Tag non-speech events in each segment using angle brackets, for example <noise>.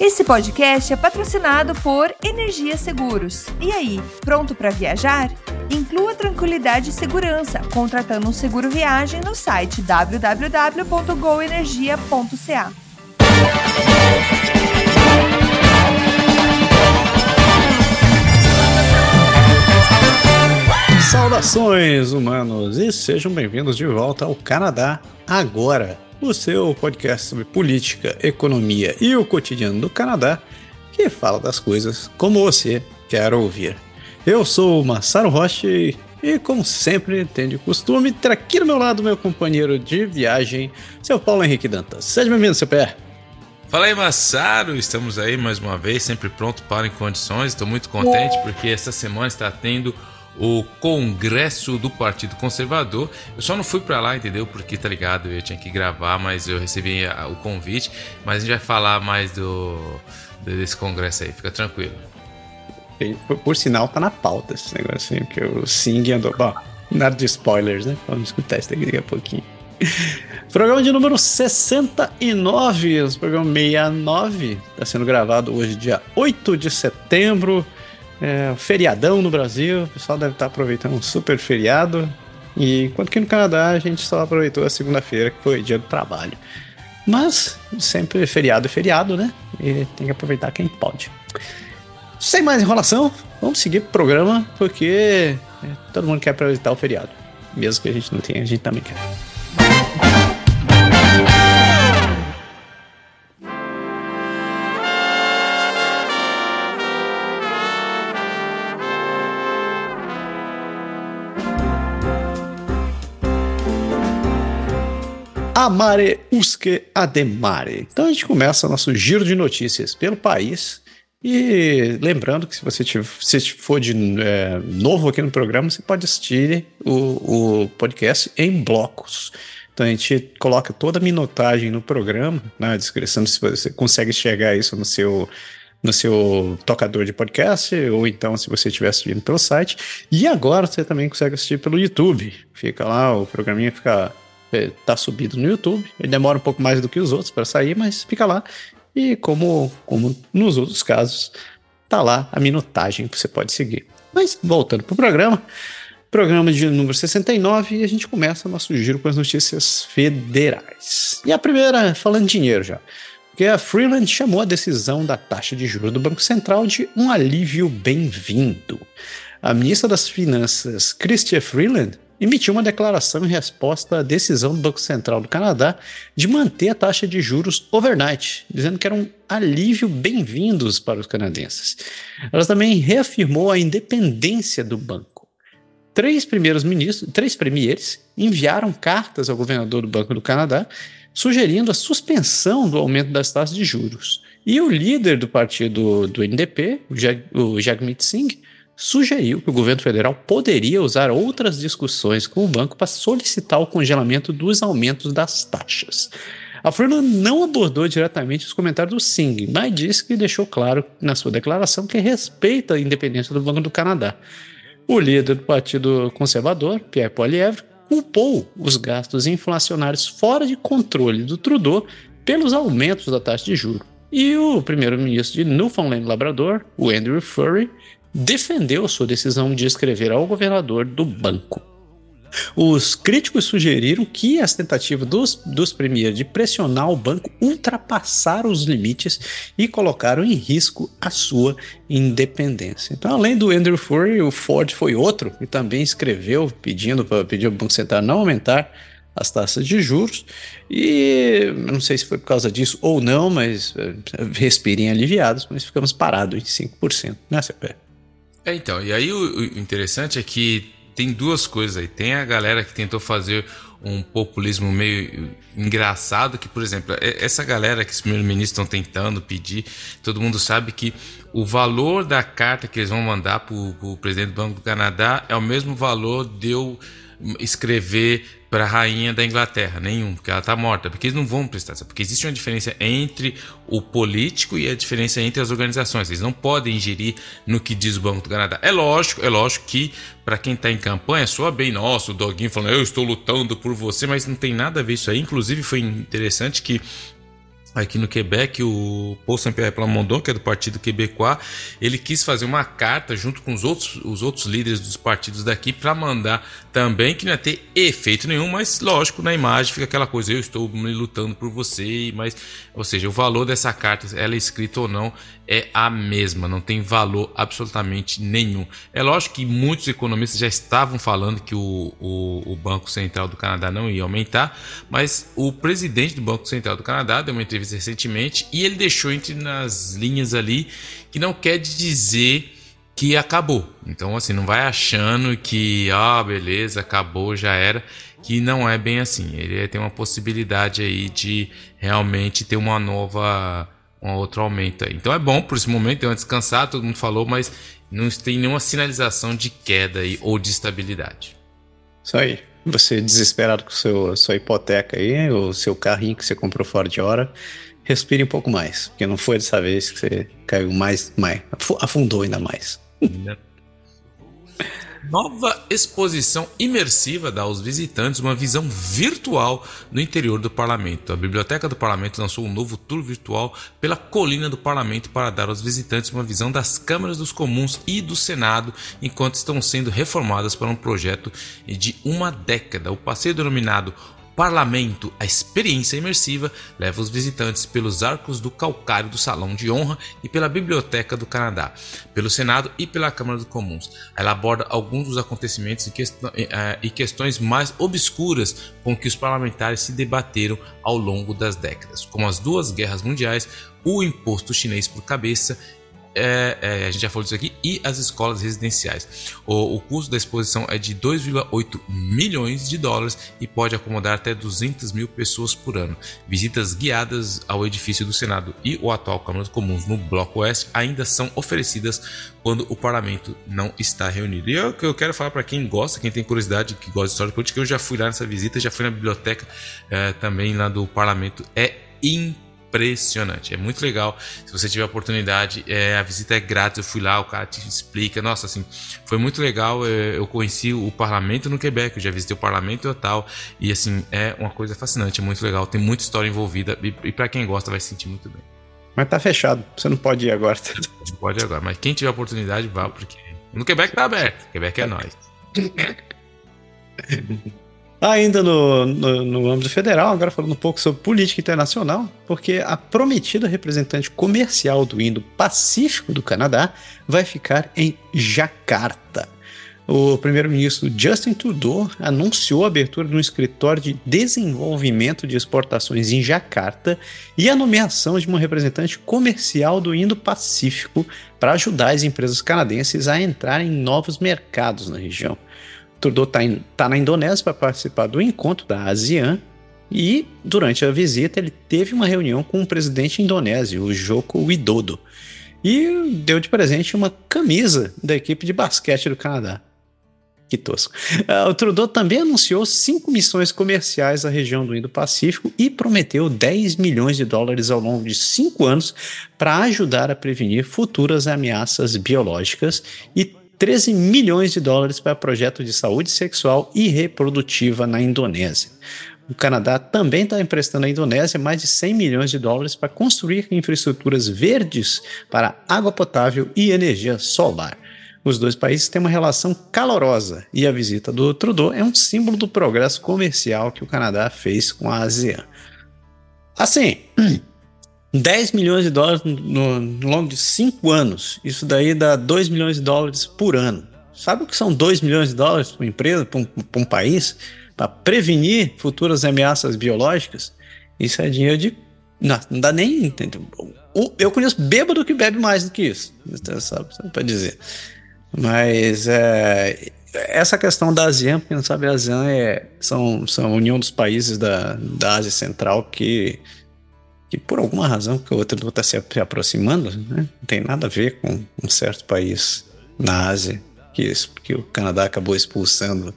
Esse podcast é patrocinado por Energia Seguros. E aí, pronto para viajar? Inclua tranquilidade e segurança contratando um seguro viagem no site www.goenergia.ca. Saudações, humanos, e sejam bem-vindos de volta ao Canadá Agora o seu podcast sobre política, economia e o cotidiano do Canadá, que fala das coisas como você quer ouvir. Eu sou o Massaro Rocha e, como sempre, tem de costume, ter aqui do meu lado meu companheiro de viagem, seu Paulo Henrique Dantas. Seja bem-vindo, seu pé. Fala aí, Massaro! Estamos aí mais uma vez, sempre pronto para em condições. Estou muito contente porque essa semana está tendo o Congresso do Partido Conservador. Eu só não fui para lá, entendeu? Porque, tá ligado, eu tinha que gravar, mas eu recebi o convite. Mas a gente vai falar mais do desse congresso aí, fica tranquilo. Por, por sinal, tá na pauta esse negócio aí, porque o Sing andou. Bom, nada de spoilers, né? Vamos escutar isso daqui a pouquinho. <laughs> Programa de número 69, o programa 69, está sendo gravado hoje, dia 8 de setembro. É, feriadão no Brasil, o pessoal deve estar aproveitando um super feriado. E enquanto que no Canadá a gente só aproveitou a segunda-feira, que foi dia do trabalho. Mas sempre feriado é feriado, né? E tem que aproveitar quem pode. Sem mais enrolação, vamos seguir o programa, porque é, todo mundo quer aproveitar o feriado. Mesmo que a gente não tenha, a gente também quer. Amare usque ademare. Então a gente começa nosso giro de notícias pelo país. E lembrando que se você tiver, se for de é, novo aqui no programa, você pode assistir o, o podcast em blocos. Então a gente coloca toda a minutagem no programa, na descrição, se você consegue enxergar isso no seu no seu tocador de podcast, ou então se você estiver assistindo pelo site. E agora você também consegue assistir pelo YouTube. Fica lá, o programinha fica tá subido no YouTube. Ele demora um pouco mais do que os outros para sair, mas fica lá. E como, como nos outros casos, tá lá a minutagem que você pode seguir. Mas voltando pro programa, programa de número 69 e a gente começa nosso giro com as notícias federais. E a primeira, falando de dinheiro já. Porque a Freeland chamou a decisão da taxa de juros do Banco Central de um alívio bem-vindo. A ministra das Finanças, Chrystia Freeland, emitiu uma declaração em resposta à decisão do Banco Central do Canadá de manter a taxa de juros overnight, dizendo que era um alívio bem-vindos para os canadenses. Ela também reafirmou a independência do banco. Três primeiros ministros, três premieres enviaram cartas ao governador do Banco do Canadá sugerindo a suspensão do aumento das taxas de juros. E o líder do partido do NDP, o Jagmeet Singh, sugeriu que o governo federal poderia usar outras discussões com o banco para solicitar o congelamento dos aumentos das taxas. A Freeland não abordou diretamente os comentários do Singh, mas disse que deixou claro na sua declaração que respeita a independência do Banco do Canadá. O líder do Partido Conservador, Pierre Poilievre, culpou os gastos inflacionários fora de controle do Trudeau pelos aumentos da taxa de juros. E o primeiro-ministro de Newfoundland Labrador, o Andrew Furry, defendeu sua decisão de escrever ao governador do banco. Os críticos sugeriram que as tentativas dos, dos premiers de pressionar o banco ultrapassaram os limites e colocaram em risco a sua independência. Então, além do Andrew Furry, o Ford foi outro e também escreveu pedindo para pedir ao Banco Central não aumentar as taxas de juros. E não sei se foi por causa disso ou não, mas eh, respirem aliviados, mas ficamos parados em 5%, né, CPE? É, então, e aí o, o interessante é que tem duas coisas aí. Tem a galera que tentou fazer um populismo meio engraçado, que, por exemplo, essa galera que os primeiros-ministros estão tentando pedir, todo mundo sabe que o valor da carta que eles vão mandar para o presidente do Banco do Canadá é o mesmo valor de eu escrever para a rainha da Inglaterra, nenhum, porque ela está morta, porque eles não vão prestar, porque existe uma diferença entre o político e a diferença entre as organizações. Eles não podem ingerir no que diz o Banco do Canadá. É lógico, é lógico que para quem está em campanha soa bem nosso, o Doguinho falando, eu estou lutando por você, mas não tem nada a ver isso aí. Inclusive foi interessante que aqui no Quebec, o Paul Saint-Pierre Plamondon, que é do Partido Quebecois, ele quis fazer uma carta junto com os outros, os outros líderes dos partidos daqui para mandar também, que não ia ter efeito nenhum, mas lógico, na imagem fica aquela coisa, eu estou me lutando por você, mas, ou seja, o valor dessa carta, ela é escrita ou não, é a mesma, não tem valor absolutamente nenhum. É lógico que muitos economistas já estavam falando que o, o, o Banco Central do Canadá não ia aumentar, mas o presidente do Banco Central do Canadá deu uma entrevista recentemente e ele deixou entre nas linhas ali que não quer dizer que acabou. Então, assim, não vai achando que, ah, beleza, acabou, já era, que não é bem assim. Ele tem uma possibilidade aí de realmente ter uma nova, um outro aumento aí. Então é bom por esse momento, deu uma descansar, todo mundo falou, mas não tem nenhuma sinalização de queda aí ou de estabilidade. Isso aí. Você desesperado com seu, sua hipoteca aí, o seu carrinho que você comprou fora de hora, respire um pouco mais, porque não foi dessa vez que você caiu mais, mais afundou ainda mais. Nova exposição imersiva dá aos visitantes uma visão virtual no interior do parlamento. A Biblioteca do Parlamento lançou um novo tour virtual pela colina do parlamento para dar aos visitantes uma visão das câmaras dos comuns e do Senado enquanto estão sendo reformadas para um projeto de uma década. O passeio denominado parlamento, a experiência imersiva leva os visitantes pelos arcos do calcário do Salão de Honra e pela Biblioteca do Canadá, pelo Senado e pela Câmara dos Comuns. Ela aborda alguns dos acontecimentos e, questões mais obscuras com que os parlamentares se debateram ao longo das décadas, como as duas guerras mundiais, o imposto chinês por cabeça é, é, a gente já falou disso aqui, e as escolas residenciais. O, o custo da exposição é de 2,8 milhões de dólares e pode acomodar até 200 mil pessoas por ano. Visitas guiadas ao edifício do Senado e o atual Câmara dos Comuns no Bloco Oeste ainda são oferecidas quando o parlamento não está reunido. E que eu quero falar para quem gosta, quem tem curiosidade, que gosta de história política, eu já fui lá nessa visita, já fui na biblioteca é, também lá do parlamento. É incrível impressionante. É muito legal. Se você tiver a oportunidade, é, a visita é grátis. Eu fui lá, o cara te explica. Nossa, assim, foi muito legal. É, eu conheci o parlamento no Quebec, eu já visitei o parlamento e tal. E assim, é uma coisa fascinante, é muito legal. Tem muita história envolvida e, e para quem gosta vai se sentir muito bem. Mas tá fechado, você não pode ir agora. Não pode ir agora, mas quem tiver a oportunidade, vá, porque no Quebec tá aberto. Quebec é <laughs> nós. <laughs> Ainda no, no, no, âmbito federal, agora falando um pouco sobre política internacional, porque a prometida representante comercial do Indo-Pacífico do Canadá vai ficar em Jacarta. O primeiro-ministro Justin Trudeau anunciou a abertura de um escritório de desenvolvimento de exportações em Jacarta e a nomeação de uma representante comercial do Indo-Pacífico para ajudar as empresas canadenses a entrarem em novos mercados na região. Trudeau está tá na Indonésia para participar do encontro da ASEAN e, durante a visita, ele teve uma reunião com o presidente indonésio, o Joko Widodo, e deu de presente uma camisa da equipe de basquete do Canadá. Que tosco. Uh, o Trudeau também anunciou cinco missões comerciais à região do Indo-Pacífico e prometeu 10 milhões de dólares ao longo de cinco anos para ajudar a prevenir futuras ameaças biológicas e 13 milhões de dólares para projeto de saúde sexual e reprodutiva na Indonésia. O Canadá também está emprestando à Indonésia mais de 100 milhões de dólares para construir infraestruturas verdes para água potável e energia solar. Os dois países têm uma relação calorosa e a visita do Trudeau é um símbolo do progresso comercial que o Canadá fez com a ASEAN. Assim, <clears throat> 10 milhões de dólares no, no longo de 5 anos. Isso daí dá 2 milhões de dólares por ano. Sabe o que são 2 milhões de dólares para uma empresa, para um, um país? Para prevenir futuras ameaças biológicas? Isso é dinheiro de. Não, não dá nem. Eu conheço bêbado que bebe mais do que isso. Sabe, sabe para dizer. Mas é, essa questão da ASEAN, quem não sabe, a ASEAN é, são, são a união dos países da, da Ásia Central que que por alguma razão que o outro não está se aproximando, né? não tem nada a ver com um certo país na Ásia que, que o Canadá acabou expulsando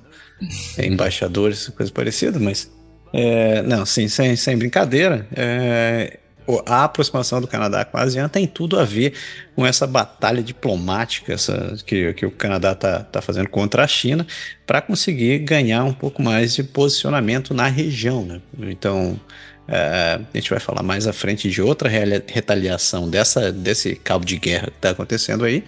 é, embaixadores, coisa parecida, mas é, não, sim, sem, sem brincadeira, é, a aproximação do Canadá com a ASEAN tem tudo a ver com essa batalha diplomática essa, que, que o Canadá está tá fazendo contra a China para conseguir ganhar um pouco mais de posicionamento na região. Né? Então, É, a gente vai falar mais à frente de outra retaliação dessa, desse cabo de guerra que está acontecendo aí.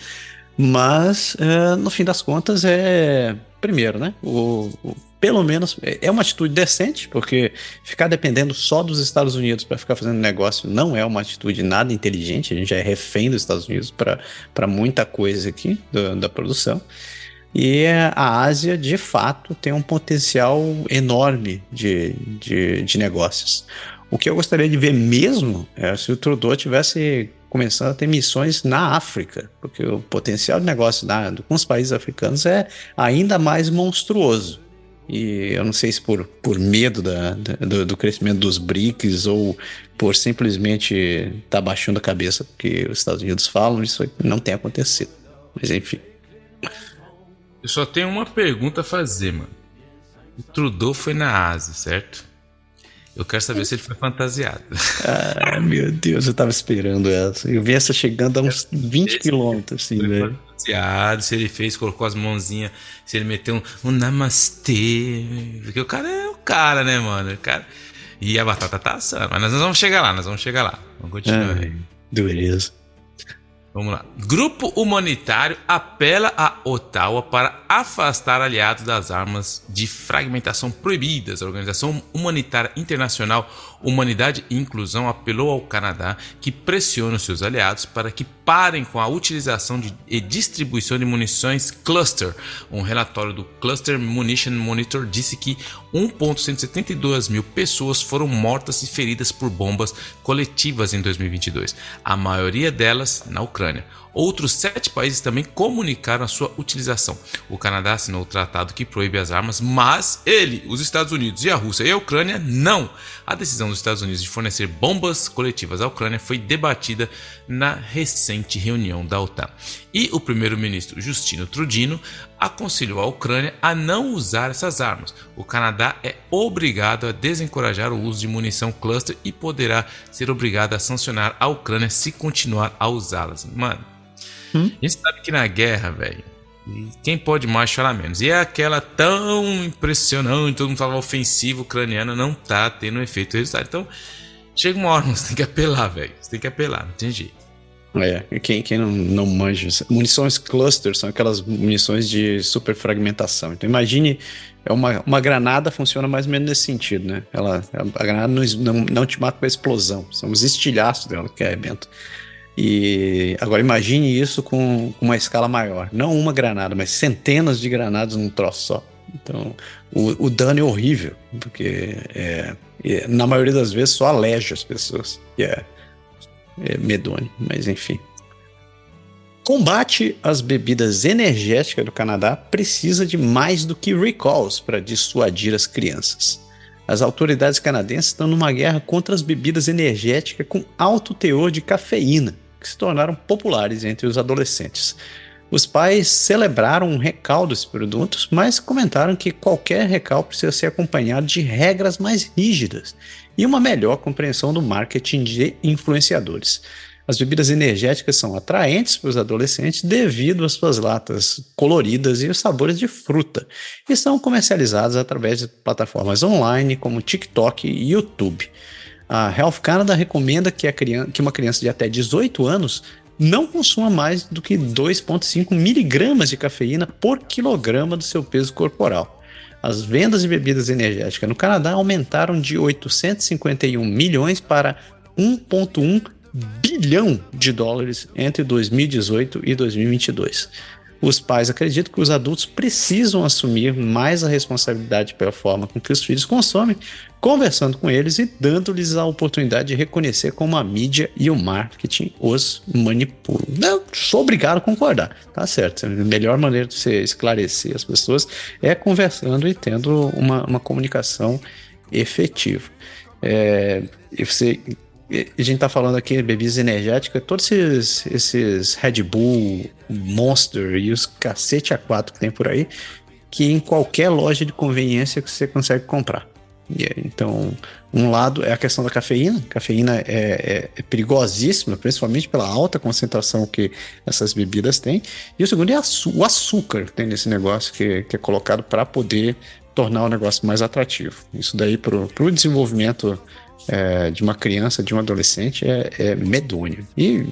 Mas, é, no fim das contas, é. Primeiro, né? O, o, pelo menos é uma atitude decente, porque ficar dependendo só dos Estados Unidos para ficar fazendo negócio não é uma atitude nada inteligente. A gente é refém dos Estados Unidos para muita coisa aqui do, da produção. E a Ásia, de fato, tem um potencial enorme de, de, de negócios. O que eu gostaria de ver mesmo é se o Trudeau tivesse começando a ter missões na África, porque o potencial de negócio da, com os países africanos é ainda mais monstruoso. E eu não sei se por, por medo da, da do, do, crescimento dos BRICS ou por simplesmente estar tá baixando a cabeça porque os Estados Unidos falam, isso não tem acontecido. Mas enfim. Eu só tenho uma pergunta a fazer, mano. O Trudeau foi na Ásia, certo? Eu quero saber se ele foi fantasiado. Ah, meu Deus, eu tava esperando essa. Eu vi essa chegando a uns 20 quilômetros, assim, velho. Fantasiado, se ele fez, colocou as mãozinhas, se ele meteu um, um namastê. Porque o cara é o cara, né, mano? O cara... E a batata tá assando. Mas nós vamos chegar lá, nós vamos chegar lá. Vamos continuar. Ai, dureza. Vamos lá. Grupo humanitário apela a Ottawa para afastar aliados das armas de fragmentação proibidas. A Organização Humanitária Internacional Humanidade e Inclusão apelou ao Canadá que pressione os seus aliados para que parem com a utilização de, e distribuição de munições cluster. Um relatório do Cluster Munition Monitor disse que 1.172 mil pessoas foram mortas e feridas por bombas coletivas em 2022, a maioria delas na Ucrânia. Outros sete países também comunicaram a sua utilização. O Canadá assinou o tratado que proíbe as armas, mas ele, os Estados Unidos e a Rússia e a Ucrânia não. A decisão dos Estados Unidos de fornecer bombas coletivas à Ucrânia foi debatida na recente reunião da OTAN. E o primeiro-ministro Justino Trudino aconselhou a Ucrânia a não usar essas armas. O Canadá é obrigado a desencorajar o uso de munição cluster e poderá ser obrigado a sancionar a Ucrânia se continuar a usá-las. Mano, Hum? A gente sabe que na guerra, velho, quem pode mais chorar menos. E é aquela tão impressionante, todo mundo fala ofensiva ucraniana, não tá tendo efeito resultado. Então, chega uma hora, <laughs> você tem que apelar, velho. Você tem que apelar, não tem jeito. É, quem, quem não, não manja. Munições cluster são aquelas munições de super fragmentação. Então imagine, é uma, uma granada funciona mais ou menos nesse sentido, né? Ela, a granada não, não, não te mata com a explosão, são os estilhaços dela que arrebentam. E agora imagine isso com uma escala maior. Não uma granada, mas centenas de granadas num troço só. Então, o, o dano é horrível, porque é, é, na maioria das vezes só aleja as pessoas. E é, é medonho, mas enfim. Combate às bebidas energéticas do Canadá precisa de mais do que recalls para dissuadir as crianças. As autoridades canadenses estão numa guerra contra as bebidas energéticas com alto teor de cafeína, que se tornaram populares entre os adolescentes. Os pais celebraram um recal dos produtos, mas comentaram que qualquer recal precisa ser acompanhado de regras mais rígidas e uma melhor compreensão do marketing de influenciadores. As bebidas energéticas são atraentes para os adolescentes devido às suas latas coloridas e os sabores de fruta, e são comercializadas através de plataformas online como TikTok e YouTube. A Health Canada recomenda que, criança, que uma criança de até 18 anos não consuma mais do que 2,5 miligramas de cafeína por quilograma do seu peso corporal. As vendas de bebidas energéticas no Canadá aumentaram de 851 milhões para 1,1 bilhão de dólares entre 2018 e 2022. Os pais acreditam que os adultos precisam assumir mais a responsabilidade pela forma com que os filhos consomem, conversando com eles e dando-lhes a oportunidade de reconhecer como a mídia e o marketing os manipulam. Eu sou obrigado a concordar, tá certo. A melhor maneira de você esclarecer as pessoas é conversando e tendo uma, uma comunicação efetiva. É, você a gente tá falando aqui bebidas energéticas, todos esses, esses Red Bull, Monster e os cacete A4 que tem por aí, que em qualquer loja de conveniência que você consegue comprar. Então, um lado é a questão da cafeína. A cafeína é, é, é, perigosíssima, principalmente pela alta concentração que essas bebidas têm. E o segundo é o açúcar que tem nesse negócio, que, que é colocado para poder tornar o negócio mais atrativo. Isso daí para o desenvolvimento é, de uma criança, de um adolescente é, é medonho. E,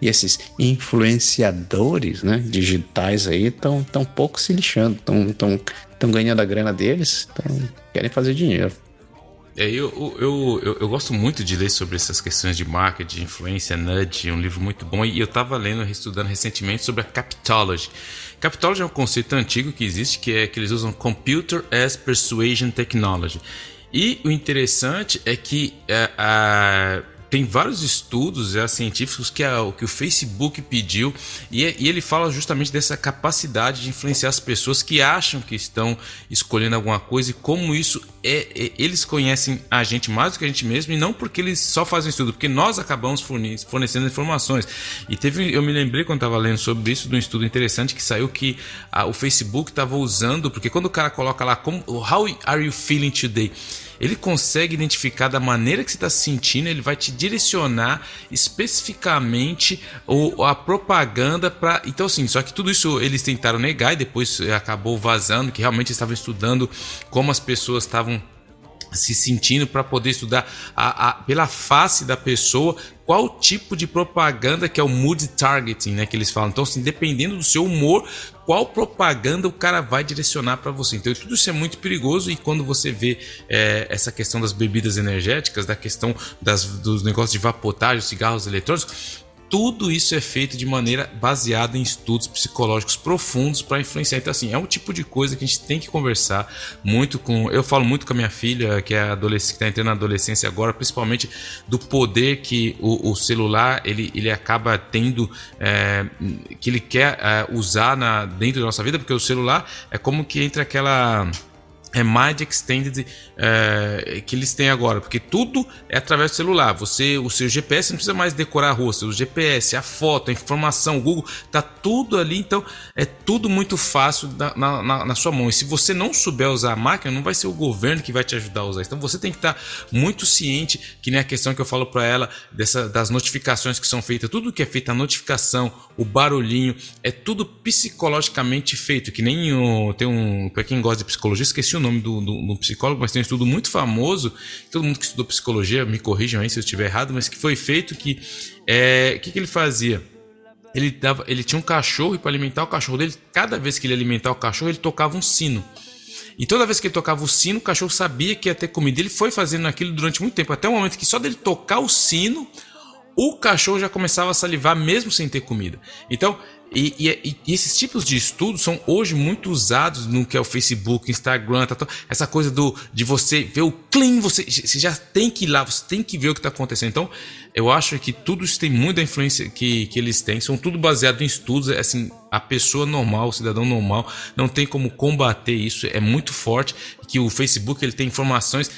e, esses influenciadores né, digitais aí estão tão pouco se lixando, estão tão, tão ganhando a grana deles, tão, querem fazer dinheiro. É, eu, eu, eu, eu, gosto muito de ler sobre essas questões de marketing, de influência, nudge, é um livro muito bom. E eu estava lendo, estudando recentemente sobre a Capitology. Capitology é um conceito antigo que existe, que é que eles usam Computer as Persuasion Technology. E o interessante é que é, a tem vários estudos já, científicos que, a, que o Facebook pediu e, é, e, ele fala justamente dessa capacidade de influenciar as pessoas que acham que estão escolhendo alguma coisa e como isso é, é eles conhecem a gente mais do que a gente mesmo e não porque eles só fazem estudo, porque nós acabamos fornecendo informações. E teve, eu me lembrei quando estava lendo sobre isso de um estudo interessante que saiu que a, o Facebook estava usando, porque quando o cara coloca lá como How are you feeling today? Ele consegue identificar da maneira que você está se sentindo, ele vai te direcionar especificamente o, a propaganda para. Então, assim, só que tudo isso eles tentaram negar e depois acabou vazando que realmente estavam estudando como as pessoas estavam se sentindo para poder estudar a, a, pela face da pessoa qual tipo de propaganda que é o mood targeting, né, que eles falam. Então, assim, dependendo do seu humor, qual propaganda o cara vai direcionar para você. Então, tudo isso é muito perigoso e quando você vê é, essa questão das bebidas energéticas, da questão das, dos negócios de vapotagem, cigarros eletrônicos, tudo isso é feito de maneira baseada em estudos psicológicos profundos para influenciar. Então, assim, é um tipo de coisa que a gente tem que conversar muito com. Eu falo muito com a minha filha, que é adolescente, que está entrando na adolescência agora, principalmente do poder que o, o celular ele, ele acaba tendo, é, que ele quer é, usar na, dentro da nossa vida, porque o celular é como que entra aquela é Mind Extended é, que eles têm agora, porque tudo é através do celular. Você, o seu GPS não precisa mais decorar a rua, o GPS, a foto, a informação, o Google, tá tudo ali. Então é tudo muito fácil na, na, na, sua mão. E se você não souber usar a máquina, não vai ser o governo que vai te ajudar a usar. Então você tem que estar muito ciente, que nem a questão que eu falo para ela dessa, das notificações que são feitas, tudo que é feito, a notificação, o barulhinho, é tudo psicologicamente feito. Que nem o, tem um, para quem gosta de psicologia, esqueci o nome do, do, do, psicólogo, mas tem um estudo muito famoso, todo mundo que estudou psicologia, me corrijam aí se eu estiver errado, mas que foi feito que. É, que, que ele fazia? Ele, dava, ele tinha um cachorro e para alimentar o cachorro dele, cada vez que ele alimentar o cachorro, ele tocava um sino. E toda vez que ele tocava o sino, o cachorro sabia que ia ter comida. Ele foi fazendo aquilo durante muito tempo, até o momento que só dele tocar o sino, o cachorro já começava a salivar mesmo sem ter comida. Então, e, e, e, esses tipos de estudos são hoje muito usados no que é o Facebook, Instagram, tá, tá, essa coisa do de você ver o clean, você, você já tem que ir lá, você tem que ver o que está acontecendo. Então, eu acho que tudo isso tem muita influência que, que eles têm, são tudo baseado em estudos, assim, a pessoa normal, o cidadão normal, não tem como combater isso, é muito forte, que o Facebook ele tem informações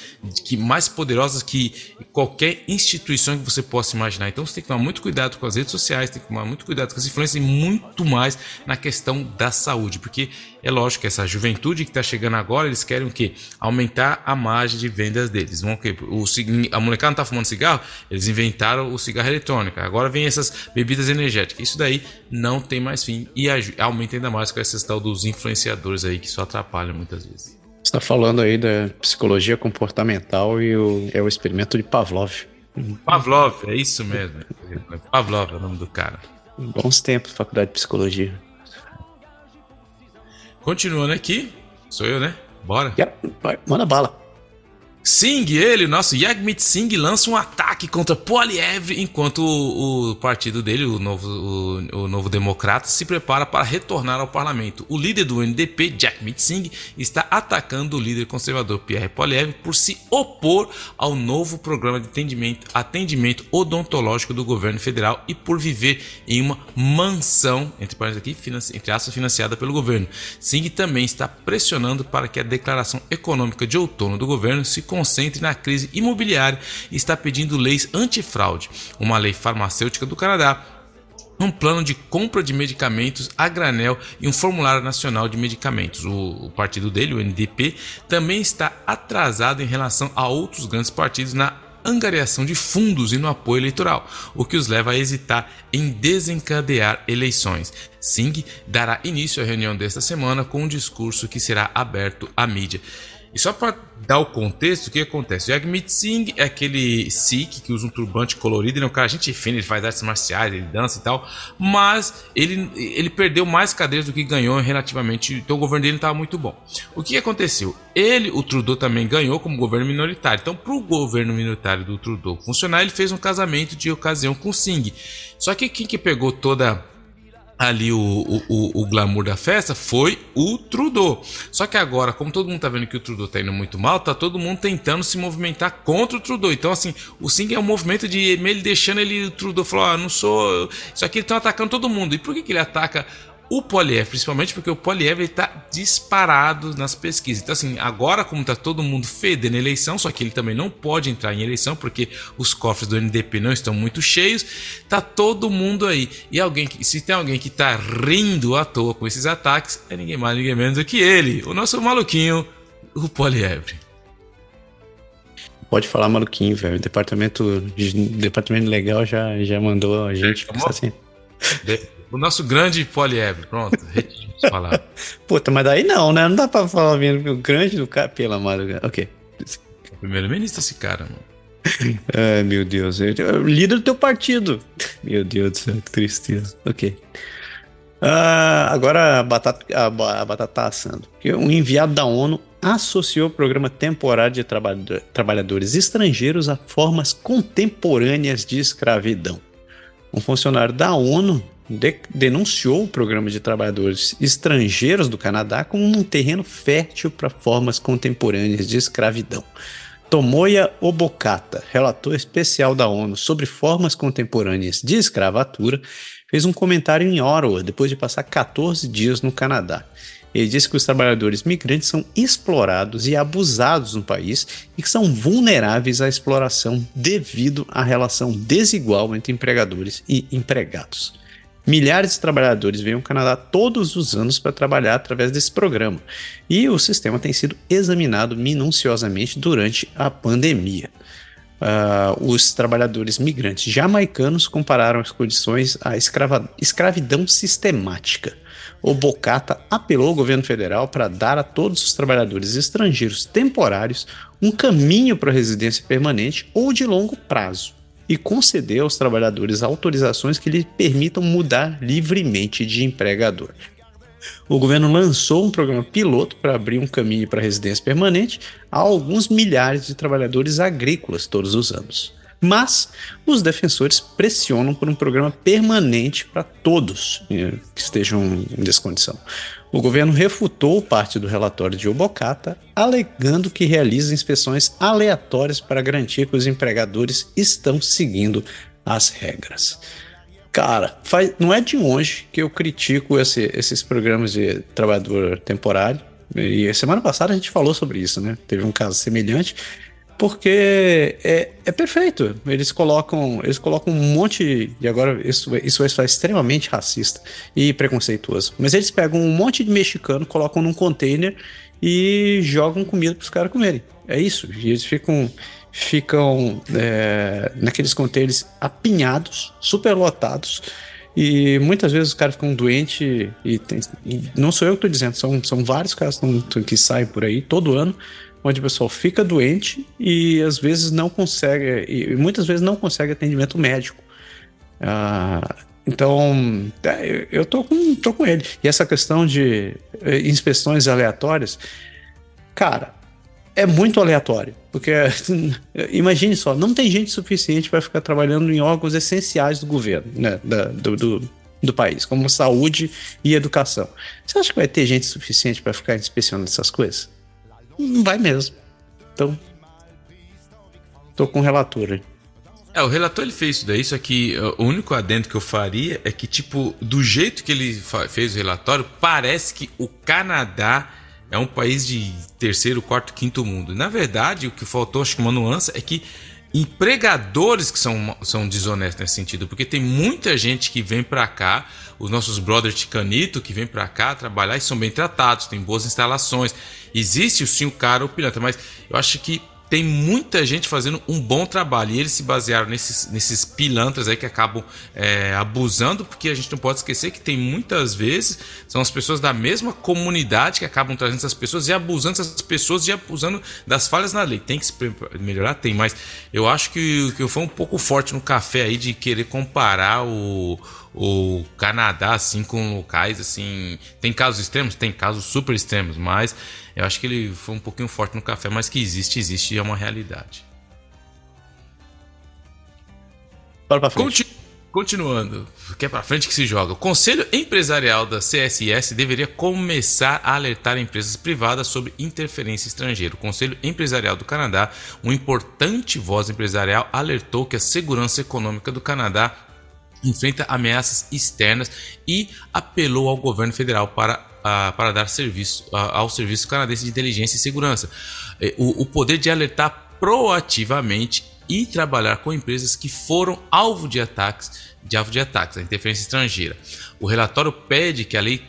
que mais poderosas que qualquer instituição que você possa imaginar. Então você tem que tomar muito cuidado com as redes sociais, tem que tomar muito cuidado com as influências e muito mais na questão da saúde, porque é lógico que essa juventude que está chegando agora, eles querem o quê? Aumentar a margem de vendas deles. Vão, o, a molecada não está fumando cigarro, eles inventaram o cigarro eletrônico. Agora vem essas bebidas energéticas. Isso daí não tem mais fim e aumenta ainda mais com essa tal dos influenciadores aí que só atrapalham muitas vezes. Você está falando aí da psicologia comportamental e o, é o experimento de Pavlov. Pavlov, é isso mesmo. Pavlov é o nome do cara. Bons tempos, faculdade de psicologia. Continuando aqui, sou eu, né? Bora. Yep, vai, manda bala. Singh, ele, nosso Yagmit Singh, lança um ataque contra Poliev, enquanto o, o partido dele, o novo, o, o, novo democrata, se prepara para retornar ao parlamento. O líder do NDP, Jagmeet Singh, está atacando o líder conservador Pierre Poliev por se opor ao novo programa de atendimento, atendimento odontológico do governo federal e por viver em uma mansão, entre aqui, entre aspas, financiada pelo governo. Singh também está pressionando para que a declaração econômica de outono do governo se concentre na crise imobiliária e está pedindo leis antifraude, uma lei farmacêutica do Canadá, um plano de compra de medicamentos a granel e um formulário nacional de medicamentos. O, o, partido dele, o NDP, também está atrasado em relação a outros grandes partidos na angariação de fundos e no apoio eleitoral, o que os leva a hesitar em desencadear eleições. Singh dará início à reunião desta semana com um discurso que será aberto à mídia. E só para dar o contexto, o que acontece? O Jagmeet Singh é aquele Sikh que usa um turbante colorido, ele é um cara gente fina, ele faz artes marciais, ele dança e tal, mas ele, ele perdeu mais cadeiras do que ganhou relativamente, então o governo dele não estava muito bom. O que aconteceu? Ele, o Trudeau também ganhou como governo minoritário, então para o governo minoritário do Trudeau funcionar, ele fez um casamento de ocasião com Singh. Só que quem que pegou toda ali o, o, o, glamour da festa foi o Trudeau. Só que agora, como todo mundo tá vendo que o Trudeau tá indo muito mal, tá todo mundo tentando se movimentar contra o Trudeau. Então, assim, o Singh é um movimento de ele deixando ele, o Trudeau falou: ah, não sou. Isso aqui estão atacando todo mundo. E por que, que ele ataca o Poliev, principalmente porque o Poliev está disparado nas pesquisas. Então, assim, agora, como está todo mundo fedendo eleição, só que ele também não pode entrar em eleição porque os cofres do NDP não estão muito cheios, tá todo mundo aí. E alguém que, se tem alguém que está rindo à toa com esses ataques, é ninguém mais, ninguém menos do que ele, o nosso maluquinho, o Poliev. Pode falar maluquinho, velho. O departamento, departamento legal já, já mandou a gente. Assim. O nosso grande poliébre. Pronto, falar. <laughs> Puta, mas daí não, né? Não dá pra falar o grande do cara. Pela madrugada. Ok. É primeiro-ministro esse cara, mano. <laughs> Ai, meu Deus. Líder do teu partido. <laughs> Meu Deus do céu, que tristeza. Ok. Uh, agora a batata, a, a batata tá assando. Um enviado da ONU associou o programa temporário de trabalhadores estrangeiros a formas contemporâneas de escravidão. Um funcionário da ONU de denunciou o programa de trabalhadores estrangeiros do Canadá como um terreno fértil para formas contemporâneas de escravidão. Tomoya Obokata, relator especial da ONU sobre formas contemporâneas de escravatura, fez um comentário em Ottawa depois de passar 14 dias no Canadá. Ele disse que os trabalhadores migrantes são explorados e abusados no país e que são vulneráveis à exploração devido à relação desigual entre empregadores e empregados. Milhares de trabalhadores vêm ao Canadá todos os anos para trabalhar através desse programa, e o sistema tem sido examinado minuciosamente durante a pandemia. Uh, os trabalhadores migrantes jamaicanos compararam as condições à escravidão sistemática. O Bocata apelou ao governo federal para dar a todos os trabalhadores estrangeiros temporários um caminho para residência permanente ou de longo prazo e conceder aos trabalhadores autorizações que lhe permitam mudar livremente de empregador. O governo lançou um programa piloto para abrir um caminho para residência permanente a alguns milhares de trabalhadores agrícolas todos os anos. Mas os defensores pressionam por um programa permanente para todos eh, que estejam em descondição. O governo refutou parte do relatório de Obocata, alegando que realiza inspeções aleatórias para garantir que os empregadores estão seguindo as regras. Cara, faz, não é de longe que eu critico esse, esses programas de trabalhador temporário. E semana passada a gente falou sobre isso, né? Teve um caso semelhante porque é, é perfeito. Eles colocam, eles colocam um monte. E agora isso, isso é extremamente racista e preconceituoso. Mas eles pegam um monte de mexicano, colocam num container e jogam comida para os caras comerem. É isso. E eles ficam ficam é, naqueles containers apinhados, superlotados. E muitas vezes os caras ficam doentes e, tem, e, não sou eu que estou dizendo, são, são vários caras que, que saem por aí todo ano onde o pessoal fica doente e às vezes não consegue, e muitas vezes não consegue atendimento médico. Ah, então, é, eu tô com, tô com ele. E essa questão de eh, inspeções aleatórias, cara, é muito aleatório. Porque, <laughs> imagine só, não tem gente suficiente para ficar trabalhando em órgãos essenciais do governo, né, da, do, do, do, país, como saúde e educação. Você acha que vai ter gente suficiente para ficar inspecionando essas coisas? Não vai mesmo. Então, tô com o relator aí. É, o relator ele fez isso daí, só que o único adendo que eu faria é que, tipo, do jeito que ele fez o relatório, parece que o Canadá é um país de terceiro, quarto, quinto mundo. Na verdade, o que faltou, acho que uma nuance, é que empregadores que são, são desonestos nesse sentido, porque tem muita gente que vem para cá, os nossos brothers ticanito que vem para cá trabalhar e são bem tratados, tem boas instalações. Existe sim o cara, o pilantra, mas eu acho que tem muita gente fazendo um bom trabalho. E eles se basearam nesses, nesses pilantras aí que acabam é, abusando, porque a gente não pode esquecer que tem muitas vezes são as pessoas da mesma comunidade que acabam trazendo essas pessoas e abusando dessas pessoas e abusando das falhas na lei. Tem que se melhorar? Tem, mas eu acho que, que fui um pouco forte no café aí de querer comparar o o Canadá assim com locais assim tem casos extremos tem casos super extremos mas eu acho que ele foi um pouquinho forte no café, mas que existe, existe e é uma realidade. Bora pra frente. Continu continuando, que é pra frente que se joga. O Conselho Empresarial da CSIS deveria começar a alertar empresas privadas sobre interferência estrangeira. O Conselho Empresarial do Canadá, uma importante voz empresarial, alertou que a segurança econômica do Canadá enfrenta ameaças externas e apelou ao governo federal para para dar serviço ao Serviço Canadense de Inteligência e Segurança. É, o, o poder de alertar proativamente e trabalhar com empresas que foram alvo de ataques, de alvo de ataques, a interferência estrangeira. O relatório pede que a lei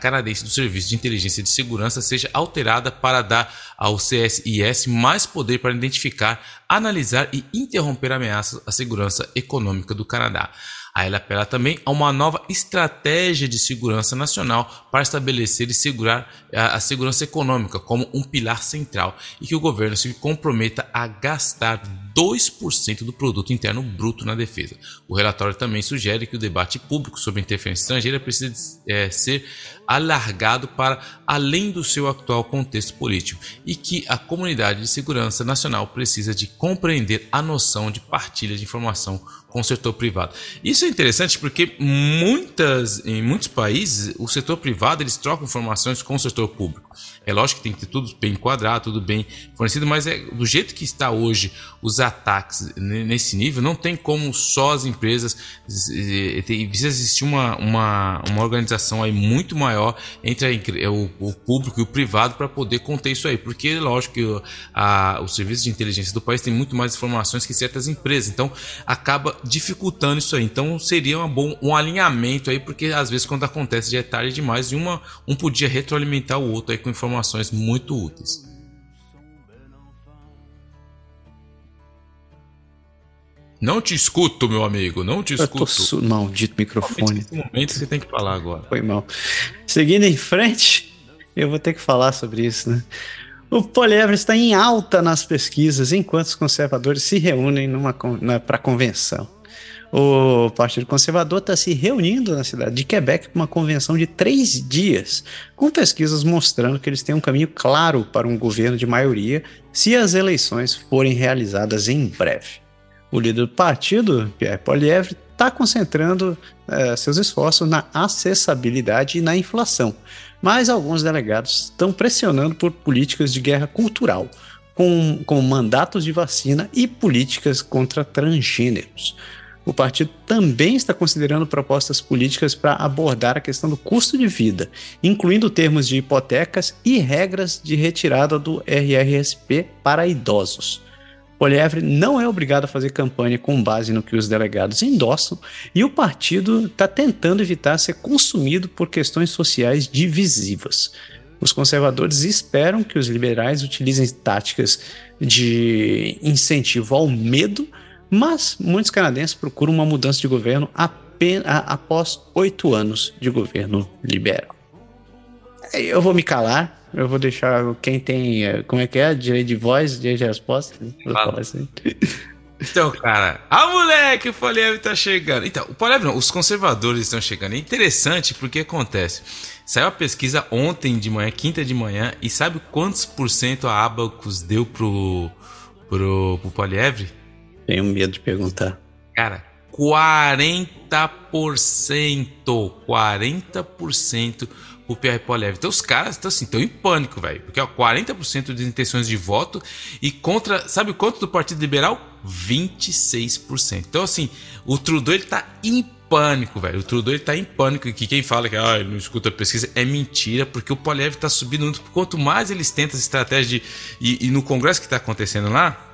canadense do Serviço de Inteligência e Segurança seja alterada para dar ao CSIS mais poder para identificar, analisar e interromper ameaças à segurança econômica do Canadá. Aí ela apela também a uma nova estratégia de segurança nacional para estabelecer e segurar a, segurança econômica como um pilar central e que o governo se comprometa a gastar 2% do produto interno bruto na defesa. O relatório também sugere que o debate público sobre interferência estrangeira precisa é, ser alargado para além do seu atual contexto político e que a comunidade de segurança nacional precisa de compreender a noção de partilha de informação com o setor privado. Isso é interessante porque muitas, em muitos países o setor privado eles trocam informações com o setor público. É lógico que tem que ter tudo bem enquadrado, tudo bem fornecido, mas é do jeito que está hoje os ataques nesse nível, não tem como só as empresas precisa existir uma, uma, uma organização aí muito maior entre a, o, o, público e o privado para poder conter isso aí, porque lógico que a, o serviço de inteligência do país tem muito mais informações que certas empresas, então acaba dificultando isso aí. Então seria um bom um alinhamento aí, porque às vezes quando acontece já é tarde demais e uma, um podia retroalimentar o outro aí com informações muito úteis. Não te escuto, meu amigo, não te escuto. Eu tô su... Maldito microfone. Nesse momento você tem que falar agora. Foi mal. Seguindo em frente, eu vou ter que falar sobre isso, né? O poliévrio está em alta nas pesquisas enquanto os conservadores se reúnem para a convenção. O Partido Conservador está se reunindo na cidade de Quebec para uma convenção de três dias, com pesquisas mostrando que eles têm um caminho claro para um governo de maioria se as eleições forem realizadas em breve. O líder do partido, Pierre Poilievre, está concentrando eh, seus esforços na acessibilidade e na inflação, mas alguns delegados estão pressionando por políticas de guerra cultural, com, com mandatos de vacina e políticas contra transgêneros. O partido também está considerando propostas políticas para abordar a questão do custo de vida, incluindo termos de hipotecas e regras de retirada do RRSP para idosos. Polievre não é obrigado a fazer campanha com base no que os delegados endossam e o partido está tentando evitar ser consumido por questões sociais divisivas. Os conservadores esperam que os liberais utilizem táticas de incentivo ao medo, mas muitos canadenses procuram uma mudança de governo apenas, após oito anos de governo liberal. Eu vou me calar, eu vou deixar quem tem. Eh, como é que é? Direito de voz, direito de resposta? Assim. <laughs> Então, cara, a moleque, o Poliev tá chegando. Então, o Poliev não, os conservadores estão chegando. É interessante porque acontece. Saiu a pesquisa ontem de manhã, quinta de manhã, e sabe quantos por cento a Abacus deu pro, pro, pro Polievre? Tenho medo de perguntar. Cara, 40%. 40% o Pierre Poilievre. Então os caras estão assim, estão em pânico, velho. Porque ó, 40% de intenções de voto e contra, sabe quanto do Partido Liberal? 26%. Então assim, o Trudeau ele tá em pânico, velho. O Trudeau ele tá em pânico que quem fala que ah, ele não escuta a pesquisa é mentira, porque o Poilievre tá subindo muito. Quanto mais eles tentam essa estratégia de e, e no congresso que tá acontecendo lá,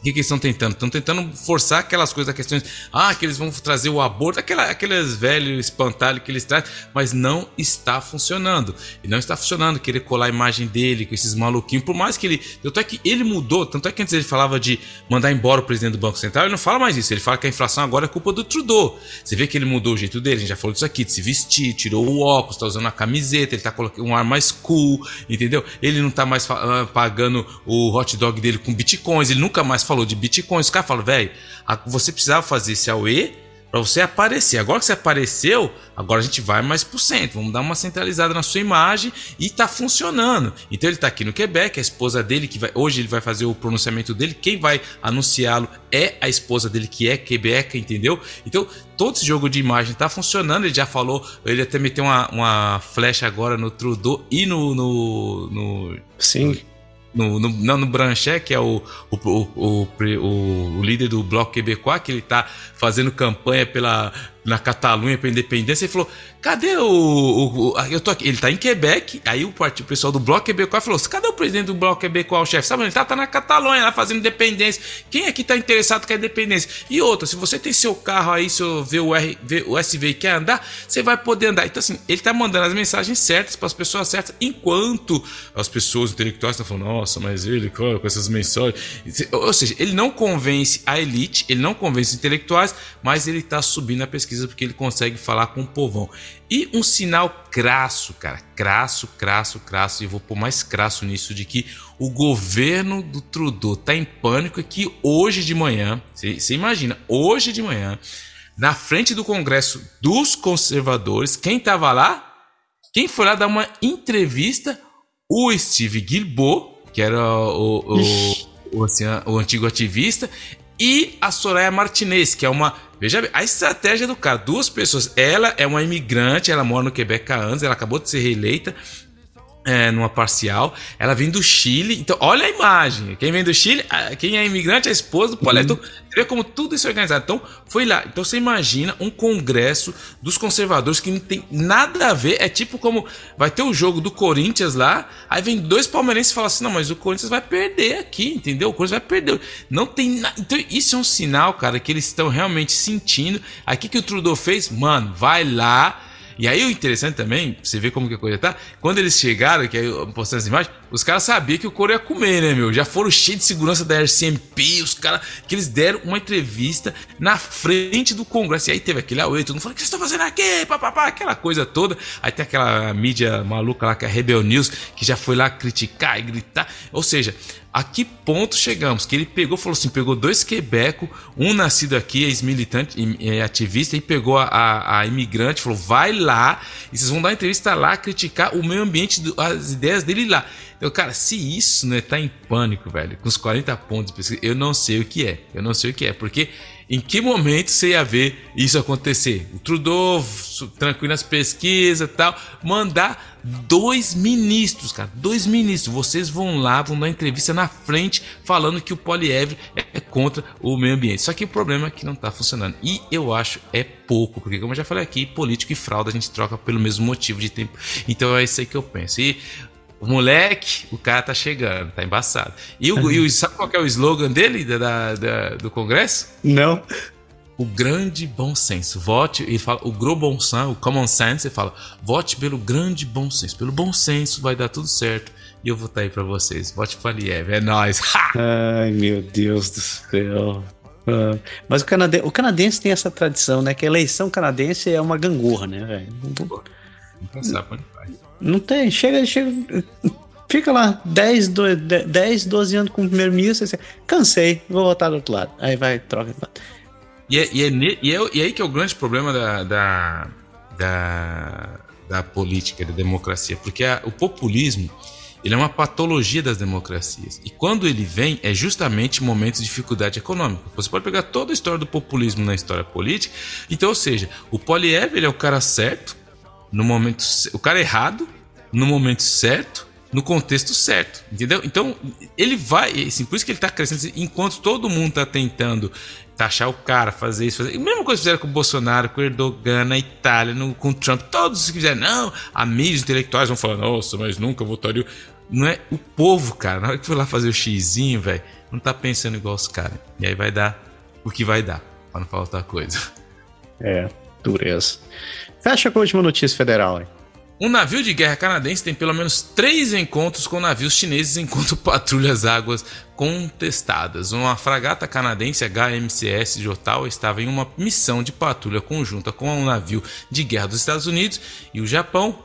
O que, que eles estão tentando? Estão tentando forçar aquelas coisas, questões. Ah, que eles vão trazer o aborto, aquela, aqueles velhos espantalhos que eles trazem, mas não está funcionando. E não está funcionando querer colar a imagem dele com esses maluquinhos. Por mais que ele. Tanto é que ele mudou, tanto é que antes ele falava de mandar embora o presidente do Banco Central, ele não fala mais isso. Ele fala que a inflação agora é culpa do Trudeau. Você vê que ele mudou o jeito dele, a gente já falou disso aqui, de se vestir, tirou o óculos, está usando a camiseta, ele está colocando um ar mais cool, entendeu? Ele não está mais ah, pagando o hot dog dele com bitcoins, ele nunca mais falou de Bitcoin. Os caras falam, velho, você precisava fazer esse AUE para você aparecer. Agora que você apareceu, agora a gente vai mais por cento. Vamos dar uma centralizada na sua imagem e tá funcionando. Então ele tá aqui no Quebec, a esposa dele que vai, hoje ele vai fazer o pronunciamento dele, quem vai anunciá-lo é a esposa dele que é Quebec, entendeu? Então todo esse jogo de imagem tá funcionando. Ele já falou, ele até meteu uma, uma flecha agora no Trudeau e no, no, no Sim no, no, não, no Branchet, que é o, o, o, o, o líder do Bloco Quebecois, que ele está fazendo campanha pela, na Catalunha para independência, ele falou: cadê o, o, o, Eu tô aqui. Ele tá em Quebec. Aí o, o pessoal do Bloco Quebecois falou: cadê o presidente do Bloco Quebecois, chefe? Sabe ele tá? Tá na Catalunha, lá fazendo independência. Quem aqui tá interessado com a independência? E outra, se você tem seu carro aí, seu VUR, o SV e quer andar, você vai poder andar. Então, assim, ele tá mandando as mensagens certas para as pessoas certas, enquanto as pessoas intelectuais estão falando: nossa, mas ele com essas mensagens. Ou seja, ele não convence a elite, ele não convence os intelectuais, mas ele tá subindo a pesquisa pesquisa porque ele consegue falar com o povão. E um sinal crasso, cara, crasso, crasso, crasso, e vou pôr mais crasso nisso, de que o governo do Trudeau tá em pânico é que hoje de manhã, você imagina, hoje de manhã, na frente do Congresso dos conservadores, quem tava lá? Quem foi lá dar uma entrevista? O Steve Guilbeault, que era o, o, o, assim, o antigo ativista, e a Soraya Martinez, que é uma. Veja bem, a estratégia do cara, duas pessoas. Ela é uma imigrante, ela mora no Quebec há anos, ela acabou de ser reeleita é, numa parcial. Ela vem do Chile. Então, olha a imagem. Quem vem do Chile, quem é imigrante é a esposa do Paulo. Uhum. Então, você vê como tudo isso é organizado. Então, foi lá. Então, você imagina um congresso dos conservadores que não tem nada a ver. É tipo como vai ter o jogo do Corinthians lá. Aí vem dois palmeirenses e falam assim: não, mas o Corinthians vai perder aqui, entendeu? O Corinthians vai perder. Não tem nada. Então, isso é um sinal, cara, que eles estão realmente sentindo. Aqui que o Trudeau fez, mano, vai lá e aí o interessante também, você vê como que a coisa tá, quando eles chegaram, que aí postando as imagens, os caras sabiam que o couro ia comer, né, meu? Já foram cheios de segurança da RCMP, os caras, que eles deram uma entrevista na frente do Congresso. E aí teve aquele auê, todo mundo falou, o que vocês estão fazendo aqui? Papapá, aquela coisa toda. Aí tem aquela mídia maluca lá, que é a Rebel News, que já foi lá criticar e gritar. Ou seja, a que ponto chegamos? Que ele pegou, falou assim: pegou dois quebeco, um nascido aqui, ex-militante, ativista, e pegou a, a, a, imigrante, falou: vai lá, e vocês vão dar entrevista lá, criticar o meio ambiente, as ideias dele lá. Eu, cara, se isso não é tá em pânico, velho, com os 40 pontos eu não sei o que é. Eu não sei o que é, porque em que momento você ia ver isso acontecer? O Trudeau, tranquilo nas pesquisas e tal, mandar dois ministros, cara, dois ministros. Vocês vão lá, vão dar entrevista na frente falando que o Poliev é contra o meio ambiente. Só que o problema é que não está funcionando. E eu acho é pouco, porque como eu já falei aqui, político e fraude a gente troca pelo mesmo motivo de tempo. Então é isso aí que eu penso. E moleque, o cara tá chegando, tá embaçado. E, o, e o, <laughs> sabe qual é o slogan dele, da, da, do Congresso? Não. O grande bom senso. Vote, ele fala, o gros bon sens, o common sense, ele fala, vote pelo grande bom senso. Pelo bom senso vai dar tudo certo. E eu vou estar tá aí pra vocês. Vote pra Liev, é nóis. <laughs> Ai, meu Deus do céu. Uh, mas o, canade... o canadense tem essa tradição, né? Que a eleição canadense é uma gangorra, né, velho? Não, não, não tem, chega, chega. Fica lá 10, 12, 10 12 anos com o primeiro-ministro, assim, cansei, vou voltar do outro lado. Aí vai, troca. E é, e, é, e, é, e é aí que é o grande problema da, da, da, da política, da democracia, porque a, o populismo ele é uma patologia das democracias. E quando ele vem, é justamente momentos de dificuldade econômica. Você pode pegar toda a história do populismo na história política. Então, ou seja, o Poliev ele é o cara certo, no momento, o cara errado, no momento certo, no contexto certo, entendeu? Então, ele vai, assim, por isso que ele está crescendo, enquanto todo mundo está tentando taxar o cara, fazer isso, fazer. A mesma coisa que fizeram com o Bolsonaro, com o Erdogan, na Itália, no, com o Trump, todos que fizeram, não, a mídia, os intelectuais vão falar, nossa, mas nunca votaria. Não é o povo, cara, na hora que foi lá fazer o xizinho, velho, não tá pensando igual os caras. E aí vai dar o que vai dar, para não falar outra coisa. É, dureza. Fecha com a última notícia federal, hein? Um navio de guerra canadense tem pelo menos três encontros com navios chineses enquanto <laughs> patrulha as águas contestadas. Uma fragata canadense HMCS Jotal estava em uma missão de patrulha conjunta com um navio de guerra dos Estados Unidos e o Japão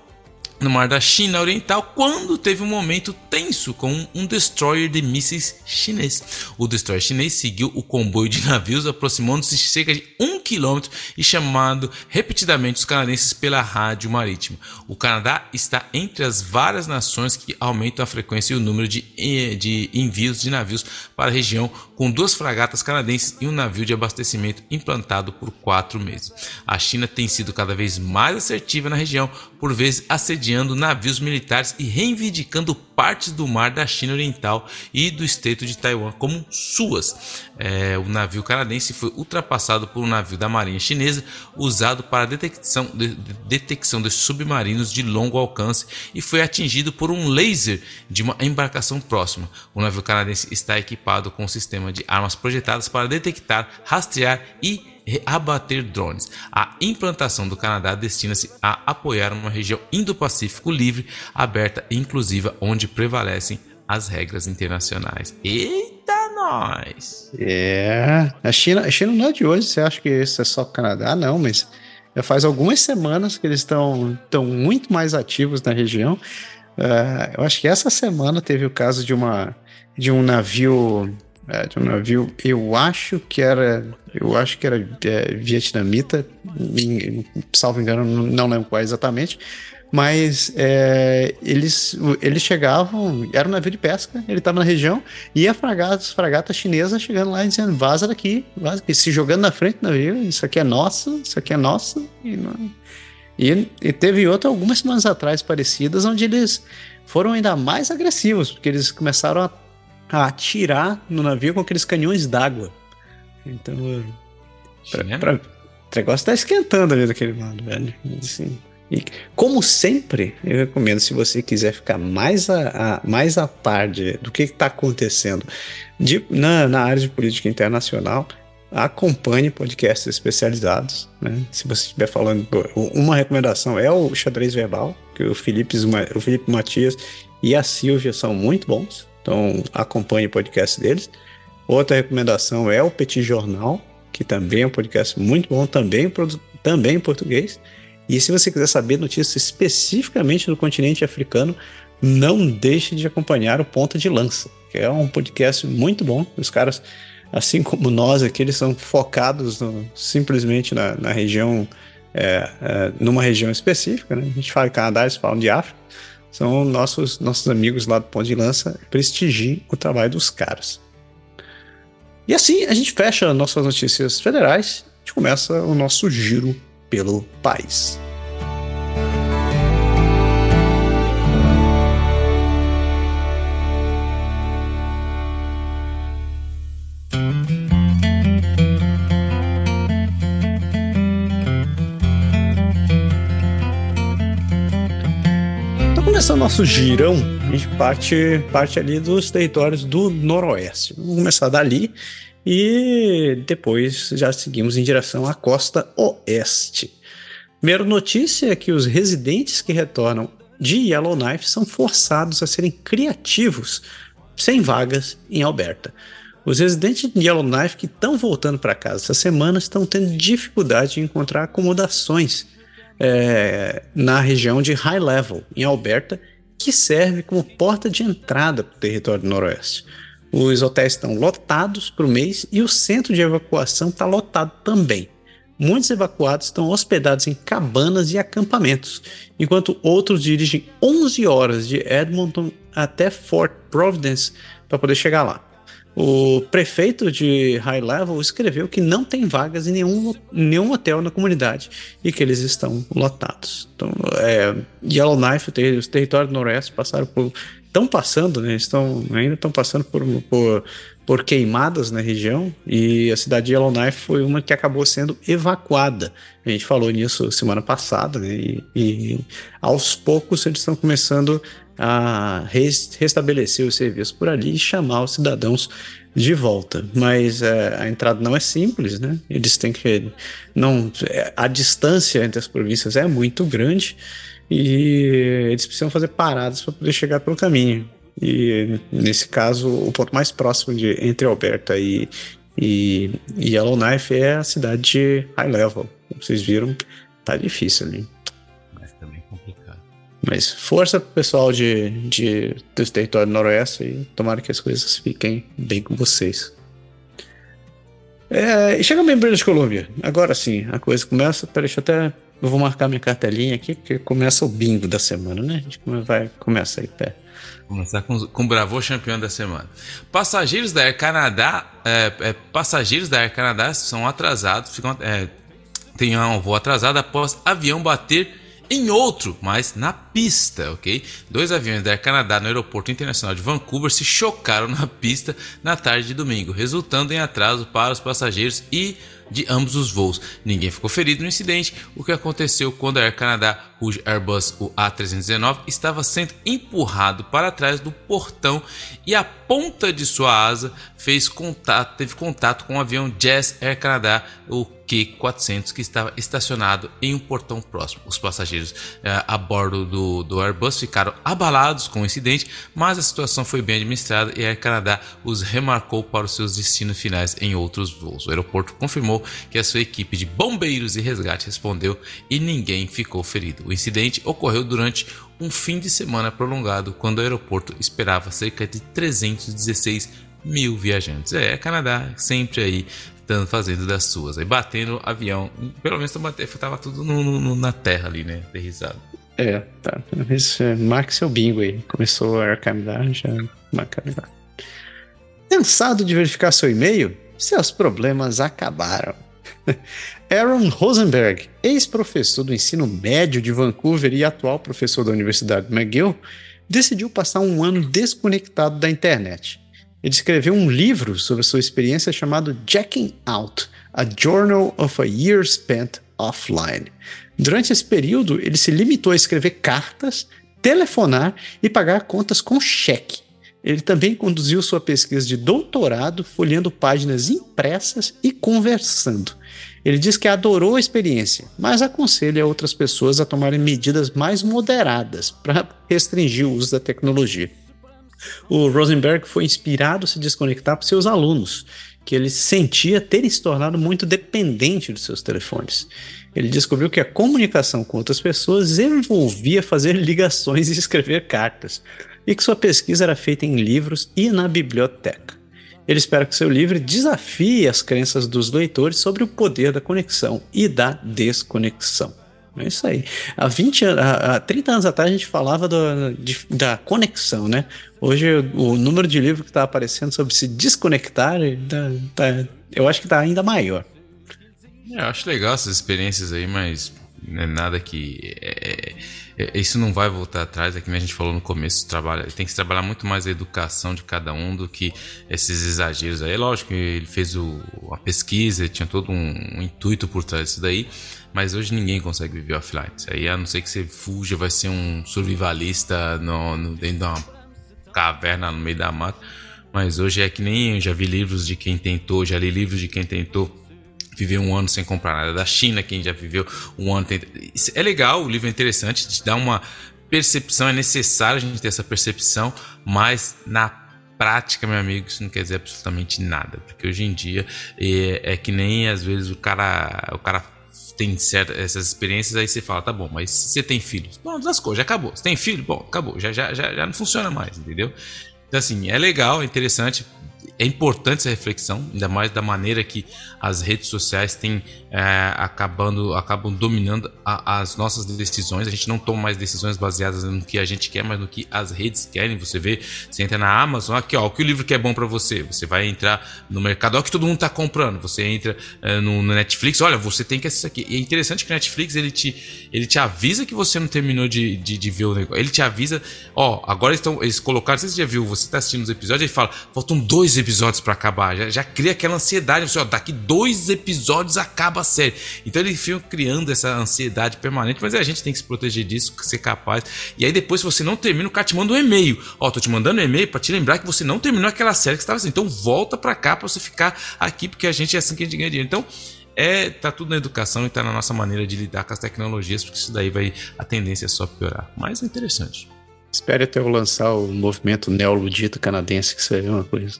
no mar da China Oriental quando teve um momento tenso com um destroyer de mísseis chinês. O destroyer chinês seguiu o comboio de navios aproximando-se cerca de um quilômetro e chamando repetidamente os canadenses pela rádio marítima. O Canadá está entre as várias nações que aumentam a frequência e o número de, eh, de envios de navios para a região, com duas fragatas canadenses e um navio de abastecimento implantado por quatro meses. A China tem sido cada vez mais assertiva na região, por vezes assediando navios militares e reivindicando partes do mar da China Oriental e do Estreito de Taiwan como suas. É, o navio canadense foi ultrapassado por um navio da Marinha Chinesa usado para detecção de, de, detecção de submarinos de longo alcance e foi atingido por um laser de uma embarcação próxima. O navio canadense está equipado com um sistema de armas projetadas para detectar, rastrear e abater drones. A implantação do Canadá destina-se a apoiar uma região Indo-Pacífico livre, aberta e inclusiva, onde prevalecem as regras internacionais. Eita, nós! É, a China, a China não é de hoje, você acha que isso é só o Canadá? Não, mas já faz algumas semanas que eles estão muito mais ativos na região. Uh, eu acho que essa semana teve o caso de uma de um navio é, de um navio, eu acho que era, eu acho que era é, vietnamita, em, salvo engano, não lembro qual exatamente, mas é, eles, eles chegavam, era um navio de pesca, ele estava na região, e a fragata, fragata chinesa chegando lá e dizendo, vaza daqui, vaza daqui, se jogando na frente do navio, isso aqui é nosso, isso aqui é nosso, e, e, e teve outra algumas semanas atrás parecidas, onde eles foram ainda mais agressivos, porque eles começaram a a atirar no navio com aqueles canhões d'água. Então, pra, pra, o negócio tá esquentando ali daquele lado, velho. Assim, e, como sempre, eu recomendo, se você quiser ficar mais a, a mais a par de, do que está acontecendo de, na, na área de política internacional, acompanhe podcasts especializados. Né? Se você estiver falando, uma recomendação é o Xadrez Verbal, que o Felipe, o Felipe Matias e a Silvia são muito bons. Então acompanhe o podcast deles. Outra recomendação é o Petit Jornal, que também é um podcast muito bom, também, também em português. E se você quiser saber notícias especificamente do continente africano, não deixe de acompanhar o Ponta de Lança, que é um podcast muito bom. Os caras, assim como nós aqui, eles são focados no, simplesmente na, na região, é, é, numa região específica. Né? A gente fala de Canadá, eles falam de África são nossos, nossos amigos lá do Ponto de Lança, prestigiem o trabalho dos caras. E assim a gente fecha nossas notícias federais, gente começa o nosso giro pelo país. Começar nosso girão, a gente parte, parte ali dos territórios do Noroeste. Vamos começar dali e depois já seguimos em direção à costa oeste. Primeira notícia é que os residentes que retornam de Yellowknife são forçados a serem criativos, sem vagas em Alberta. Os residentes de Yellowknife que estão voltando para casa essa semana estão tendo dificuldade em encontrar acomodações é, na região de High Level, em Alberta, que serve como porta de entrada para o território do Noroeste. Os hotéis estão lotados para o mês e o centro de evacuação está lotado também. Muitos evacuados estão hospedados em cabanas e acampamentos, enquanto outros dirigem 11 horas de Edmonton até Fort Providence para poder chegar lá. O prefeito de High Level escreveu que não tem vagas em nenhum, nenhum hotel na comunidade e que eles estão lotados. Então, é, Yellowknife, os territórios do Noroeste passaram por. Estão passando, né? Estão, ainda estão passando por, por, por queimadas na região e a cidade de Yellowknife foi uma que acabou sendo evacuada. A gente falou nisso semana passada, né? E, e aos poucos eles estão começando a restabelecer o serviço por ali e chamar os cidadãos de volta. Mas é, a entrada não é simples, né? Eles têm que. Não, é, a distância entre as províncias é muito grande e eles precisam fazer paradas para poder chegar pelo caminho. E nesse caso, o ponto mais próximo de entre Alberta e, e, Yellowknife é a cidade de High Level. Como vocês viram, tá difícil ali. Mas força pro pessoal de, de, do território noroeste e tomara que as coisas fiquem bem com vocês. É, e chega bem British Columbia. Agora sim, a coisa começa. Peraí, deixa eu até. Eu vou marcar minha cartelinha aqui, porque começa o bingo da semana, né? A gente vai, começa aí, pé. Começar com, com o Bravo campeão da semana. Passageiros da Air Canada, é, é, passageiros da Air Canada são atrasados, ficam, é, um voo atrasado após avião bater em outro, mas na pista, ok? Dois aviões da Air Canada no aeroporto internacional de Vancouver se chocaram na pista na tarde de domingo, resultando em atraso para os passageiros e de ambos os voos. Ninguém ficou ferido no incidente, o que aconteceu quando a Air Canada Rouge Airbus o A319 estava sendo empurrado para trás do portão e a ponta de sua asa fez contato, teve contato com o avião Jazz Air Canada, o Q400, que estava estacionado em um portão próximo. Os passageiros eh, a bordo do, do, Airbus ficaram abalados com o incidente, mas a situação foi bem administrada e a Air Canada os remarcou para os seus destinos finais em outros voos. O aeroporto confirmou que a sua equipe de bombeiros e resgate respondeu e ninguém ficou ferido. O incidente ocorreu durante um fim de semana prolongado, quando o aeroporto esperava cerca de 316 mil viajantes. É, Canadá sempre aí estando fazendo das suas, aí batendo avião, pelo menos estava tudo no, no, na terra ali, né, aterrissado. É, tá. Esse, é, marque seu bingo aí. Começou a Canadá, já marca Cansado de verificar seu e-mail? Seus problemas acabaram. <laughs> Aaron Rosenberg, ex-professor do ensino médio de Vancouver e atual professor da Universidade McGill, decidiu passar um ano desconectado da internet. Ele escreveu um livro sobre sua experiência chamado Jacking Out: A Journal of a Year Spent Offline. Durante esse período, ele se limitou a escrever cartas, telefonar e pagar contas com cheque. Ele também conduziu sua pesquisa de doutorado folheando páginas impressas e conversando. Ele diz que adorou a experiência, mas aconselha outras pessoas a tomarem medidas mais moderadas para restringir o uso da tecnologia. O Rosenberg foi inspirado a se desconectar por seus alunos, que ele sentia terem se tornado muito dependente dos seus telefones. Ele descobriu que a comunicação com outras pessoas envolvia fazer ligações e escrever cartas e que sua pesquisa era feita em livros e na biblioteca. Ele espera que seu livro desafie as crenças dos leitores sobre o poder da conexão e da desconexão. É isso aí. Há, 20 há 30 anos atrás a gente falava do, de, da conexão, né? Hoje o, número de livros que está aparecendo sobre se desconectar, tá, tá, eu acho que está ainda maior. É, eu acho legal essas experiências aí, mas não é nada que. É, é, isso não vai voltar atrás, é que a gente falou no começo, trabalha, tem que trabalhar muito mais a educação de cada um do que esses exageros aí. É lógico ele fez o, a pesquisa, tinha todo um, um, intuito por trás disso daí, mas hoje ninguém consegue viver offline. Isso aí, a não ser que você fuja, vai ser um survivalista no, no, dentro de uma caverna no meio da mata. Mas hoje é que nem eu já vi livros de quem tentou, já li livros de quem tentou viver um ano sem comprar nada da China, quem já viveu um ano. É legal, o livro é interessante, te dá uma percepção, é necessário a gente ter essa percepção, mas na prática, meu amigo, isso não quer dizer absolutamente nada, porque hoje em dia é, é que nem às vezes o cara, o cara tem certas essas experiências, aí você fala, tá bom, mas você tem filhos, bom, lascou, já acabou. Você tem filho? Bom, acabou, já, já, já, já não funciona mais, entendeu? Então, assim, é legal, é interessante, é importante essa reflexão, ainda mais da maneira que as redes sociais têm é, acabando, acabam dominando a, as nossas decisões. A gente não toma mais decisões baseadas no que a gente quer, mas no que as redes querem. Você vê, você entra na Amazon, aqui ó, o que o livro que é bom para você. Você vai entrar no mercado, ó, que todo mundo tá comprando. Você entra é, no, no, Netflix, olha, você tem que assistir aqui. E é interessante que o Netflix ele te, ele te avisa que você não terminou de, de, de ver o negócio. Ele te avisa, ó, agora estão, eles colocaram, se você já viu, você tá assistindo os episódios, ele fala, faltam dois episódios para acabar. Já, já, cria aquela ansiedade. Assim, ó, daqui dois episódios acaba a série. Então eles ficam criando essa ansiedade permanente. Mas a gente tem que se proteger disso, ser capaz. E aí depois, se você não termina, o cara te manda um e-mail. Ó, tô te mandando um e-mail para te lembrar que você não terminou aquela série que estava assim. Então volta para cá para você ficar aqui, porque a gente é assim que a gente ganha dinheiro. Então é tá tudo na educação e tá na nossa maneira de lidar com as tecnologias, porque isso daí vai a tendência é só piorar. Mas é interessante. Espere até eu lançar o movimento neoludito canadense, que aí é uma coisa.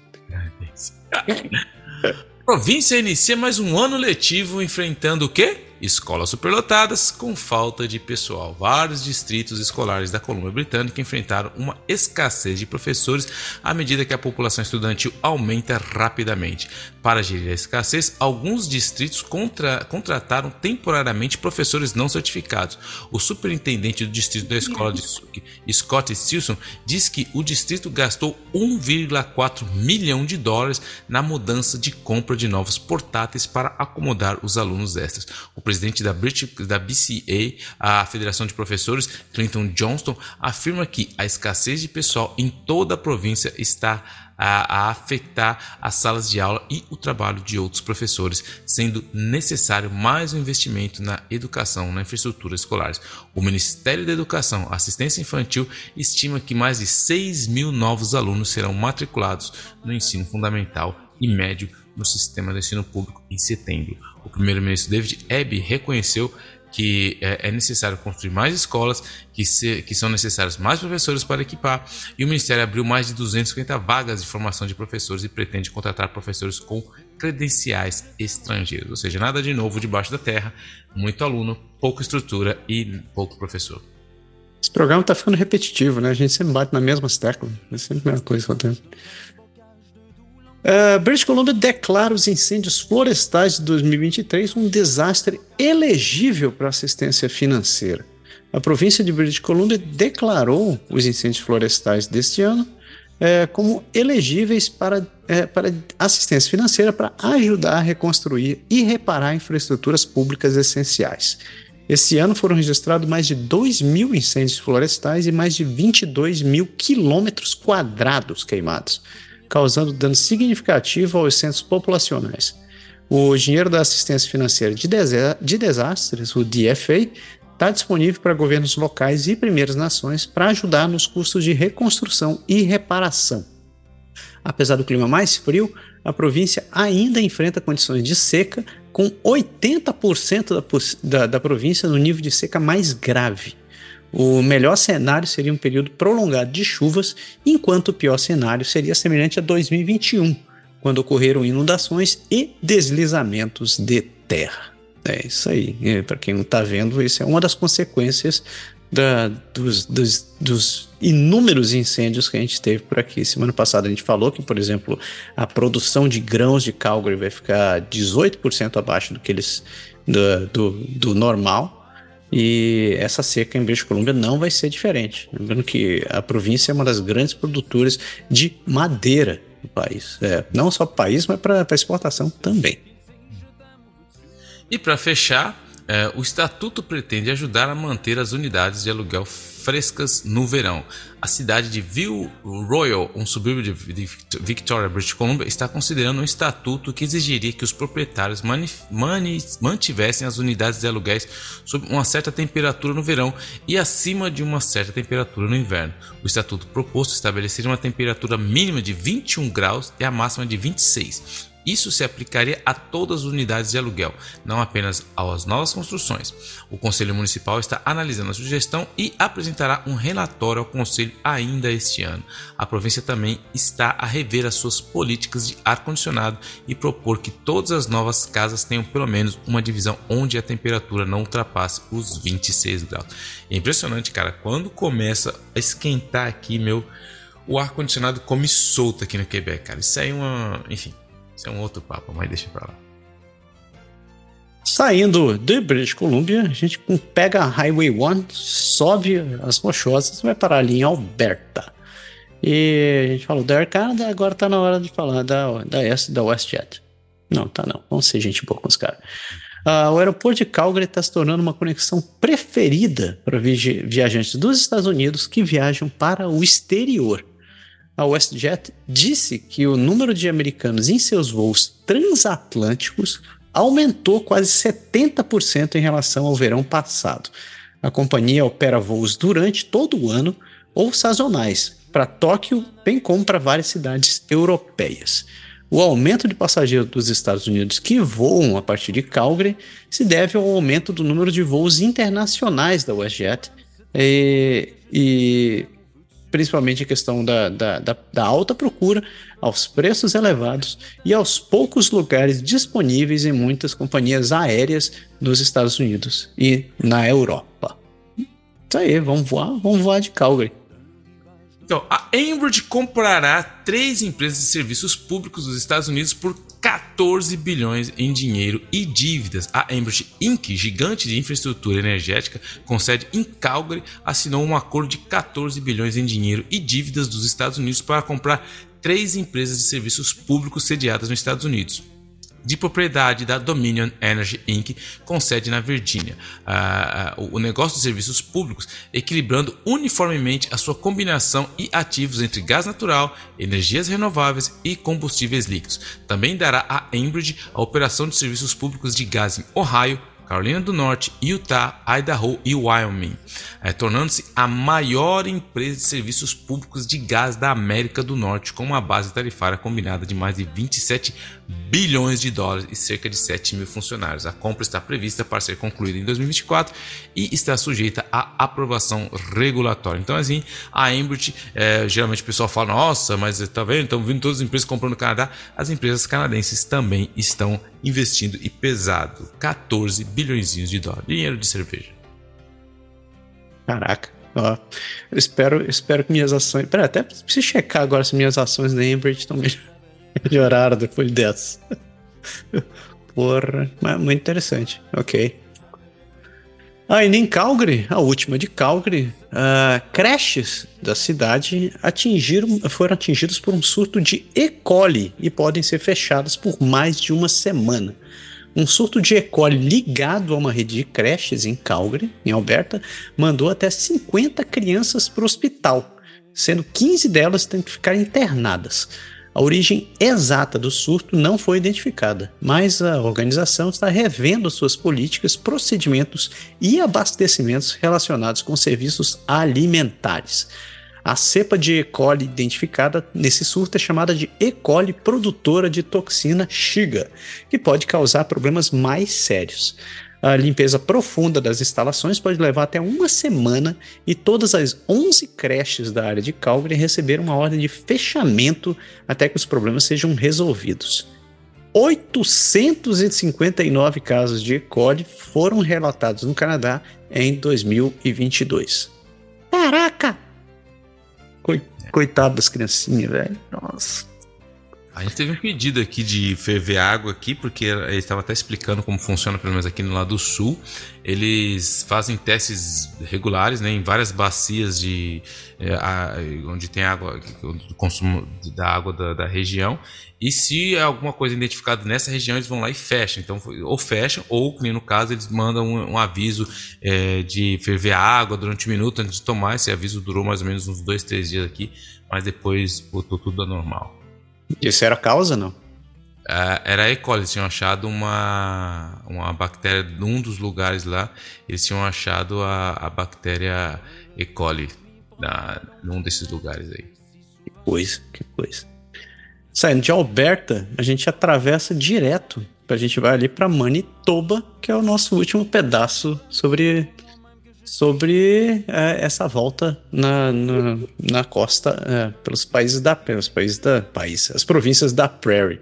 Província inicia mais um ano letivo enfrentando o quê? Escolas superlotadas com falta de pessoal. Vários distritos escolares da Colômbia Britânica enfrentaram uma escassez de professores à medida que a população estudantil aumenta rapidamente. Para gerir a escassez, alguns distritos contra, contrataram temporariamente professores não certificados. O superintendente do distrito da escola de Scott Stilson diz que o distrito gastou 1,4 milhão de dólares na mudança de compra de novos portáteis para acomodar os alunos extras. O presidente da, British, da BCA, a Federação de Professores, Clinton Johnston, afirma que a escassez de pessoal em toda a província está a, afetar as salas de aula e o trabalho de outros professores, sendo necessário mais um investimento na educação, na infraestrutura escolares. O Ministério da Educação, Assistência Infantil, estima que mais de 6 mil novos alunos serão matriculados no ensino fundamental e médio no sistema de ensino público em setembro. O primeiro-ministro David Ebb reconheceu que é, é necessário construir mais escolas, que, se, que são necessários mais professores para equipar, e o Ministério abriu mais de 250 vagas de formação de professores e pretende contratar professores com credenciais estrangeiros, ou seja, nada de novo debaixo da terra, muito aluno, pouca estrutura e pouco professor. Esse programa está ficando repetitivo, né? A gente sempre bate nas mesmas teclas, é sempre a mesma coisa. Uh, British Columbia declara os incêndios florestais de 2023 um desastre elegível para assistência financeira. A província de British Columbia declarou os incêndios florestais deste ano é, como elegíveis para, é, para assistência financeira para ajudar a reconstruir e reparar infraestruturas públicas essenciais. Esse ano foram registrados mais de 2 mil incêndios florestais e mais de 22 mil quilômetros quadrados queimados causando dano significativo aos centros populacionais. O dinheiro da assistência financeira de, de desastres, o DFA, está disponível para governos locais e primeiras nações para ajudar nos custos de reconstrução e reparação. Apesar do clima mais frio, a província ainda enfrenta condições de seca, com 80% da, da, da província no nível de seca mais grave. O melhor cenário seria um período prolongado de chuvas, enquanto o pior cenário seria semelhante a 2021, quando ocorreram inundações e deslizamentos de terra. É isso aí. Para quem não está vendo, isso é uma das consequências da, dos, dos, dos, inúmeros incêndios que a gente teve por aqui. Semana passada a gente falou que, por exemplo, a produção de grãos de Calgary vai ficar 18% abaixo do que eles do, do, do normal. E essa seca em British Columbia não vai ser diferente. Lembrando que a província é uma das grandes produtoras de madeira do país. É, não só para o país, mas para exportação também. E para fechar, é, o estatuto pretende ajudar a manter as unidades de aluguel frescas no verão. A cidade de Ville Royal, um subúrbio de Victoria, British Columbia, está considerando um estatuto que exigiria que os proprietários mantivessem as unidades de aluguéis sob uma certa temperatura no verão e acima de uma certa temperatura no inverno. O estatuto proposto estabeleceria uma temperatura mínima de 21 graus e a máxima de 26 isso se aplicaria a todas as unidades de aluguel, não apenas às novas construções. O Conselho Municipal está analisando a sugestão e apresentará um relatório ao Conselho ainda este ano. A província também está a rever as suas políticas de ar-condicionado e propor que todas as novas casas tenham pelo menos uma divisão onde a temperatura não ultrapasse os 26 graus. É impressionante, cara, quando começa a esquentar aqui, meu, o ar-condicionado come solto aqui no Quebec, cara. Isso aí é uma. Enfim, isso é um outro papo, mas deixa pra lá. Saindo de British Columbia, a gente pega a Highway 1, sobe as rochosas e vai parar ali em Alberta. E a gente falou da Air Canada, agora tá na hora de falar da, da, da WestJet. Não, tá não. Vamos ser gente boa com os caras. Uh, o aeroporto de Calgary está se tornando uma conexão preferida para viajantes dos Estados Unidos que viajam para o exterior. A WestJet disse que o número de americanos em seus voos transatlânticos aumentou quase 70% em relação ao verão passado. A companhia opera voos durante todo o ano ou sazonais para Tóquio, bem como para várias cidades europeias. O aumento de passageiros dos Estados Unidos que voam a partir de Calgary se deve ao aumento do número de voos internacionais da WestJet e, e principalmente a questão da, da, da, da, alta procura, aos preços elevados e aos poucos lugares disponíveis em muitas companhias aéreas dos Estados Unidos e na Europa. Isso aí, vamos voar, vamos voar de Calgary. Então, a Enbridge comprará três empresas de serviços públicos dos Estados Unidos por 14 bilhões em dinheiro e dívidas. A Enbridge Inc., gigante de infraestrutura energética, com sede em Calgary, assinou um acordo de 14 bilhões em dinheiro e dívidas dos Estados Unidos para comprar três empresas de serviços públicos sediadas nos Estados Unidos de propriedade da Dominion Energy Inc., com sede na Virgínia. Uh, uh, o negócio de serviços públicos, equilibrando uniformemente a sua combinação e ativos entre gás natural, energias renováveis e combustíveis líquidos. Também dará à Enbridge a operação de serviços públicos de gás em Ohio, Carolina do Norte, Utah, Idaho e Wyoming, é, tornando-se a maior empresa de serviços públicos de gás da América do Norte, com uma base tarifária combinada de mais de 27 bilhões de dólares e cerca de 7 mil funcionários. A compra está prevista para ser concluída em 2024 e está sujeita à aprovação regulatória. Então, assim, a Enbridge, é, geralmente o pessoal fala, nossa, mas tá vendo, estão vindo todas as empresas comprando no Canadá. As empresas canadenses também estão investindo e pesado 14 bilhões de dólares. Dinheiro de cerveja. Caraca. Ó, eu espero, espero que minhas ações. Pera, até preciso checar agora se minhas ações da Enbridge estão melhoraram depois dessa. Porra, muito interessante. Ok. Ainda em Calgary, a última de Calgary, uh, creches da cidade atingiram, foram atingidas por um surto de E. coli e podem ser fechadas por mais de uma semana. Um surto de E. coli ligado a uma rede de creches em Calgary, em Alberta, mandou até 50 crianças para o hospital, sendo 15 delas têm que ficar internadas. A origem exata do surto não foi identificada, mas a organização está revendo suas políticas, procedimentos e abastecimentos relacionados com serviços alimentares. A cepa de E. coli identificada nesse surto é chamada de E. coli produtora de toxina Shiga, que pode causar problemas mais sérios. A limpeza profunda das instalações pode levar até uma semana e todas as 11 creches da área de Calgary receberam uma ordem de fechamento até que os problemas sejam resolvidos. 859 casos de E. coli foram relatados no Canadá em 2022. Caraca! Coitado das criancinhas, velho. Nossa. A gente teve um pedido aqui de ferver água aqui, porque ele estava até explicando como funciona, pelo menos aqui no lado sul. Eles fazem testes regulares né, em várias bacias de é, a, onde tem água, o consumo da água da, da, região. E se é alguma coisa identificada nessa região, eles vão lá e fecham. Então, ou fecham, ou, no caso, eles mandam um, um aviso é, de ferver a água durante um minuto antes de tomar. Esse aviso durou mais ou menos uns dois, três dias aqui, mas depois voltou tudo normal. Isso era a causa, não? Uh, era E. coli, eles tinham achado uma, uma bactéria num dos lugares lá, eles tinham achado a, a bactéria E. coli na, num desses lugares aí. Que coisa, que coisa. Saindo de Alberta, a gente atravessa direto. A gente vai ali para Manitoba, que é o nosso último pedaço sobre sobre é, essa volta na, na, na costa é, pelos países da pelos países da país, as províncias da Prairie.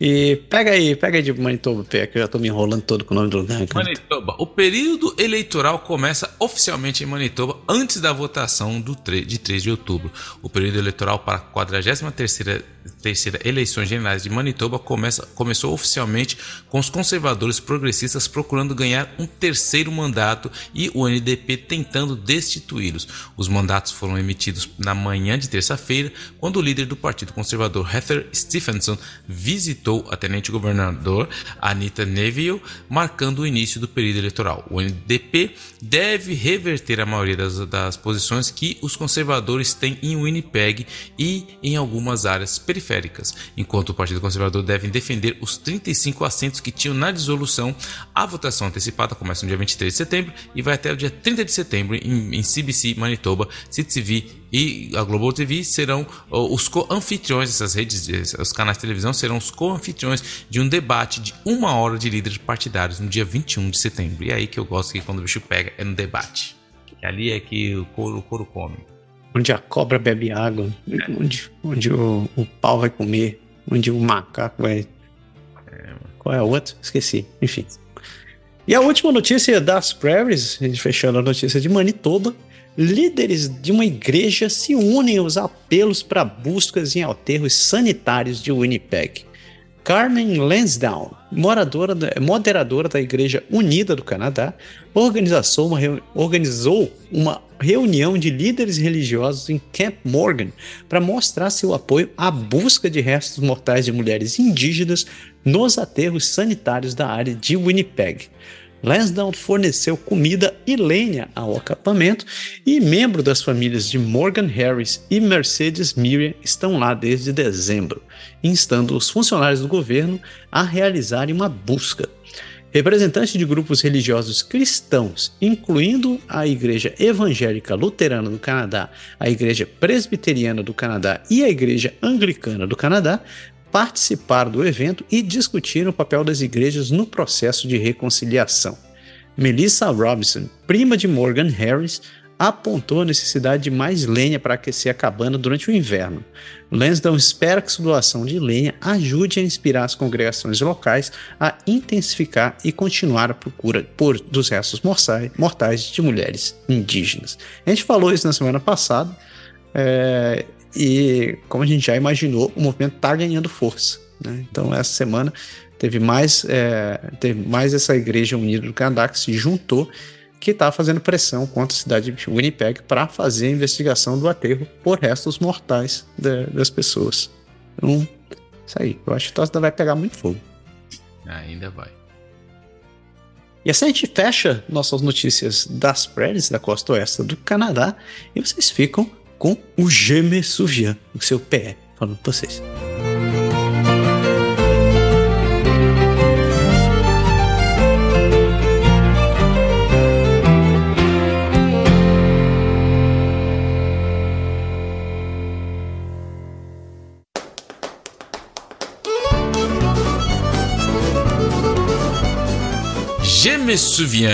E pega aí, pega aí de Manitoba, que eu já tô me enrolando todo com o nome do lugar. Manitoba. O período eleitoral começa oficialmente em Manitoba antes da votação do de 3 de outubro. O período eleitoral para a 43ª terceira eleições generais de Manitoba começa, começou oficialmente com os conservadores progressistas procurando ganhar um terceiro mandato e o NDP tentando destituí-los. Os mandatos foram emitidos na manhã de terça-feira, quando o líder do Partido Conservador Heather Stephenson visitou a tenente-governador Anita Neville, marcando o início do período eleitoral. O NDP deve reverter a maioria das, das posições que os conservadores têm em Winnipeg e em algumas áreas periféricas, enquanto o Partido Conservador deve defender os 35 assentos que tinham na dissolução. A votação antecipada começa no dia 23 de setembro e vai até o dia 30 de setembro em, em CBC, Manitoba, CTV e a Global TV serão os co-anfitriões dessas redes, os canais de televisão serão os co-anfitriões de um debate de uma hora de líderes partidários no dia 21 de setembro. E é aí que eu gosto que quando o bicho pega é no debate. E ali é que o couro, o couro come. Onde a cobra bebe água, onde, onde o, o pau vai comer, onde o macaco vai. É, Qual é o outro? Esqueci. Enfim. E a última notícia das Prairies, fechando a notícia de Manitoba, líderes de uma igreja se unem aos apelos para buscas em aterros sanitários de Winnipeg. Carmen Lansdowne, moradora moderadora da Igreja Unida do Canadá, organizou uma, organizou uma reunião de líderes religiosos em Camp Morgan para mostrar seu apoio à busca de restos mortais de mulheres indígenas nos aterros sanitários da área de Winnipeg. Lansdowne forneceu comida e lenha ao acampamento e membros das famílias de Morgan Harris e Mercedes Miriam estão lá desde dezembro, instando os funcionários do governo a realizarem uma busca. Representantes de grupos religiosos cristãos, incluindo a Igreja Evangélica Luterana do Canadá, a Igreja Presbiteriana do Canadá e a Igreja Anglicana do Canadá, participaram do evento e discutiram o papel das igrejas no processo de reconciliação. Melissa Robinson, prima de Morgan Harris, apontou a necessidade de mais lenha para aquecer a cabana durante o inverno. Lansdowne espera que sua doação de lenha ajude a inspirar as congregações locais a intensificar e continuar a procura por, dos restos mortais de mulheres indígenas. A gente falou isso na semana passada, é, e como a gente já imaginou, o movimento está ganhando força. Né? Então, essa semana teve mais, é, teve mais essa Igreja Unida do Canadá que se juntou, que está fazendo pressão contra a cidade de Winnipeg para fazer a investigação do aterro por restos mortais de, das pessoas. Então, isso aí. Eu acho que ainda vai pegar muito fogo. Ainda vai. E assim a gente fecha nossas notícias das prairies da costa oeste do Canadá e vocês ficam com o Geme Souvian, o seu pé, falando pra vocês. Me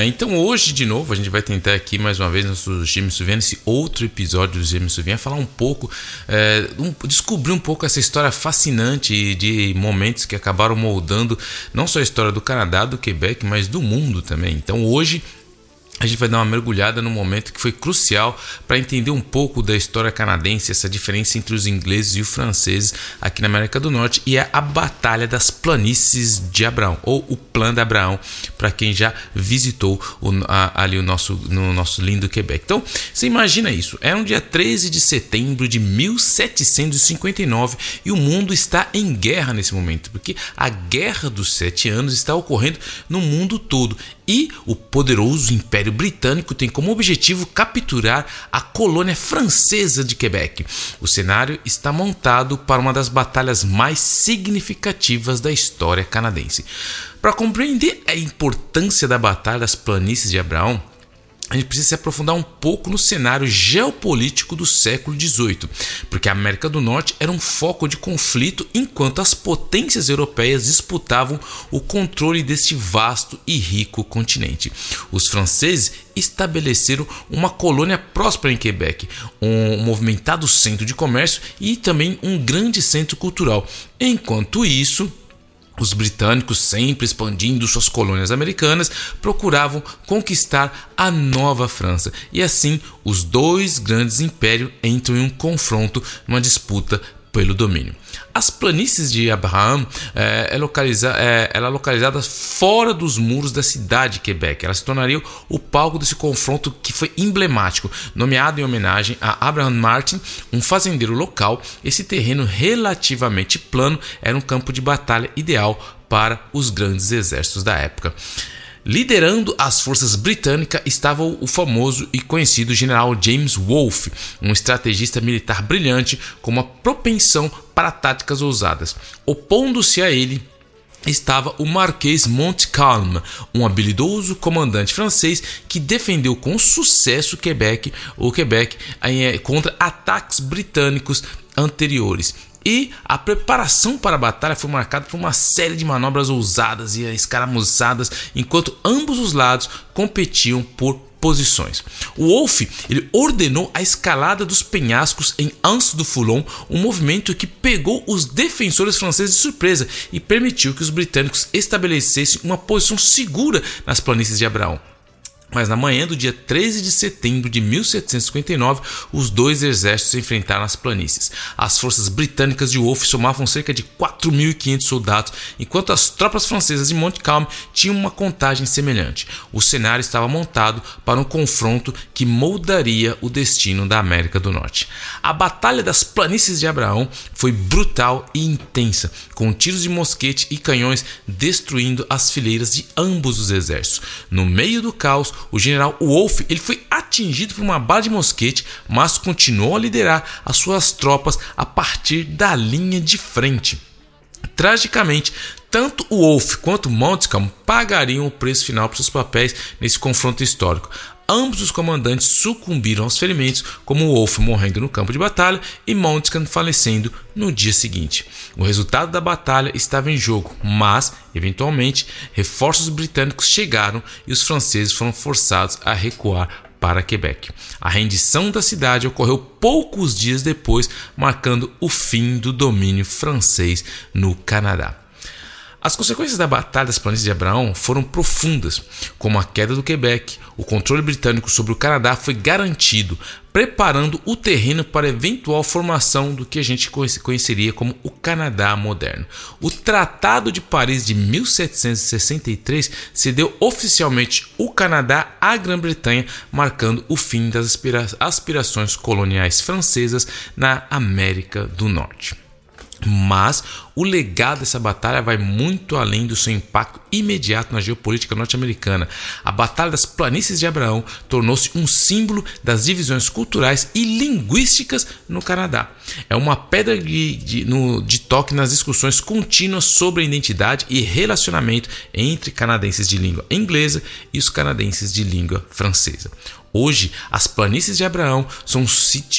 Então hoje, de novo, a gente vai tentar aqui mais uma vez nosso Je me souviens, esse outro episódio do Je me souviens, falar um pouco, é, um, descobrir um pouco essa história fascinante de momentos que acabaram moldando não só a história do Canadá, do Quebec, mas do mundo também. Então hoje a gente vai dar uma mergulhada num momento que foi crucial para entender um pouco da história canadense, essa diferença entre os ingleses e os franceses aqui na América do Norte, e é a Batalha das Planícies de Abraão, ou o Plano de Abraão, para quem já visitou o, a, ali o nosso, no nosso lindo Quebec. Então, você imagina isso, era um dia 13 de setembro de 1759 e o mundo está em guerra nesse momento, porque a Guerra dos Sete Anos está ocorrendo no mundo todo e o poderoso Império Britânico tem como objetivo capturar a colônia francesa de Quebec. O cenário está montado para uma das batalhas mais significativas da história canadense. Para compreender a importância da Batalha das Planícies de Abraão, a gente precisa se aprofundar um pouco no cenário geopolítico do século XVIII, porque a América do Norte era um foco de conflito enquanto as potências europeias disputavam o controle deste vasto e rico continente. Os franceses estabeleceram uma colônia próspera em Quebec, um movimentado centro de comércio e também um grande centro cultural. Enquanto isso, os britânicos, sempre expandindo suas colônias americanas, procuravam conquistar a Nova França. E assim, os dois grandes impérios entram em um confronto, uma disputa pelo domínio. As planícies de Abraham é, é, localiza, é, ela é localizada fora dos muros da cidade de Quebec. Ela se tornaria o palco desse confronto que foi emblemático. Nomeado em homenagem a Abraham Martin, um fazendeiro local, esse terreno relativamente plano era um campo de batalha ideal para os grandes exércitos da época. Liderando as forças britânicas estava o famoso e conhecido general James Wolfe, um estrategista militar brilhante com uma propensão para táticas ousadas. Opondo-se a ele estava o Marquês Montcalm, um habilidoso comandante francês que defendeu com sucesso Quebec, o Quebec eh, contra ataques britânicos anteriores. E a preparação para a batalha foi marcada por uma série de manobras ousadas e escaramuçadas, enquanto ambos os lados competiam por posições. O Wolfe ele ordenou a escalada dos penhascos em Anse do Foulon, um movimento que pegou os defensores franceses de surpresa e permitiu que os britânicos estabelecessem uma posição segura nas planícies de Abraão. Mas na manhã do dia 13 de setembro de 1759, os dois exércitos se enfrentaram nas planícies. As forças britânicas de Wolfe somavam cerca de 4.500 soldados, enquanto as tropas francesas de Montcalm tinham uma contagem semelhante. O cenário estava montado para um confronto que moldaria o destino da América do Norte. A Batalha das Planícies de Abraão foi brutal e intensa, com tiros de mosquete e canhões destruindo as fileiras de ambos os exércitos. No meio do caos, o general Wolfe ele foi atingido por uma bala de mosquete, mas continuou a liderar as suas tropas a partir da linha de frente. Tragicamente, tanto o Wolfe quanto Montcalm pagariam o preço final por seus papéis nesse confronto histórico. Ambos os comandantes sucumbiram aos ferimentos, como Wolf morrendo no campo de batalha e Montcalm falecendo no dia seguinte. O resultado da batalha estava em jogo, mas, eventualmente, reforços britânicos chegaram e os franceses foram forçados a recuar para Quebec. A rendição da cidade ocorreu poucos dias depois, marcando o fim do domínio francês no Canadá. As consequências da Batalha das Planícies de Abraão foram profundas, como a queda do Quebec, o controle britânico sobre o Canadá foi garantido, preparando o terreno para a eventual formação do que a gente conheceria como o Canadá moderno. O Tratado de Paris de 1763 cedeu oficialmente o Canadá à Grã-Bretanha, marcando o fim das aspirações coloniais francesas na América do Norte. Mas o legado dessa batalha vai muito além do seu impacto imediato na geopolítica norte-americana. A Batalha das Planícies de Abraão tornou-se um símbolo das divisões culturais e linguísticas no Canadá. É uma pedra de, de, no, de toque nas discussões contínuas sobre a identidade e relacionamento entre canadenses de língua inglesa e os canadenses de língua francesa. Hoje, as planícies de Abraão são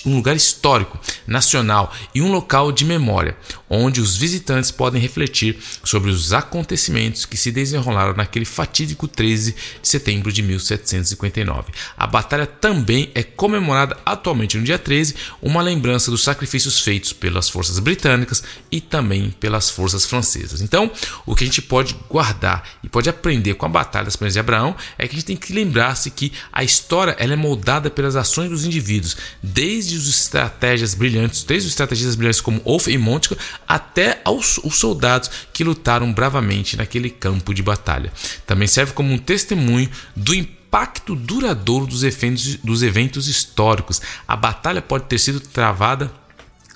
um, lugar histórico, nacional e um local de memória, onde os visitantes podem refletir sobre os acontecimentos que se desenrolaram naquele fatídico 13 de setembro de 1759. A batalha também é comemorada atualmente no dia 13, uma lembrança dos sacrifícios feitos pelas forças britânicas e também pelas forças francesas. Então, o que a gente pode guardar e pode aprender com a Batalha das Planícies de Abraão é que a gente tem que lembrar-se que a história ela é moldada pelas ações dos indivíduos, desde os estratégias brilhantes, desde os estrategistas brilhantes como Wolf e Montica, até aos os soldados que lutaram bravamente naquele campo de batalha. Também serve como um testemunho do impacto duradouro dos eventos, dos eventos históricos. A batalha pode ter sido travada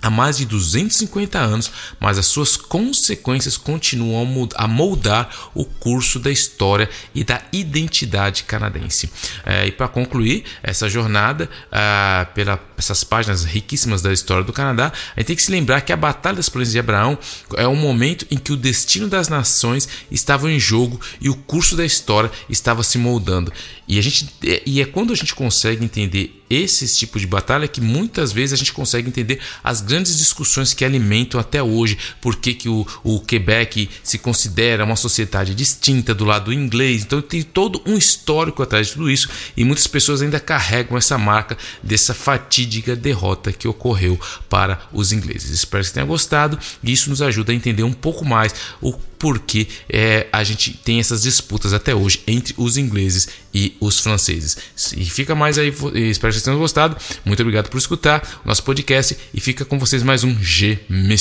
há mais de 250 anos, mas as suas consequências continuam a moldar o curso da história e da identidade canadense. É, e para concluir essa jornada, ah, pelas essas páginas riquíssimas da história do Canadá, a gente tem que se lembrar que a Batalha das Planícies de Abraão é um momento em que o destino das nações estava em jogo e o curso da história estava se moldando. E, a gente, e é quando a gente consegue entender esses tipos de batalha que muitas vezes a gente consegue entender as grandes discussões que alimentam até hoje por que, que o, o Quebec se considera uma sociedade distinta do lado inglês. Então tem todo um histórico atrás de tudo isso e muitas pessoas ainda carregam essa marca dessa fatídica derrota que ocorreu para os ingleses. Espero que tenha gostado e isso nos ajuda a entender um pouco mais o porque é, a gente tem essas disputas até hoje entre os ingleses e os franceses. E fica mais aí, espero que vocês tenham gostado. Muito obrigado por escutar o nosso podcast e fica com vocês mais um G Me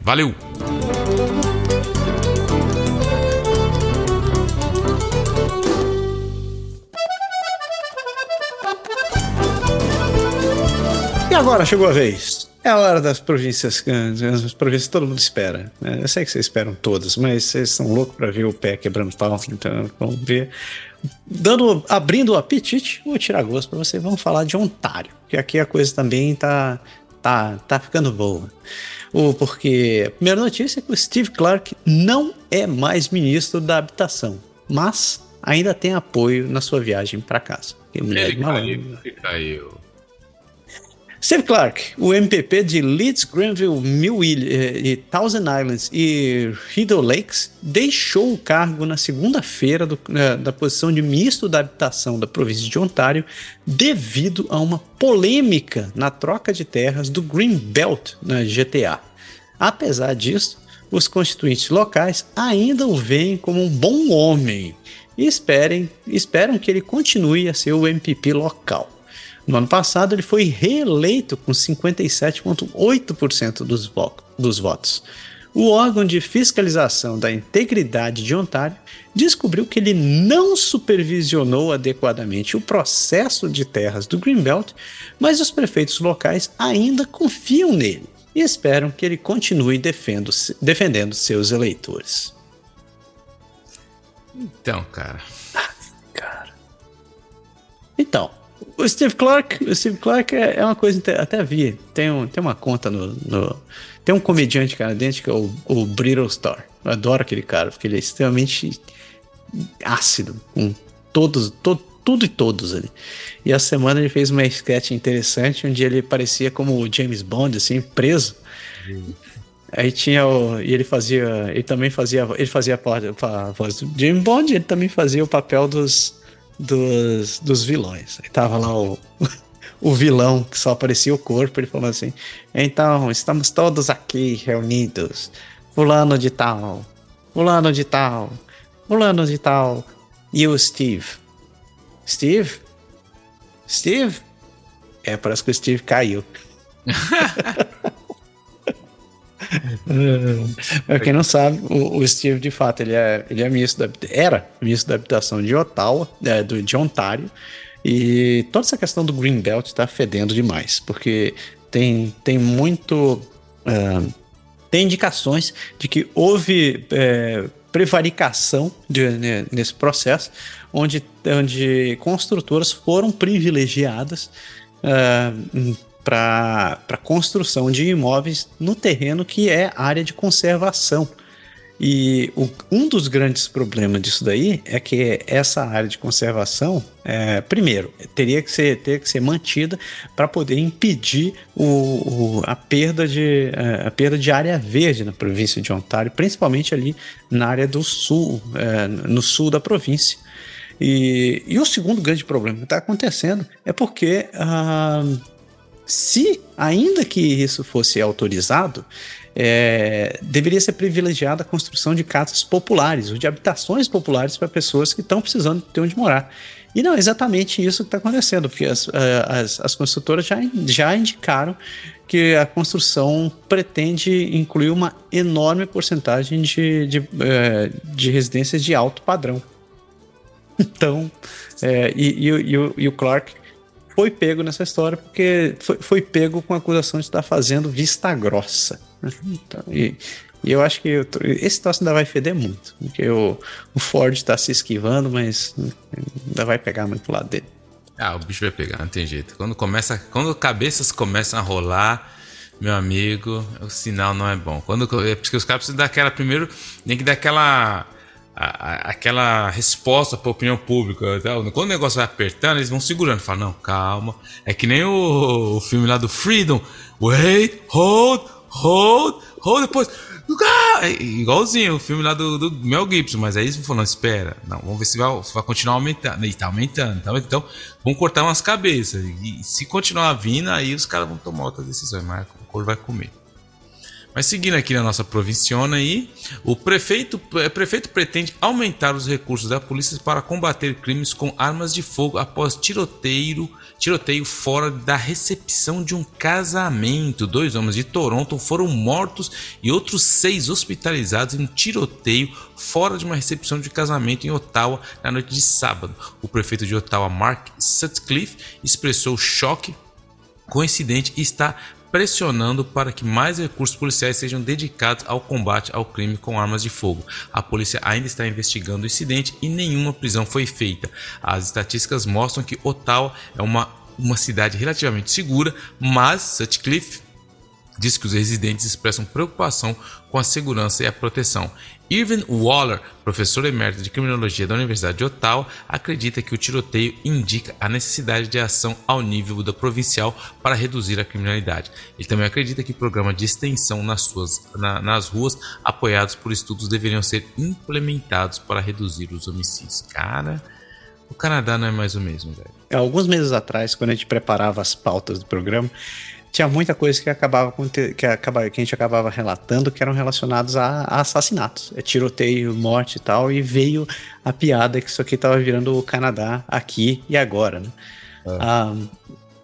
Valeu! E agora chegou a vez. É a hora das províncias, as províncias todo mundo espera. Né? Eu sei que vocês esperam todas, mas vocês estão loucos para ver o pé quebrando pau, então vamos ver. Dando, abrindo o apetite, vou tirar gosto para vocês. Vamos falar de Ontário, que aqui a coisa também tá, tá, tá ficando boa. O, porque a primeira notícia é que o Steve Clark não é mais ministro da habitação, mas ainda tem apoio na sua viagem para casa. Ele caiu, ele caiu. Steve Clark, o MPP de Leeds, Granville, Mill eh, e Thousand Islands e Rideau Lakes, deixou o cargo na segunda-feira eh, da posição de ministro da Habitação da província de Ontário devido a uma polêmica na troca de terras do Green Belt na GTA. Apesar disso, os constituintes locais ainda o veem como um bom homem e esperem, esperam que ele continue a ser o MPP local. No ano passado, ele foi reeleito com 57,8% dos, vo dos votos. O órgão de fiscalização da integridade de Ontário descobriu que ele não supervisionou adequadamente o processo de terras do Greenbelt, mas os prefeitos locais ainda confiam nele e esperam que ele continue defendendo, defendendo seus eleitores. Então, cara. cara. Então, o Steve Clark, o Steve Clark é, é uma coisa até vi. Tem, um, tem uma conta no, no, Tem um comediante canadense que é o, o Brittle Star. Eu adoro aquele cara, porque ele é extremamente ácido com todos, to, tudo e todos ali. E a semana ele fez uma sketch interessante onde ele parecia como o James Bond, assim, preso. Aí tinha o. E ele fazia. Ele também fazia. Ele fazia a voz do James Bond, ele também fazia o papel dos dos, dos vilões. Aí tava lá o, <laughs> o vilão, que só aparecia o corpo, ele falou assim: Então, estamos todos aqui reunidos. Fulano de tal, fulano de tal, fulano de tal. E o Steve. Steve? Steve? É, parece que o Steve caiu. <laughs> <laughs> Pra quem não sabe, o, o, Steve, de fato, ele é, ele é ministro da, era ministro da habitação de Ottawa, é, do, de Ontário, e toda essa questão do Greenbelt está fedendo demais, porque tem, tem muito. Uh, tem indicações de que houve é, prevaricação de, né, nesse processo, onde, onde construtoras foram privilegiadas uh, para construção de imóveis no terreno que é área de conservação. E o, um dos grandes problemas disso daí é que essa área de conservação, é, primeiro, teria que ser, teria que ser mantida para poder impedir o, o, a, perda de, é, a perda de área verde na província de Ontário, principalmente ali na área do sul, é, no sul da província. E, e o segundo grande problema que está acontecendo é porque. Ah, se, ainda que isso fosse autorizado, é, deveria ser privilegiada a construção de casas populares, ou de habitações populares para pessoas que estão precisando ter onde morar. E não é exatamente isso que está acontecendo, porque as, as, as, construtoras já, já indicaram que a construção pretende incluir uma enorme porcentagem de, de, é, de residências de alto padrão. <laughs> Então, é, e, e, e, o, e o Clark foi pego nessa história porque foi, foi pego com a acusação de estar fazendo vista grossa. Então, e, e, eu acho que eu, esse troço ainda vai feder muito, porque o, o Ford está se esquivando, mas ainda vai pegar muito pro lado dele. Ah, o bicho vai pegar, não tem jeito. Quando começa, quando cabeças começam a rolar, meu amigo, o sinal não é bom. Quando é porque os caras precisam dar aquela primeiro, tem que dar aquela a, aquela resposta para a opinião pública. Quando o negócio vai apertando, eles vão segurando. Falam, não, calma. É que nem o, o filme lá do Freedom. Wait, hold, hold, hold, depois. É igualzinho o filme lá do, do Mel Gibson, mas aí eles falando, espera, não, vamos ver se vai, vai continuar aumentando. E tá aumentando, tá? Então, vão cortar umas cabeças. E se continuar vindo, aí os caras vão tomar outras decisões, mas o couro vai comer. Mas seguindo aqui na nossa provinciona aí, o prefeito, o é, prefeito pretende aumentar os recursos da polícia para combater crimes com armas de fogo após tiroteio, tiroteio fora da recepção de um casamento. Dois homens de Toronto foram mortos e outros seis hospitalizados em um tiroteio fora de uma recepção de casamento em Ottawa na noite de sábado. O prefeito de Ottawa, Mark Sutcliffe, expressou choque com o incidente e está pressionando para que mais recursos policiais sejam dedicados ao combate ao crime com armas de fogo. A polícia ainda está investigando o incidente e nenhuma prisão foi feita. As estatísticas mostram que Ottawa é uma, uma cidade relativamente segura, mas Sutcliffe diz que os residentes expressam preocupação com a segurança e a proteção. Irvin Waller, professor emérito de criminologia da Universidade de Ottawa, acredita que o tiroteio indica a necessidade de ação ao nível da provincial para reduzir a criminalidade. Ele também acredita que programas de extensão nas, suas, na, nas ruas apoiados por estudos deveriam ser implementados para reduzir os homicídios. Cara, o Canadá não é mais o mesmo, velho. Alguns meses atrás, quando a gente preparava as pautas do programa, tinha muita coisa que acabava que, acaba, que a gente acabava relatando que eram relacionados a, a, assassinatos, é tiroteio, morte e tal, e veio a piada que isso aqui estava virando o Canadá aqui e agora, né? É. Ah,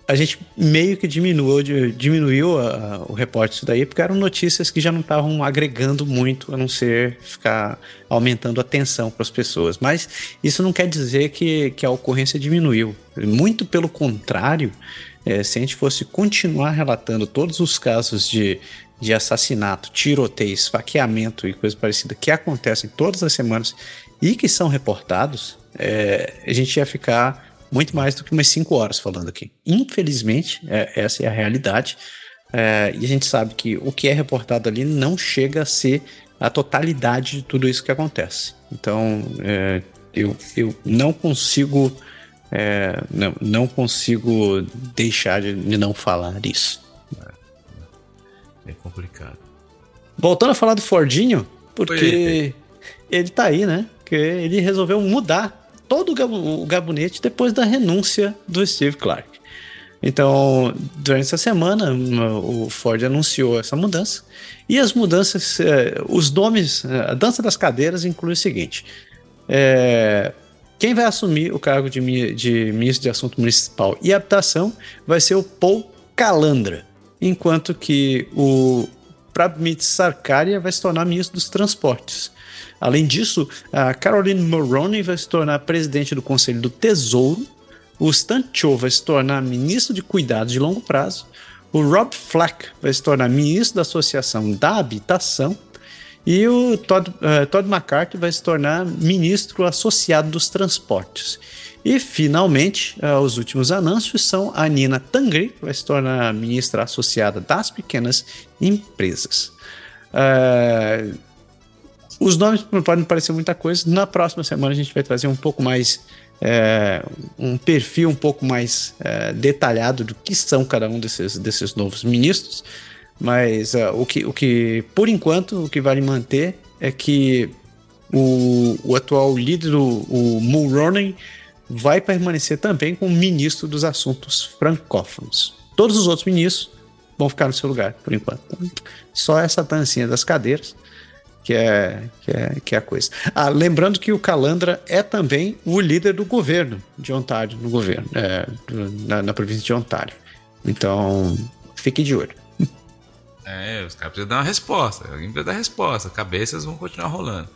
a gente meio que diminuiu, diminuiu a, a, o repórter disso daí, porque eram notícias que já não estavam agregando muito, a não ser ficar aumentando a tensão para as pessoas. Mas isso não quer dizer que, que a ocorrência diminuiu. Muito pelo contrário, é, se a gente fosse continuar relatando todos os casos de, de assassinato, tiroteio, esfaqueamento e coisa parecida que acontecem todas as semanas e que são reportados, é, a gente ia ficar muito mais do que umas 5 horas falando aqui. Infelizmente, é, essa é a realidade. É, e a gente sabe que o que é reportado ali não chega a ser a totalidade de tudo isso que acontece. Então, é, eu, eu não consigo é, não, não consigo deixar de, de não falar isso. É, é complicado. Voltando a falar do Fordinho, porque ele tá aí, né? Que ele resolveu mudar todo o gabinete depois da renúncia do Steve Clark. Então, durante essa semana, o Ford anunciou essa mudança. E as mudanças, é, os nomes, a dança das cadeiras inclui o seguinte: é, quem vai assumir o cargo de, de ministro de Assunto Municipal e Habitação vai ser o Paul Calandra, enquanto que o Prabmit Sarkaria vai se tornar ministro dos Transportes. Além disso, a Caroline Mulroney vai se tornar presidente do Conselho do Tesouro, o Stan Cho vai se tornar ministro de Cuidados de Longo Prazo, o Rob Flack vai se tornar ministro da Associação da Habitação e o Todd, uh, Todd McCarthy vai se tornar ministro associado dos transportes. E, finalmente, uh, os últimos anúncios são a Nina Tangri, que vai se tornar ministra associada das pequenas empresas. Uh, os nomes podem parecer muita coisa. Na próxima semana a gente vai trazer um pouco mais. É, um perfil um pouco mais é, detalhado do que são cada um desses, desses novos ministros. Mas uh, o, que, o que, por enquanto, o que vale manter é que o, o atual líder, o, o Mulroney, vai permanecer também como ministro dos assuntos francófonos. Todos os outros ministros vão ficar no seu lugar, por enquanto. Só essa dancinha das cadeiras que é, que é, que é a coisa. Ah, lembrando que o Calandra é também o líder do governo de Ontário, no governo, é, na, na província de Ontário. Então, fique de olho. É, os caras precisam dar uma resposta. Alguém precisa dar resposta. Cabeças vão continuar rolando.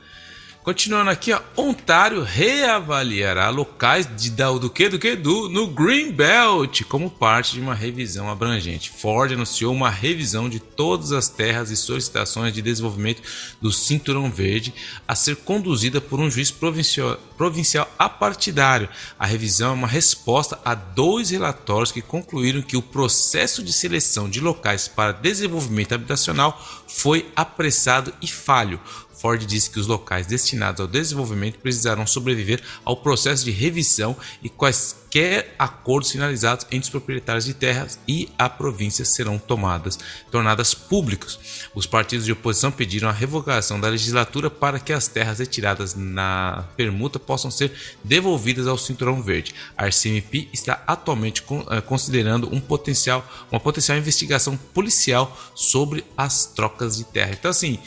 Continuando aqui, ó, Ontário reavaliará locais de, do que do que do no Green Belt como parte de uma revisão abrangente. Ford anunciou uma revisão de todas as terras e solicitações de desenvolvimento do Cinturão Verde a ser conduzida por um juiz provincial, provincial apartidário. A revisão é uma resposta a dois relatórios que concluíram que o processo de seleção de locais para desenvolvimento habitacional foi apressado e falho. Ford disse que os locais destinados ao desenvolvimento precisarão sobreviver ao processo de revisão e quaisquer acordos finalizados entre os proprietários de terras e a província serão tomadas, tornadas públicas. Os partidos de oposição pediram a revogação da legislatura para que as terras retiradas na permuta possam ser devolvidas ao Cinturão Verde. A RCMP está atualmente eh, considerando um potencial, uma potencial investigação policial sobre as trocas de terra. Então, assim,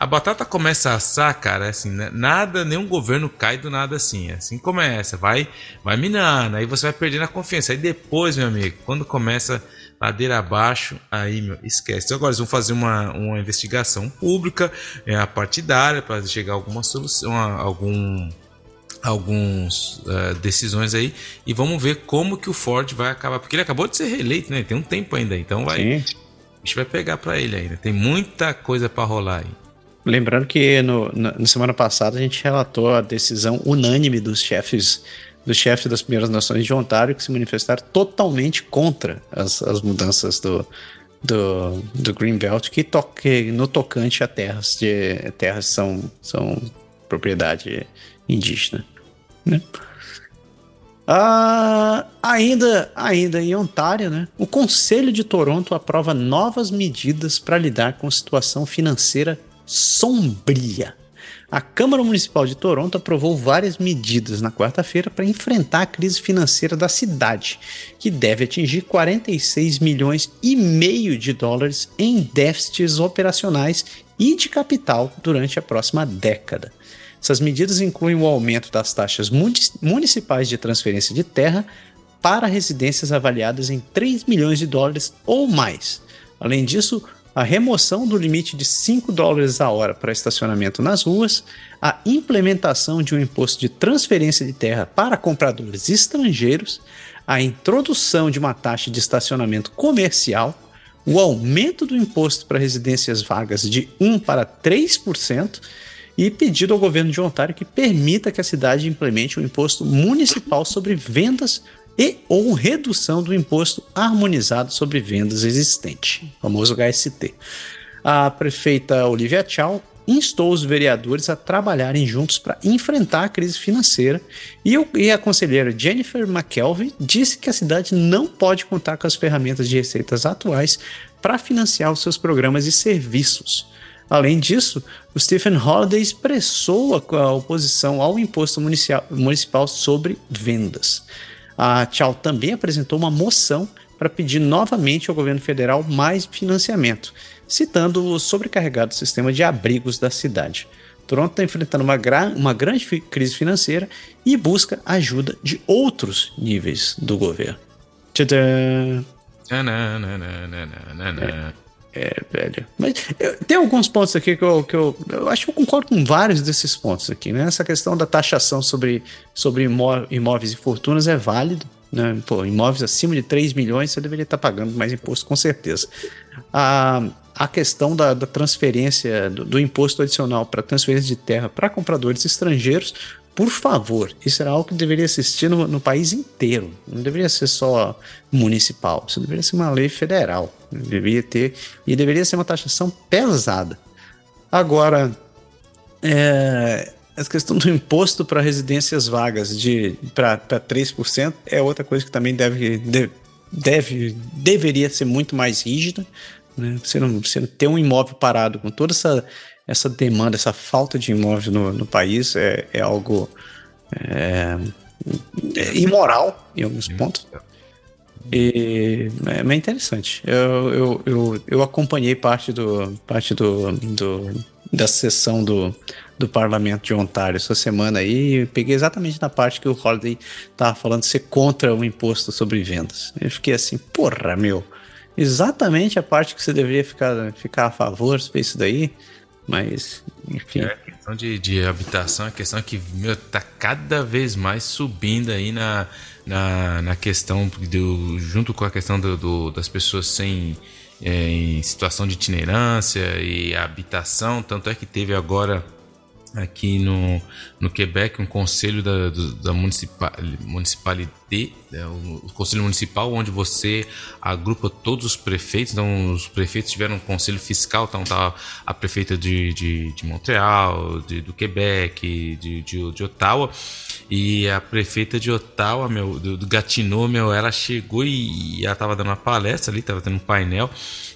a batata começa a assar, cara, assim, né? nada, nenhum governo cai do nada assim. Assim começa, vai, vai minando, aí você vai perdendo a confiança. Aí depois, meu amigo, quando começa ladeira abaixo, aí, meu, esquece. Então, agora eles vão fazer uma, uma investigação pública, é, a partidária, para chegar a alguma solução, a, algum alguns uh, decisões aí e vamos ver como que o Ford vai acabar porque ele acabou de ser reeleito né tem um tempo ainda então vai Sim. a gente vai pegar para ele ainda tem muita coisa para rolar aí Lembrando que no, na, na, semana passada a gente relatou a decisão unânime dos chefes dos chefes das primeiras nações de Ontário que se manifestaram totalmente contra as, as mudanças do, do, do Greenbelt que, toque, no tocante a terras de terras são, são propriedade indígena. Né? Ah, ainda, ainda em Ontário, né, o Conselho de Toronto aprova novas medidas para lidar com a situação financeira sombria. A Câmara Municipal de Toronto aprovou várias medidas na quarta-feira para enfrentar a crise financeira da cidade, que deve atingir 46 milhões e meio de dólares em déficits operacionais e de capital durante a próxima década. Essas medidas incluem o aumento das taxas municipais de transferência de terra para residências avaliadas em 3 milhões de dólares ou mais. Além disso, a remoção do limite de 5 dólares a hora para estacionamento nas ruas, a implementação de um imposto de transferência de terra para compradores estrangeiros, a introdução de uma taxa de estacionamento comercial, o aumento do imposto para residências vagas de 1 para 3% e pedido ao governo de Ontário que permita que a cidade implemente um imposto municipal sobre vendas e ou redução do imposto harmonizado sobre vendas existente, famoso HST. A prefeita Olivia Chow instou os vereadores a trabalharem juntos para enfrentar a crise financeira e, e a conselheira Jennifer McKelvey disse que a cidade não pode contar com as ferramentas de receitas atuais para financiar os seus programas e serviços. Além disso, o Stephen Holiday expressou a, a oposição ao imposto municipal sobre vendas a Tchau também apresentou uma moção para pedir novamente ao governo federal mais financiamento, citando o sobrecarregado sistema de abrigos da cidade. Toronto está enfrentando uma, uma grande crise financeira e busca ajuda de outros níveis do governo. Tcharam! É, velho. Mas eu, tem alguns pontos aqui que eu, que eu, eu acho que eu concordo com vários desses pontos aqui, né? Essa questão da taxação sobre, sobre imó, imóveis e fortunas é válido. Né? Pô, imóveis acima de 3 milhões você deveria estar pagando mais imposto, com certeza. A, a questão da, da transferência, do, do imposto adicional para transferência de terra para compradores estrangeiros, por favor, isso era algo que deveria existir no, no, país inteiro. Não deveria ser só municipal. Isso deveria ser uma lei federal. Deveria ter. E deveria ser uma taxação pesada. Agora, é, essa questão do imposto para residências vagas de para 3% é outra coisa que também deve, deve, deve deveria ser muito mais rígida. Né? Você, não, você ter um imóvel parado com toda essa essa demanda, essa falta de imóvel no, no país é, é algo é, é imoral em alguns pontos. E é, é interessante. Eu, eu, eu, eu, acompanhei parte do parte do, do da sessão do, do parlamento de Ontário essa semana aí e peguei exatamente na parte que o Holiday estava falando de ser contra o imposto sobre vendas. Eu fiquei assim, porra, meu, exatamente a parte que você deveria ficar, ficar a favor isso daí. Mas, enfim. É, a questão de, de habitação, a questão é que, meu, tá cada vez mais subindo aí na, na, na questão do. junto com a questão do, do das pessoas sem. É, em situação de itinerância e habitação, tanto é que teve agora aqui no, no Quebec um conselho da, da municipal, municipalidade né, o Conselho Municipal, onde você agrupa todos os prefeitos. Então, os prefeitos tiveram um conselho fiscal, então tá a prefeita de, de, de Montreal, de, do Quebec, de, de, de, Ottawa. E a prefeita de Ottawa, meu, do, do Gatineau, meu, ela chegou e, e ela estava dando uma palestra ali, estava tendo um painel.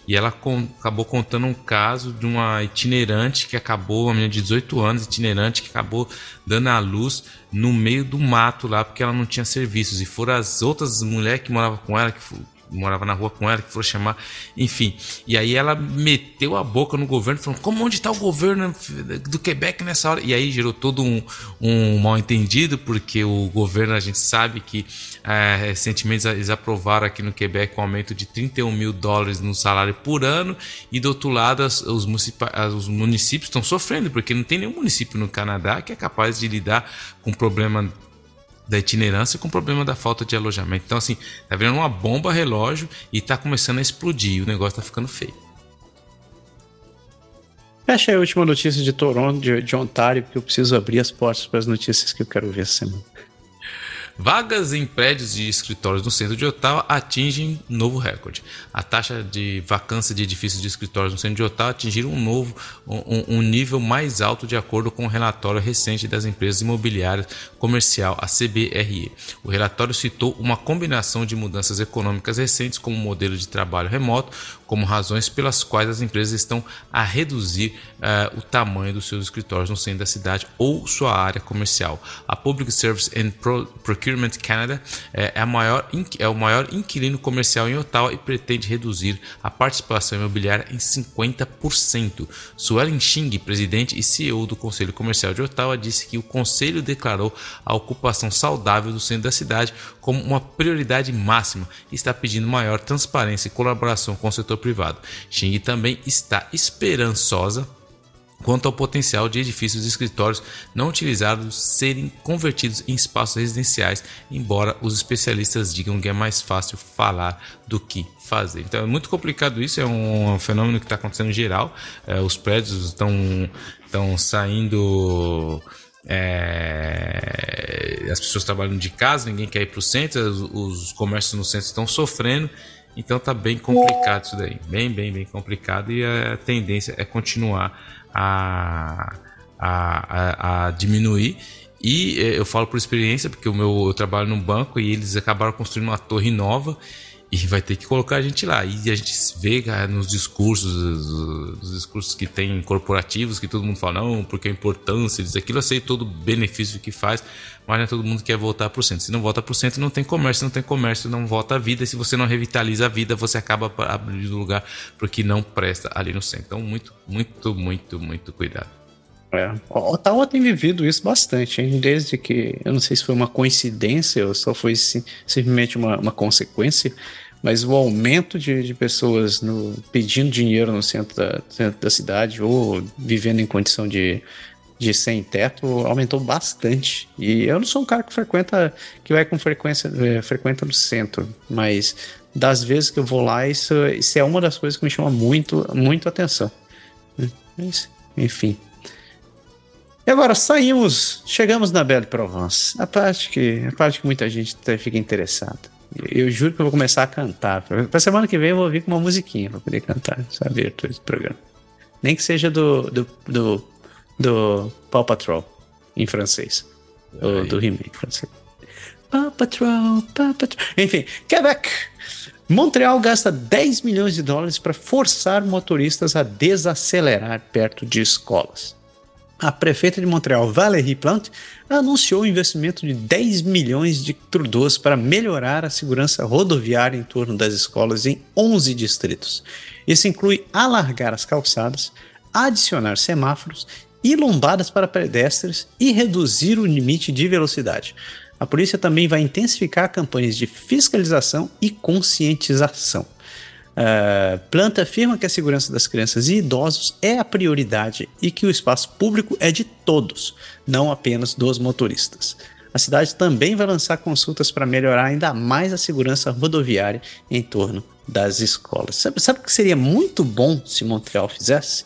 E ela com, acabou contando um caso de uma itinerante que acabou, uma menina de 18 anos, itinerante, que acabou dando à luz no meio do mato lá, porque ela não tinha serviços. E foram as outras mulheres que moravam com ela, que morava na rua com ela, que foram chamar, enfim. E aí ela meteu a boca no governo, falando: como onde está o governo do Quebec nessa hora? E aí gerou todo um, um mal entendido, porque o governo, a gente sabe que é, recentemente eles aprovaram aqui no Quebec um aumento de 31 mil dólares no salário por ano, e do outro lado, as, os, os municípios estão sofrendo, porque não tem nenhum município no Canadá que é capaz de lidar com problema da itinerância com o problema da falta de alojamento. Então, assim, tá virando uma bomba relógio e tá começando a explodir. O negócio tá ficando feio. Fecha aí a última notícia de Toronto, de, de Ontário, porque eu preciso abrir as portas para as notícias que eu quero ver essa semana. Vagas em prédios de escritórios no centro de Ottawa atingem novo recorde. A taxa de vacância de edifícios de escritórios no centro de Ottawa atingiram um novo um, um nível mais alto de acordo com o um relatório recente das empresas imobiliárias comercial, a CBRE. O relatório citou uma combinação de mudanças econômicas recentes como o modelo de trabalho remoto, como razões pelas quais as empresas estão a reduzir uh, o tamanho dos seus escritórios no centro da cidade ou sua área comercial. A Public Service and Pro Procurement Canada é, é, maior, é o maior inquilino comercial em Ottawa e pretende reduzir a participação imobiliária em 50%. Suelen Xing, presidente e CEO do Conselho Comercial de Ottawa, disse que o conselho declarou a ocupação saudável do centro da cidade como uma prioridade máxima e está pedindo maior transparência e colaboração com o setor privado. Xing também está esperançosa quanto ao potencial de edifícios e escritórios não utilizados serem convertidos em espaços residenciais, embora os especialistas digam que é mais fácil falar do que fazer. Então é muito complicado isso, é um fenômeno que está acontecendo em geral. É, os prédios estão, estão saindo. É, as pessoas trabalham de casa, ninguém quer ir para o centro, os, os comércios no centro estão sofrendo então tá bem complicado isso daí, bem, bem, bem complicado e a tendência é continuar a, a, a, a diminuir. E eh, eu falo por experiência, porque o meu, eu trabalho num banco e eles acabaram construindo uma torre nova e vai ter que colocar a gente lá. E a gente vê cara, nos discursos, os discursos que tem corporativos, que todo mundo fala, não, porque a importância disso, aquilo, eu sei todo o benefício que faz, mas não é todo mundo que quer voltar para o centro. Se não volta para o centro, não tem comércio, não tem comércio, não volta a vida. E se você não revitaliza a vida, você acaba abrindo lugar para o que não presta ali no centro. Então, muito, muito, muito, muito cuidado. É. Ottawa tem vivido isso bastante, hein? desde que, eu não sei se foi uma coincidência ou só foi sim, simplesmente uma, uma consequência, mas o aumento de, de pessoas no, pedindo dinheiro no centro da, centro da cidade ou vivendo em condição de, de sem teto aumentou bastante. E eu não sou um cara que frequenta, que vai com frequência, é, frequenta no centro, mas das vezes que eu vou lá, isso, isso é uma das coisas que me chama muito, muito atenção. Mas, enfim. E agora saímos, chegamos na Belle Provence, a parte que, a parte que muita gente fica interessada. Eu juro que eu vou começar a cantar. Pra semana que vem eu vou vir com uma musiquinha pra poder cantar essa abertura do programa. Nem que seja do, do, do do Paw Patrol em francês. Do, do remake francês. Paw Patrol, Paw Patrol. Enfim, Quebec. Montreal gasta 10 milhões de dólares para forçar motoristas a desacelerar perto de escolas. A prefeita de Montreal, Valérie Plante, anunciou um investimento de 10 milhões de trudeaus para melhorar a segurança rodoviária em torno das escolas em 11 distritos. Isso inclui alargar as calçadas, adicionar semáforos e lombadas para pedestres e reduzir o limite de velocidade. A polícia também vai intensificar campanhas de fiscalização e conscientização. Uh, Planta afirma que a segurança das crianças e idosos é a prioridade e que o espaço público é de todos, não apenas dos motoristas. A cidade também vai lançar consultas para melhorar ainda mais a segurança rodoviária em torno das escolas. Sabe, sabe o que seria muito bom se Montreal fizesse?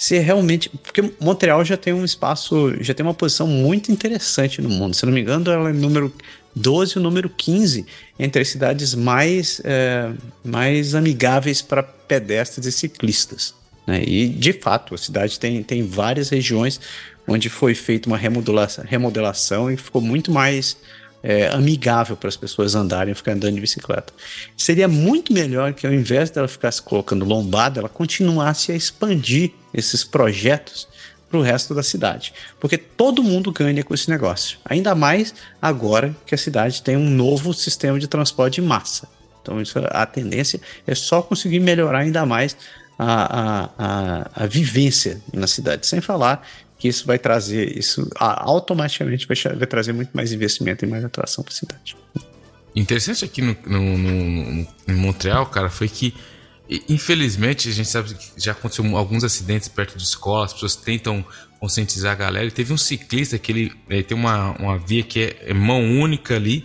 se realmente. Porque Montreal já tem um espaço, já tem uma posição muito interessante no mundo. Se não me engano, ela é número 12 e número 15 entre as cidades mais, é, mais amigáveis para pedestres e ciclistas. Né? E, de fato, a cidade tem, tem várias regiões onde foi feita uma remodelação, remodelação e ficou muito mais é, amigável para as pessoas andarem e ficar andando de bicicleta. Seria muito melhor que ao invés dela ficar se colocando lombada, ela continuasse a expandir esses projetos para o resto da cidade. Porque todo mundo ganha com esse negócio. Ainda mais agora que a cidade tem um novo sistema de transporte de massa. Então isso, a tendência é só conseguir melhorar ainda mais a, a, a, a vivência na cidade. Sem falar que isso vai trazer, isso automaticamente vai, vai trazer muito mais investimento e mais atração para a cidade. Interessante aqui no, no, no, em Montreal, cara, foi que infelizmente a gente sabe que já aconteceu alguns acidentes perto de escola, as pessoas tentam conscientizar a galera. E teve um ciclista que ele, ele tem uma, uma via que é, é mão única ali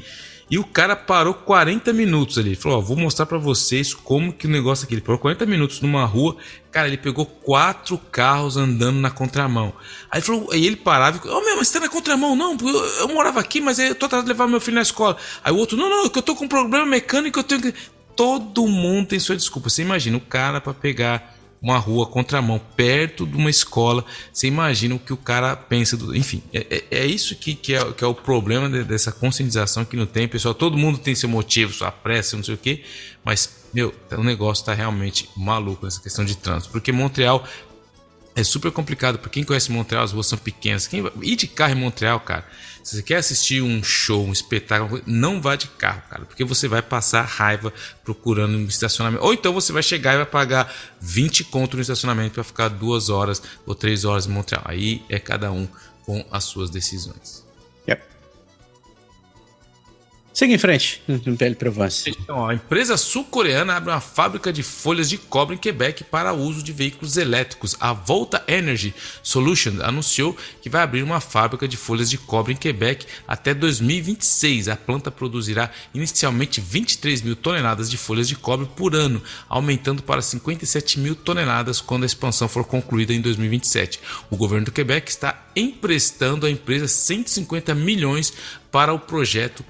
e o cara parou 40 minutos ali. Ele falou: Ó, vou mostrar para vocês como que o negócio aqui. Ele parou 40 minutos numa rua. Cara, ele pegou quatro carros andando na contramão. Aí ele falou, aí ele parava e Ô oh, meu, mas você tá na contramão? Não, eu, eu morava aqui, mas eu tô atrás de levar meu filho na escola. Aí o outro, não, não, que eu tô com um problema mecânico, eu tenho que. Todo mundo tem sua desculpa. Você imagina o cara para pegar uma rua contramão, perto de uma escola. Você imagina o que o cara pensa. Do... Enfim, é, é, é isso que, que, é, que é o problema de, dessa conscientização que não tem. Pessoal, todo mundo tem seu motivo, sua pressa, não sei o quê. Mas, meu, o negócio está realmente maluco essa questão de trânsito. Porque Montreal é super complicado. Para quem conhece Montreal, as ruas são pequenas. Quem vai... Ir de carro em Montreal, cara se você quer assistir um show, um espetáculo, não vá de carro, cara, porque você vai passar raiva procurando um estacionamento. Ou então você vai chegar e vai pagar 20 conto no estacionamento para ficar duas horas ou três horas em Montreal. Aí é cada um com as suas decisões. Siga em frente, PL Provence. Então, a empresa sul-coreana abre uma fábrica de folhas de cobre em Quebec para uso de veículos elétricos. A Volta Energy Solutions anunciou que vai abrir uma fábrica de folhas de cobre em Quebec até 2026. A planta produzirá inicialmente 23 mil toneladas de folhas de cobre por ano, aumentando para 57 mil toneladas quando a expansão for concluída em 2027. O governo do Quebec está emprestando à empresa 150 milhões para o projeto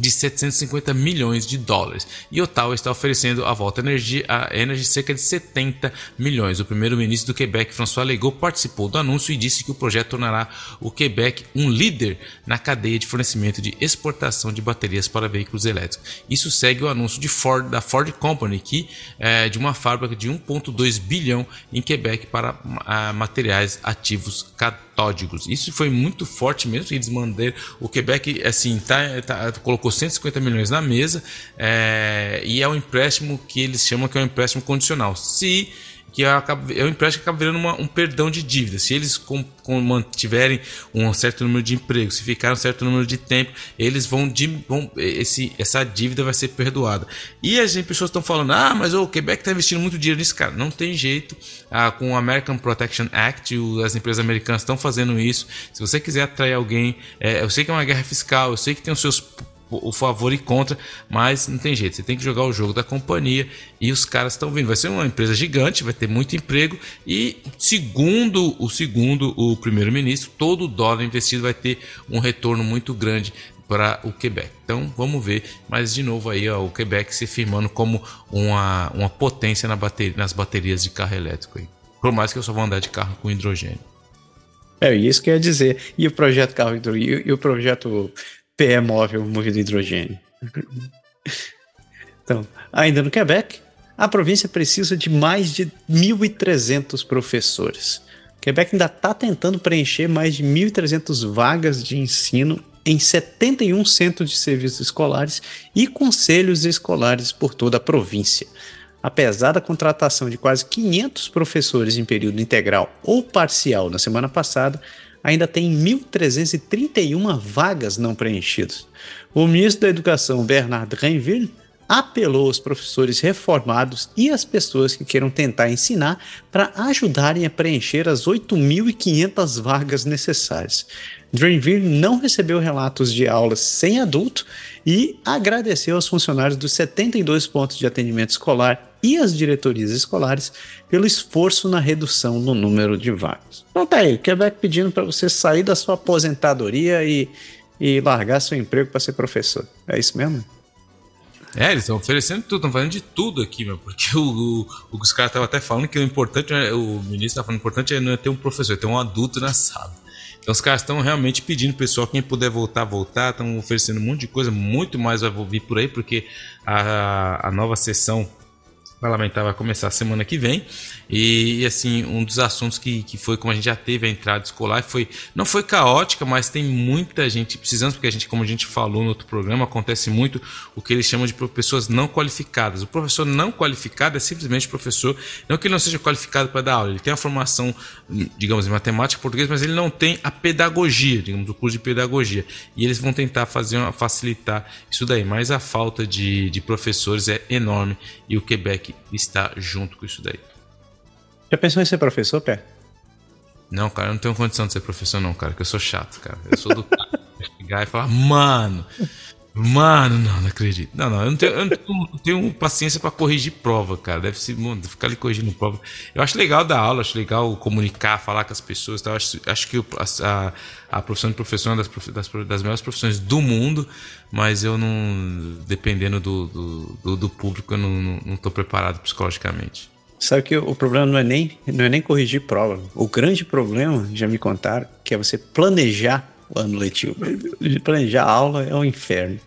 de 750 milhões de dólares. E Ottawa está oferecendo a Volta Energia, a Energy cerca de 70 milhões. O primeiro-ministro do Quebec, François Legault, participou do anúncio e disse que o projeto tornará o Quebec um líder na cadeia de fornecimento de exportação de baterias para veículos elétricos. Isso segue o anúncio de Ford, da Ford Company, que é de uma fábrica de 1,2 bilhão em Quebec para a, materiais ativos catódicos. Isso foi muito forte mesmo. Eles mandaram o Quebec, assim, tá, tá colocou colocou 150 milhões na mesa é, e é um empréstimo que eles chamam que é um empréstimo condicional. Se que acaba, é um empréstimo que acaba virando uma, um perdão de dívida. Se eles com, com, mantiverem um certo número de empregos, se ficar um certo número de tempo, eles vão, de, vão esse, essa dívida vai ser perdoada. E as pessoas estão falando, ah, mas o Quebec está investindo muito dinheiro nisso, cara. Não tem jeito. Ah, com o American Protection Act, as empresas americanas estão fazendo isso. Se você quiser atrair alguém, é, eu sei que é uma guerra fiscal, eu sei que tem os seus o favor e contra, mas não tem jeito, você tem que jogar o jogo da companhia e os caras estão vindo. Vai ser uma empresa gigante, vai ter muito emprego e segundo o segundo o primeiro-ministro, todo dólar investido vai ter um retorno muito grande para o Quebec. Então vamos ver, mas de novo aí ó, o Quebec se firmando como uma, uma potência na bateria, nas baterias de carro elétrico aí. Por mais que eu só vou andar de carro com hidrogênio. É isso que eu ia dizer. E o projeto carro hidrogênio, e o projeto PE móvel movido a hidrogênio. <laughs> então, ainda no Quebec, a província precisa de mais de 1.300 professores. O Quebec ainda está tentando preencher mais de 1.300 vagas de ensino em 71 centros de serviços escolares e conselhos escolares por toda a província. Apesar da contratação de quase 500 professores em período integral ou parcial na semana passada, ainda tem 1.331 vagas não preenchidas. O ministro da Educação, Bernard Renville, apelou aos professores reformados e às pessoas que queiram tentar ensinar para ajudarem a preencher as 8.500 vagas necessárias. Dreamville não recebeu relatos de aulas sem adulto e agradeceu aos funcionários dos 72 pontos de atendimento escolar e às diretorias escolares pelo esforço na redução no número de vagas. Então tá aí, Quebec pedindo para você sair da sua aposentadoria e, e largar seu emprego para ser professor. É isso mesmo? É, eles estão oferecendo tudo, estão fazendo de tudo aqui, meu, porque o, o, os caras estavam até falando que o importante, o ministro estava falando, o importante é não é ter um professor, é ter um adulto na sala. Então os caras estão realmente pedindo pessoal, quem puder voltar, voltar, estão oferecendo um monte de coisa, muito mais vai vir por aí, porque a, a nova sessão parlamentar vai começar semana que vem. E, assim, um dos assuntos que, que foi como a gente já teve a entrada escolar foi não foi caótica, mas tem muita gente precisando, porque a gente, como a gente falou no outro programa, acontece muito o que eles chamam de pessoas não qualificadas. O professor não qualificado é simplesmente professor, não que ele não seja qualificado para dar aula, ele tem a formação, digamos, em matemática português, mas ele não tem a pedagogia, digamos, o curso de pedagogia. E eles vão tentar fazer facilitar isso daí, mas a falta de, de professores é enorme e o Quebec está junto com isso daí. Já pensou em ser professor, Pé? Não, cara, eu não tenho condição de ser professor, não, cara, que eu sou chato, cara. Eu sou do cara chegar e falar, mano, mano, não, não acredito. Não, não, eu não tenho, eu não tenho, não tenho paciência para corrigir prova, cara. Deve ser, mano, ficar ali corrigindo prova. Eu acho legal dar aula, acho legal comunicar, falar com as pessoas. Tá? Acho, acho que a, a profissão de professor é uma das, das, das melhores profissões do mundo, mas eu não, dependendo do, do, do, do público, eu não, não, não tô preparado psicologicamente. Sabe que o problema não é nem não é nem corrigir prova. O grande problema, já me contaram, que é você planejar o ano letivo. Planejar a aula é um inferno.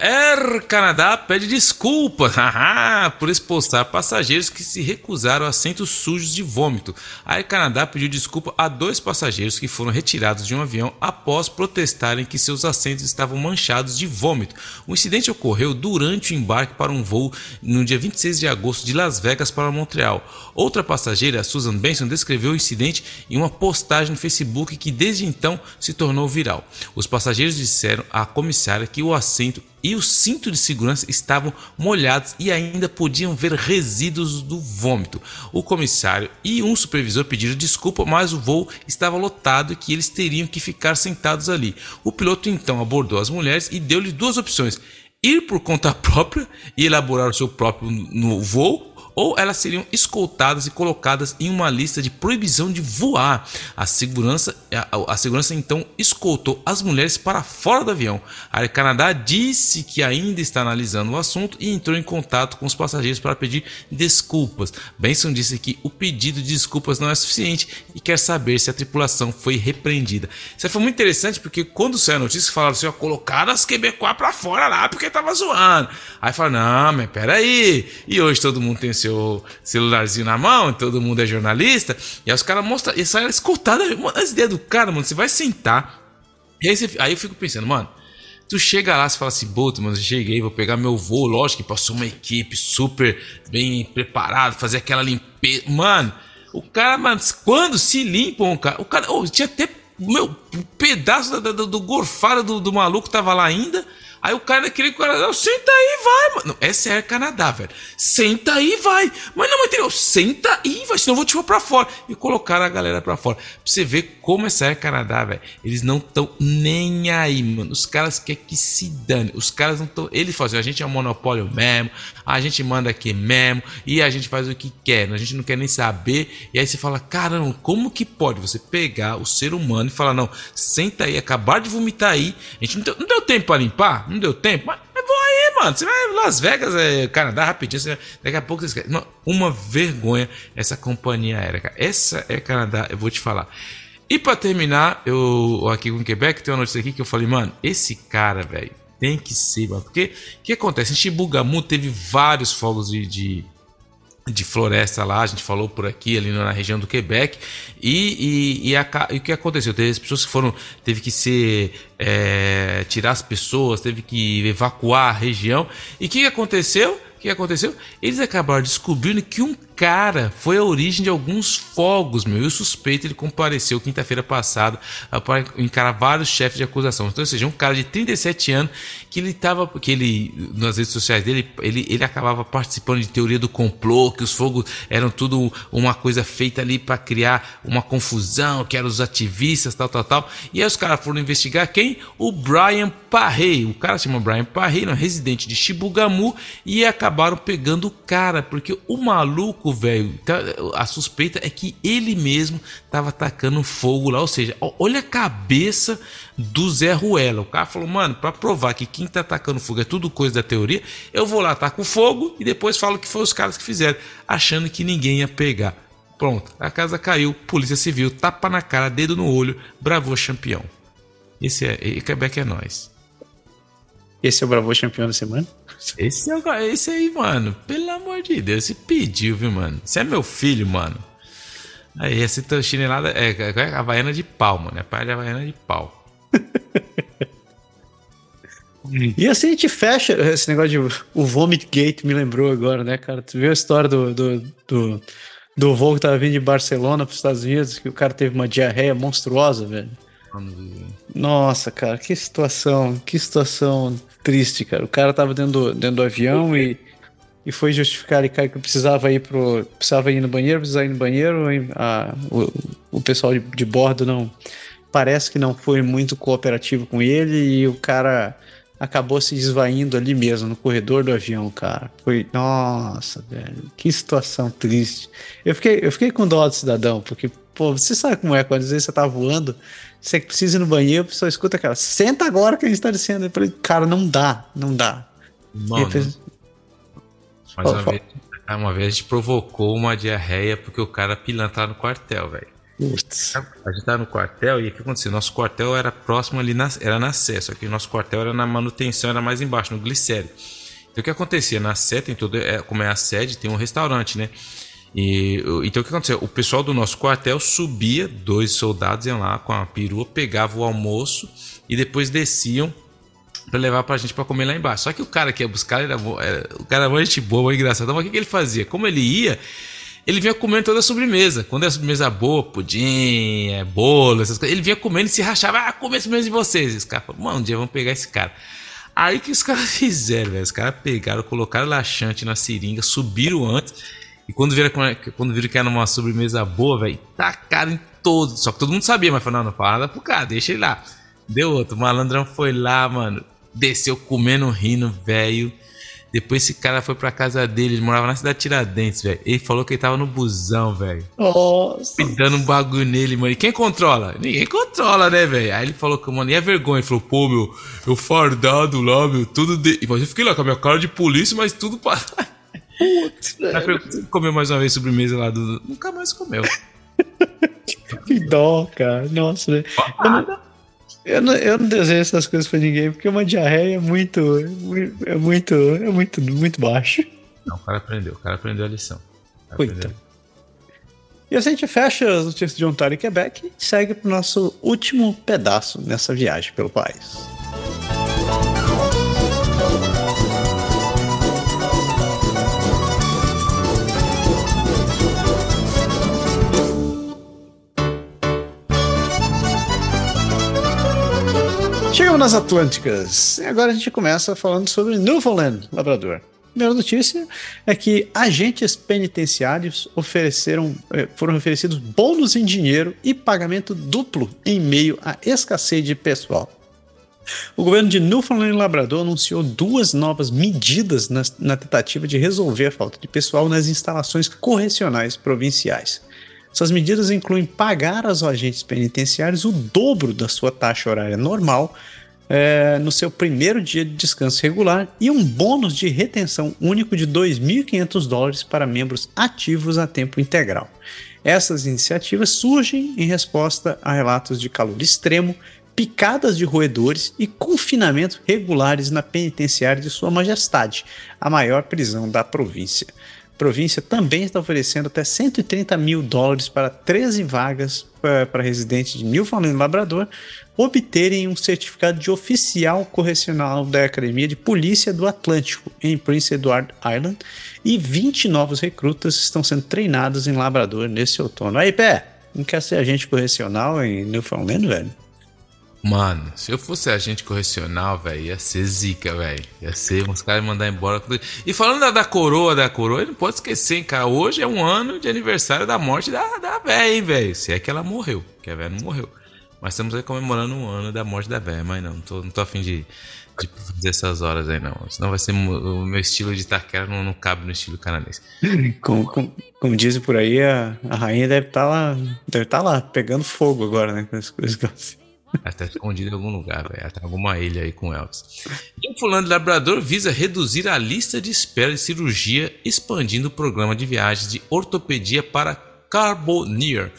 Air Canadá pede desculpas <laughs> por expulsar passageiros que se recusaram a assentos sujos de vômito. A Air Canadá pediu desculpa a dois passageiros que foram retirados de um avião após protestarem que seus assentos estavam manchados de vômito. O incidente ocorreu durante o embarque para um voo no dia 26 de agosto de Las Vegas para Montreal. Outra passageira, Susan Benson, descreveu o incidente em uma postagem no Facebook que desde então se tornou viral. Os passageiros disseram à comissária que o assento e o cinto de segurança estavam molhados e ainda podiam ver resíduos do vômito. O comissário e um supervisor pediram desculpa, mas o voo estava lotado e que eles teriam que ficar sentados ali. O piloto então abordou as mulheres e deu-lhes duas opções: ir por conta <laughs> própria e elaborar o seu próprio no voo ou elas seriam escoltadas e colocadas em uma lista de proibição de voar. A segurança, a, a segurança então escoltou as mulheres para fora do avião. A Air Canadá disse que ainda está analisando o assunto e entrou em contato com os passageiros para pedir desculpas. Benson disse que o pedido de desculpas não é suficiente e quer saber se a tripulação foi repreendida. Isso foi muito interessante porque quando saiu a notícia falaram assim, ó, colocaram as Quebecois para fora lá porque tava zoando. Aí falaram, não, mas peraí. E hoje todo mundo tem seu seu celularzinho na mão, todo mundo é jornalista, e aí os caras mostram, e sai escutada as ideias do cara, mano, você vai sentar, e aí, você, aí eu fico pensando, mano, tu chega lá, você fala assim, boto, mano, cheguei, vou pegar meu voo, lógico que passou uma equipe super bem preparada, fazer aquela limpeza, mano, o cara, mano, quando se limpam, cara, o cara, oh, tinha até, meu, um pedaço do, do, do gorfado do, do maluco tava lá ainda, Aí o cara daquele cara, não, senta aí, vai, mano. Essa é Canadá, velho. Senta aí, vai. Mas não, entendeu? Senta aí, vai, senão eu vou te pôr pra fora. E colocaram a galera pra fora. Pra você ver como essa é Canadá, velho. Eles não tão nem aí, mano. Os caras querem que se dane. Os caras não tão. Eles fazem, a gente é um monopólio mesmo. A gente manda aqui mesmo. E a gente faz o que quer. A gente não quer nem saber. E aí você fala, caramba, como que pode você pegar o ser humano e falar, não, senta aí, acabar de vomitar aí. A gente não deu, não deu tempo pra limpar? Não deu tempo? Mas, mas vou aí, mano. Você vai Las Vegas, é, Canadá, rapidinho. Você, daqui a pouco você esquece. Uma vergonha essa companhia aérea, cara. Essa é Canadá, eu vou te falar. E para terminar, eu aqui com o Quebec, tem uma notícia aqui que eu falei, mano, esse cara, velho, tem que ser, mano. Porque o que acontece? Em Chibugamu teve vários fogos de, de de floresta lá, a gente falou por aqui, ali na região do Quebec, e, e, e, a, e o que aconteceu? Teve as pessoas que foram, teve que ser, é, tirar as pessoas, teve que evacuar a região, e o que aconteceu? O que aconteceu? Eles acabaram descobrindo que um cara foi a origem de alguns fogos, meu. E o suspeito ele compareceu quinta-feira passada para encarar vários chefes de acusação. Então, ou seja, um cara de 37 anos que ele estava, que ele nas redes sociais dele, ele, ele acabava participando de teoria do complô, que os fogos eram tudo uma coisa feita ali para criar uma confusão, que eram os ativistas, tal, tal, tal. E aí os caras foram investigar quem? O Brian Parrey. O cara se chama Brian Parrey, um residente de Shibugamu, e acabaram pegando o cara, porque o maluco, velho, tá, a suspeita é que ele mesmo estava atacando fogo lá, ou seja, olha a cabeça do Zé Ruela. O cara falou, mano, para provar que quem tá atacando fogo é tudo coisa da teoria, eu vou lá, ataco fogo e depois falo que foi os caras que fizeram, achando que ninguém ia pegar. Pronto, a casa caiu, polícia civil, tapa na cara, dedo no olho, bravou campeão. Esse é, e Quebec é nós. Esse é o Bravo campeão da semana? Esse, é, esse aí, mano, pelo amor de Deus, se pediu, viu, mano? Você é meu filho, mano. Aí, essa chinelada é, é, é a Havaiana de pau, mano. É pai de Havaiana de pau. <laughs> e assim a gente fecha esse negócio de. O Vomit Gate me lembrou agora, né, cara? Tu viu a história do, do, do, do voo que tava vindo de Barcelona para os Estados Unidos, que o cara teve uma diarreia monstruosa, velho. Nossa, cara, que situação, que situação triste, cara. O cara tava dentro do, dentro do avião e, e foi justificar ele que precisava ir pro. Precisava ir no banheiro, precisava ir no banheiro. A, o, o pessoal de, de bordo não. Parece que não foi muito cooperativo com ele e o cara acabou se esvaindo ali mesmo, no corredor do avião, cara. Foi. Nossa, velho. Que situação triste. Eu fiquei, eu fiquei com dó do cidadão, porque, pô, você sabe como é, quando às vezes você tá voando você precisa ir no banheiro, a pessoa escuta aquela, senta agora que a gente tá descendo. Eu falei, cara, não dá, não dá. Mano, mas uma, vez, uma vez a gente provocou uma diarreia porque o cara pilantra no quartel, velho. A gente tava no quartel e o que aconteceu? Nosso quartel era próximo ali, na, era na Sé, só que o nosso quartel era na manutenção, era mais embaixo, no glicério. Então o que acontecia? Na Sé tem todo, é, como é a sede, tem um restaurante, né? E, então o que aconteceu? O pessoal do nosso quartel subia, dois soldados iam lá com a perua, pegavam o almoço e depois desciam para levar pra gente para comer lá embaixo. Só que o cara que ia buscar era, era o cara era gente boa, engraçado. Mas o que, que ele fazia? Como ele ia, ele vinha comendo toda a sobremesa. Quando é a sobremesa boa, pudim, é bolo, essas coisas, ele vinha comendo e se rachava, ah, come a sobremesa de vocês. E os caras falaram, mano, um dia vamos pegar esse cara. Aí que os <laughs> caras fizeram, velho? Os caras pegaram, colocaram laxante na seringa, subiram antes e quando viram, quando viram que era uma sobremesa boa, velho, tacaram em todos. Só que todo mundo sabia, mas falou, não, não fala nada pro cara, deixa ele lá. Deu outro. O malandrão foi lá, mano. Desceu comendo, rindo, velho. Depois esse cara foi pra casa dele, ele morava na cidade de Tiradentes, velho. Ele falou que ele tava no busão, velho. Nossa. Dando um bagulho nele, mano. E quem controla? Ninguém controla, né, velho? Aí ele falou que, mano, e a vergonha? Ele falou, pô, meu, eu fardado lá, meu, tudo de. Mas eu fiquei lá com a minha cara de polícia, mas tudo <laughs> pra. Putz, comeu mais uma vez sobremesa lá do. Nunca mais comeu. <laughs> que dó, cara. Nossa, né? Eu não, eu, não, desejo essas coisas pra ninguém, porque uma diarreia é muito. É muito. É muito, muito baixo. Não, o cara aprendeu, o cara aprendeu a lição. Então. E assim a gente fecha as notícias de Ontário e Quebec e segue pro nosso último pedaço nessa viagem pelo país. Chegamos nas Atlânticas. E agora a gente começa falando sobre Newfoundland, Labrador. A primeira notícia é que agentes penitenciários ofereceram, eh, foram oferecidos bônus em dinheiro e pagamento duplo em meio à escassez de pessoal. O governo de Newfoundland e Labrador anunciou duas novas medidas na, na, tentativa de resolver a falta de pessoal nas instalações correcionais provinciais. Essas medidas incluem pagar aos agentes penitenciários o dobro da sua taxa horária normal é, no seu primeiro dia de descanso regular e um bônus de retenção único de 2.500 dólares para membros ativos a tempo integral. Essas iniciativas surgem em resposta a relatos de calor extremo, picadas de roedores e confinamento regulares na penitenciária de Sua Majestade, a maior prisão da província. Província também está oferecendo até 130 mil dólares para 13 vagas para residentes de Newfoundland e Labrador obterem um certificado de oficial correcional da Academia de Polícia do Atlântico, em Prince Edward Island, e 20 novos recrutas estão sendo treinados em Labrador nesse outono. Aí, Pé, não quer ser agente correcional em Newfoundland, velho? Mano, se eu fosse agente correcional, velho, ia ser zica, velho. Ia ser uns caras mandar embora. E falando da, da, coroa, da coroa, ele não pode esquecer, hein, cara. Hoje é um ano de aniversário da morte da, da véia, hein, velho. Se é que ela morreu, que a véia não morreu. Mas estamos aí comemorando um ano da morte da véia, mas não, não tô, não tô afim de, de fazer essas horas aí, não. Senão vai ser o meu estilo de Itaquera não, não cabe no estilo canadense. <laughs> como, como, como, dizem por aí, a, a rainha deve estar tá lá, deve estar tá lá, pegando fogo agora, né? Com as coisas ela tá escondida em algum lugar, velho. Ela tá em alguma ilha aí com Elvis. E o fulano de Labrador visa reduzir a lista de espera de cirurgia, expandindo o programa de viagens de ortopedia para Carbonear,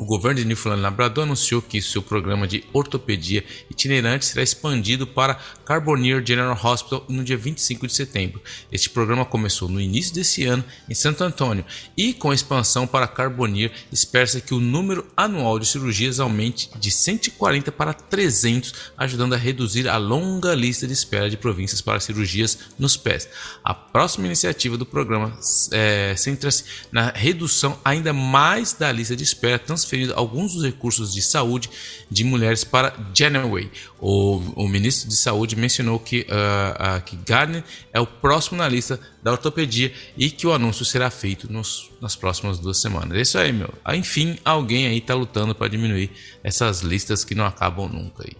o governo de Newfoundland Labrador anunciou que seu programa de ortopedia itinerante será expandido para Carbonear General Hospital no dia 25 de setembro. Este programa começou no início desse ano em Santo Antônio e, com a expansão para Carbonear, espera-se que o número anual de cirurgias aumente de 140 para 300, ajudando a reduzir a longa lista de espera de províncias para cirurgias nos pés. A próxima iniciativa do programa é, centra-se na redução ainda mais da lista de espera transferida transferido alguns dos recursos de saúde de mulheres para Janeway. O, o ministro de Saúde mencionou que, uh, uh, que Gardner é o próximo na lista da ortopedia e que o anúncio será feito nos, nas próximas duas semanas. É isso aí, meu. Ah, enfim, alguém aí está lutando para diminuir essas listas que não acabam nunca aí.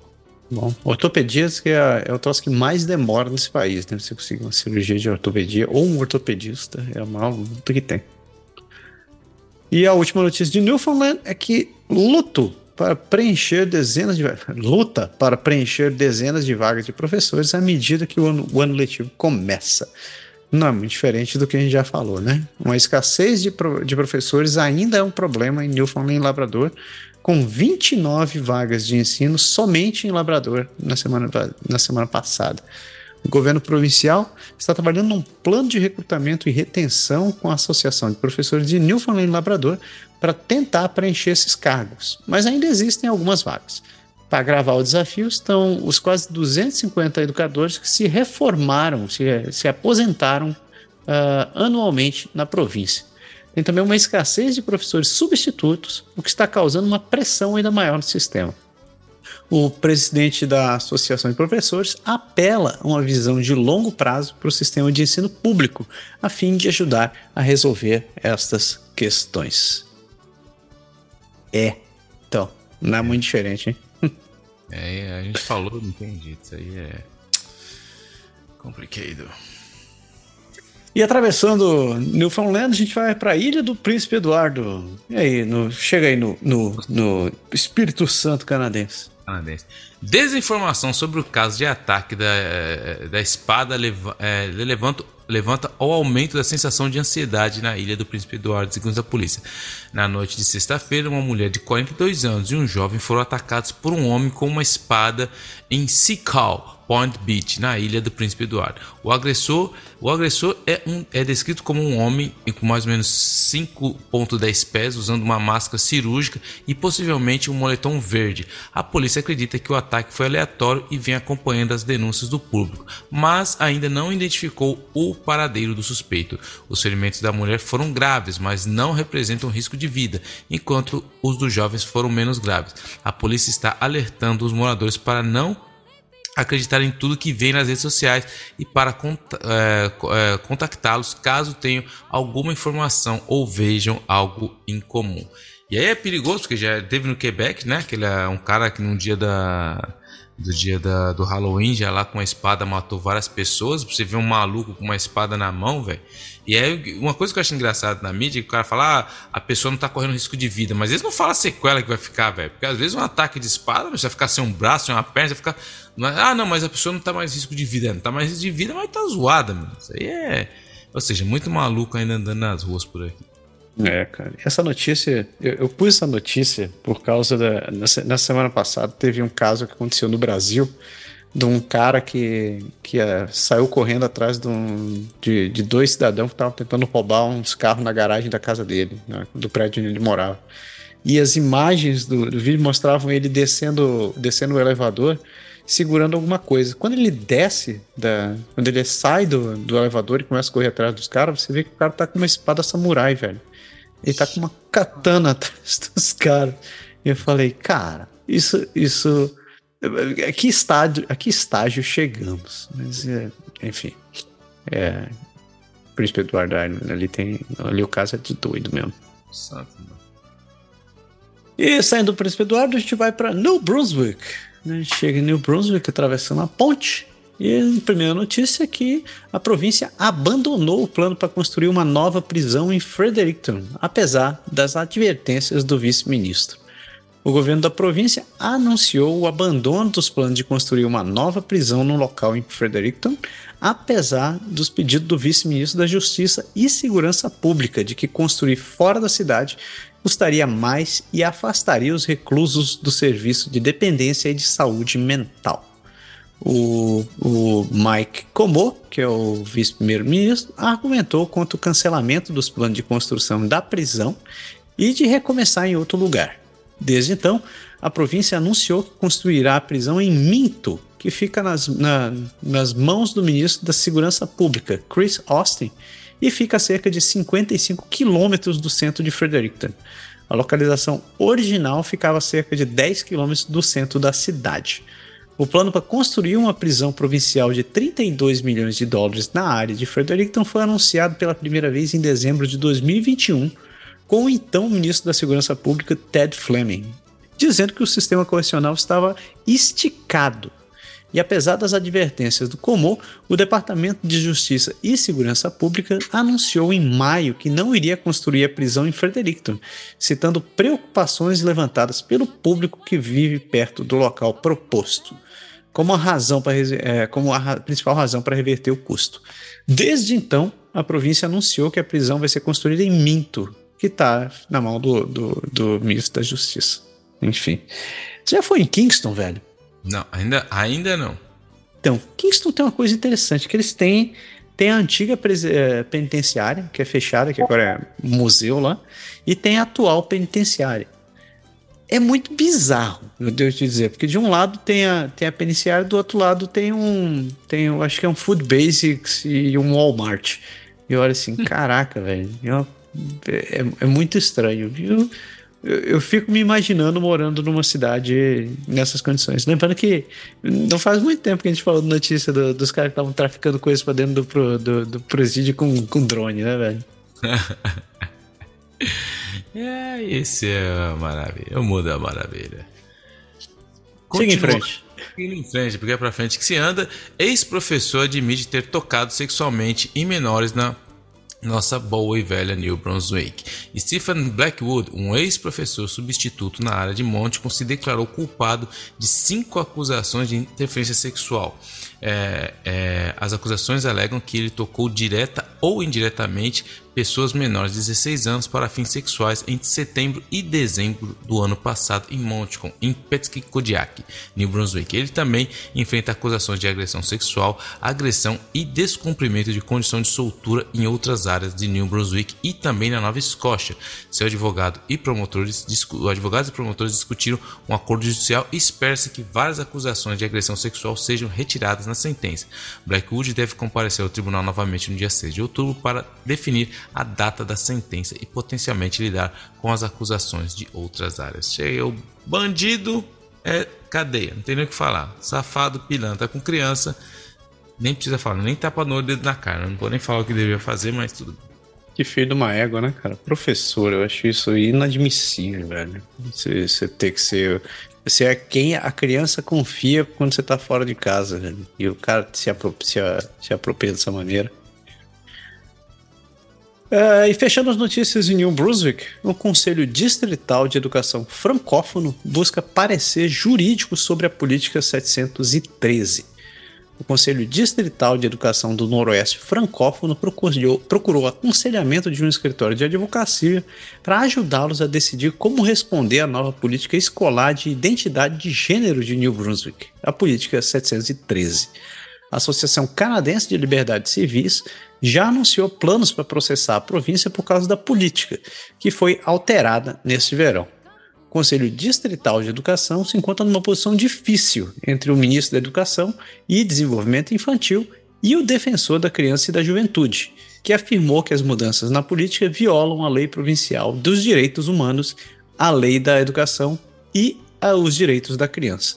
Bom, ortopedias que é, é o troço que mais demora nesse país, né? Você conseguir uma cirurgia de ortopedia ou um ortopedista, é a maior luta que tem. E a última notícia de Newfoundland é que luto para preencher dezenas de luta para preencher dezenas de vagas de professores à medida que o ano, o ano letivo começa. Não é muito diferente do que a gente já falou, né? Uma escassez de, de professores ainda é um problema em Newfoundland e Labrador, com 29 vagas de ensino somente em Labrador na semana, na semana passada. O governo provincial está trabalhando num plano de recrutamento e retenção com a Associação de Professores de Newfoundland e Labrador para tentar preencher esses cargos, mas ainda existem algumas vagas. Para agravar o desafio estão os quase 250 educadores que se reformaram, se, se aposentaram uh, anualmente na província. Tem também uma escassez de professores substitutos, o que está causando uma pressão ainda maior no sistema o presidente da Associação de Professores apela a uma visão de longo prazo para o sistema de ensino público, a fim de ajudar a resolver estas questões. É, então, não é muito diferente, hein? <laughs> É, a gente falou, não tem jeito, isso aí é complicado. E atravessando Newfoundland, a gente vai para a Ilha do Príncipe Eduardo. E aí, no, chega aí no, no, no Espírito Santo canadense canadense. Desinformação sobre o caso de ataque da, eh, da espada leva, é, levanta, levanta ao aumento da sensação de ansiedade na ilha do Príncipe Eduardo, segundo a polícia. Na noite de sexta-feira, uma mulher de 42 anos e um jovem foram atacados por um homem com uma espada em Sikal, Point Beach, na ilha do Príncipe Eduardo. O agressor, o agressor é, um, é descrito como um homem com mais ou menos 5,10 pés, usando uma máscara cirúrgica e possivelmente um moletom verde. A polícia acredita que o ataque foi aleatório e vem acompanhando as denúncias do público, mas ainda não identificou o paradeiro do suspeito. Os ferimentos da mulher foram graves, mas não representam risco de vida, enquanto os dos jovens foram menos graves. A polícia está alertando os moradores para não acreditar em tudo que vem nas redes sociais e para é, é, contactá-los caso tenham alguma informação ou vejam algo em comum. E aí é perigoso, porque já teve no Quebec, né? Que ele é um cara que no dia da do dia da, do Halloween, já lá com a espada matou várias pessoas. Você vê um maluco com uma espada na mão, velho. E aí, uma coisa que eu acho engraçado na mídia é que o cara fala, ah, a pessoa não tá correndo risco de vida, mas eles não falam a sequela que vai ficar, velho. Porque às vezes um ataque de espada, você vai ficar sem um braço, sem uma perna, vai ficar. Ah, não, mas a pessoa não tá mais risco de vida. Não tá mais risco de vida, mas tá zoada, mano. Isso aí é. Ou seja, muito maluco ainda andando nas ruas por aqui. É, cara. Essa notícia, eu, eu pus essa notícia por causa da. Na, na, semana passada teve um caso que aconteceu no Brasil de um cara que, que uh, saiu correndo atrás de, um, de, de dois cidadãos que estavam tentando roubar uns carros na garagem da casa dele, né, do prédio onde ele morava. E as imagens do, do vídeo mostravam ele descendo, descendo o elevador segurando alguma coisa. Quando ele desce, da, quando ele sai do, do elevador e começa a correr atrás dos caras, você vê que o cara tá com uma espada samurai, velho. Ele tá com uma katana <laughs> atrás dos caras. E eu falei, cara, isso, isso, a que estágio, a que estágio chegamos? Mas, é, enfim, é, Príncipe Eduardo ali tem, ali o caso é de doido mesmo. Santo, e saindo do Príncipe Eduardo, a gente vai para New Brunswick, né? Chega em New Brunswick, atravessando a ponte. E a primeira notícia é que a província abandonou o plano para construir uma nova prisão em Fredericton, apesar das advertências do vice-ministro. O governo da província anunciou o abandono dos planos de construir uma nova prisão no local em Fredericton, apesar dos pedidos do vice-ministro da Justiça e Segurança Pública de que construir fora da cidade custaria mais e afastaria os reclusos do serviço de dependência e de saúde mental. O, o Mike Combo, que é o vice-primeiro-ministro, argumentou contra o cancelamento dos planos de construção da prisão e de recomeçar em outro lugar. Desde então, a província anunciou que construirá a prisão em Minto, que fica nas, na, nas mãos do ministro da Segurança Pública, Chris Austin, e fica a cerca de 55 quilômetros do centro de Fredericton. A localização original ficava a cerca de 10 quilômetros do centro da cidade. O plano para construir uma prisão provincial de 32 milhões de dólares na área de Fredericton foi anunciado pela primeira vez em dezembro de 2021, com o então ministro da Segurança Pública Ted Fleming, dizendo que o sistema correcional estava esticado e apesar das advertências do Comor, o Departamento de Justiça e Segurança Pública anunciou em maio que não iria construir a prisão em Fredericton, citando preocupações levantadas pelo público que vive perto do local proposto, como a, razão para, é, como a principal razão para reverter o custo. Desde então, a província anunciou que a prisão vai ser construída em Minto, que está na mão do, do, do ministro da Justiça. Enfim. Você já foi em Kingston, velho? Não, ainda, ainda não. Então, Kingston tem uma coisa interessante, que eles têm, tem a antiga eh, penitenciária, que é fechada, que agora é museu lá, e tem a atual penitenciária. É muito bizarro, eu devo te dizer, porque de um lado tem a, tem a penitenciária, do outro lado tem um, tem, eu acho que é um Food Basics e um Walmart. E olha assim, <laughs> caraca, velho, é, é, é muito estranho, viu? Eu, eu, fico me imaginando morando numa cidade nessas condições. Lembrando que não faz muito tempo que a gente falou notícia do, dos caras que estavam traficando coisas pra dentro do, do, do presídio com, com drone, né, velho? <laughs> é, esse é a maravilha. O mundo é a maravilha. Siga em frente. Siga em frente, porque é pra frente que se anda. Ex-professor admite ter tocado sexualmente em menores na nossa boa e velha New Brunswick. Stephen Blackwood, um ex-professor substituto na área de Monte, se declarou culpado de cinco acusações de interferência sexual. É, é, as acusações alegam que ele tocou direta ou indiretamente pessoas menores de 16 anos para fins sexuais entre setembro e dezembro do ano passado em Montcalm, em Kodiak, New Brunswick. Ele também enfrenta acusações de agressão sexual, agressão e descumprimento de condição de soltura em outras áreas de New Brunswick e também na Nova Escócia. Seu advogado e promotores, advogados e promotores discutiram um acordo judicial e espera-se que várias acusações de agressão sexual sejam retiradas na sentença. Blackwood deve comparecer ao tribunal novamente no dia 6 de outubro para definir a data da sentença e potencialmente lidar com as acusações de outras áreas. Chega o bandido é cadeia, não tem nem o que falar. Safado, pilantra com criança, nem precisa falar, nem tapa no dedo na cara. Não vou nem falar o que deveria fazer, mas tudo que filho de uma égua, né, cara? Professor, eu acho isso inadmissível, velho. Você, você ter que ser. Você é quem a criança confia quando você tá fora de casa, velho. E o cara se, apropria, se apropria dessa maneira. Uh, e fechando as notícias em New Brunswick, o Conselho Distrital de Educação Francófono busca parecer jurídico sobre a Política 713. o Conselho Distrital de Educação do Noroeste Francófono procurou, procurou aconselhamento de um escritório de advocacia para ajudá-los a decidir como responder à nova política escolar de identidade de gênero de New Brunswick, a política 713. A Associação Canadense de Liberdades Civis já anunciou planos para processar a província por causa da política, que foi alterada neste verão. O Conselho Distrital de Educação se encontra numa posição difícil entre o ministro da Educação e Desenvolvimento Infantil e o defensor da criança e da juventude, que afirmou que as mudanças na política violam a lei provincial dos direitos humanos, a lei da educação e os direitos da criança.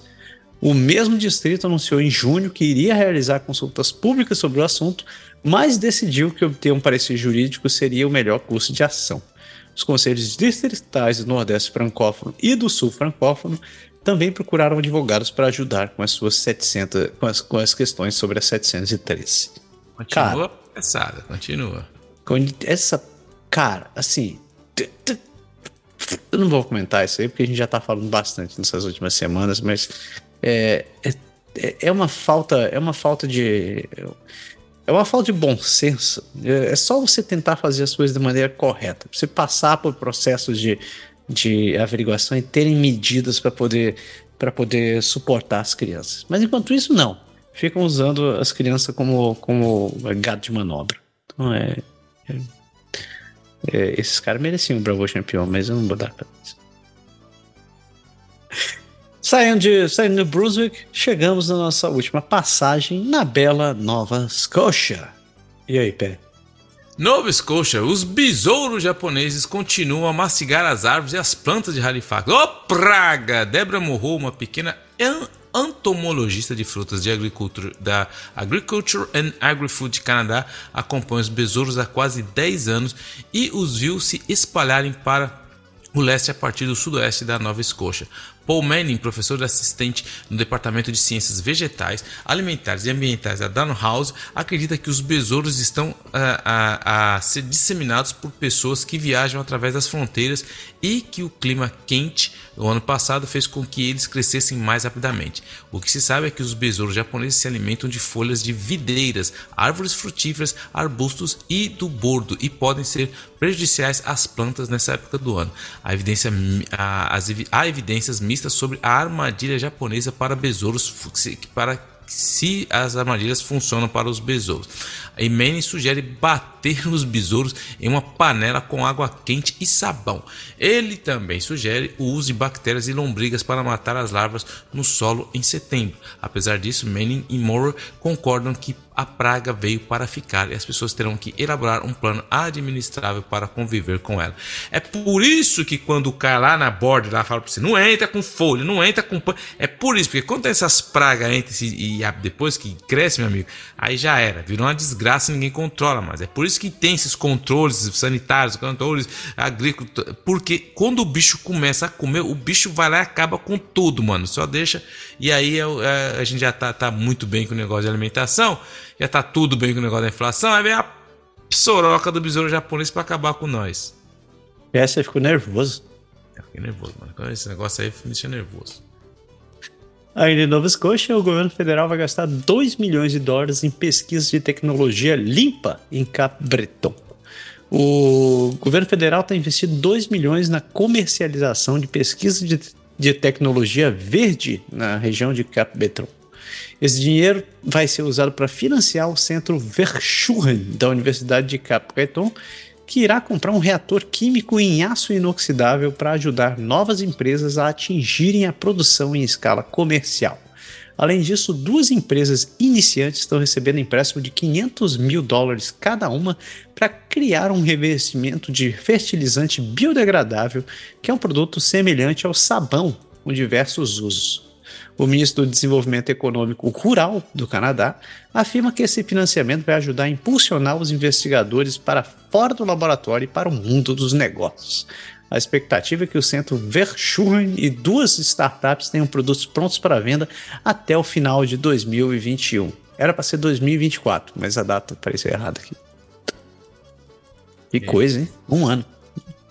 O mesmo distrito anunciou em junho que iria realizar consultas públicas sobre o assunto, mas decidiu que obter um parecer jurídico seria o melhor curso de ação. Os conselhos distritais do Nordeste francófono e do Sul francófono também procuraram advogados para ajudar com as suas 700, com as, com as questões sobre a 713. Continua cara, pesada, continua. Essa, cara, assim, eu não vou comentar isso aí porque a gente já tá falando bastante nessas últimas semanas, mas é, é, é uma falta, é uma falta de é uma falta de bom senso. É, é só você tentar fazer as coisas da maneira correta. Você passar por processos de, de averiguação e terem medidas para poder, poder suportar as crianças. Mas enquanto isso, não. Ficam usando as crianças como, como gado de manobra. Então é. é, é esses caras mereciam o Bravo Champion, mas eu não vou dar pra eles. Saindo de, saindo de Brunswick, chegamos na nossa última passagem na bela Nova Scotia. E aí, Pé? Nova Scotia, os besouros japoneses continuam a mastigar as árvores e as plantas de Halifax. Ô oh, praga! Debra Morro, uma pequena entomologista de frutas de agricultura da Agriculture and Agri-Food Canadá, acompanha os besouros há quase 10 anos e os viu se espalharem para o leste a partir do sudoeste da Nova Escócia. Paul Manning, professor assistente no Departamento de Ciências Vegetais, Alimentares e Ambientais da House, acredita que os besouros estão a, a, a, ser disseminados por pessoas que viajam através das fronteiras e que o clima quente do ano passado fez com que eles crescessem mais rapidamente. O que se sabe é que os besouros japoneses se alimentam de folhas de videiras, árvores frutíferas, arbustos e do bordo e podem ser prejudiciais às plantas nessa época do ano. Há, evidência, há, há evidências sobre a armadilha japonesa para besouros para se as armadilhas funcionam para os besouros. A Imene sugere bater <laughs> nos besouros em uma panela com água quente e sabão. Ele também sugere o uso de bactérias e lombrigas para matar as larvas no solo em setembro. Apesar disso, Manning e Moore concordam que a praga veio para ficar e as pessoas terão que elaborar um plano administrável para conviver com ela. É por isso que quando o cara lá na borda lá fala para você, não entra com folha, não entra com É por isso, porque quando essas pragas entram e depois que cresce, meu amigo, aí já era, virou uma desgraça desgraça ninguém controla mais. É por isso que tem esses controles sanitários, controles agrícolas, porque quando o bicho começa a comer, o bicho vai lá e acaba com tudo, mano. Só deixa. E aí é, é, a gente já tá, tá muito bem com o negócio de alimentação, já tá tudo bem com o negócio da inflação, aí vem a soroca do besouro japonês para acabar com nós. Essa ficou nervoso. Eu fiquei nervoso, mano. Esse negócio aí me deixa nervoso. Ainda em Nova Scotia, o governo federal vai gastar 2 milhões de dólares em pesquisa de tecnologia limpa em Cap Breton. O governo federal está investindo 2 milhões na comercialização de pesquisa de, de tecnologia verde na região de Cap Breton. Esse dinheiro vai ser usado para financiar o centro Verschuren da Universidade de Cap que irá comprar um reator químico em aço inoxidável para ajudar novas empresas a atingirem a produção em escala comercial. Além disso, duas empresas iniciantes estão recebendo empréstimo de 500 mil dólares cada uma para criar um revestimento de fertilizante biodegradável, que é um produto semelhante ao sabão com diversos usos. O ministro do Desenvolvimento Econômico Rural do Canadá afirma que esse financiamento vai ajudar a impulsionar os investigadores para fora do laboratório e para o mundo dos negócios. A expectativa é que o centro Verschuren e duas startups tenham produtos prontos para venda até o final de 2021. Era para ser 2024, mas a data apareceu errada aqui. Que coisa, hein? Um ano.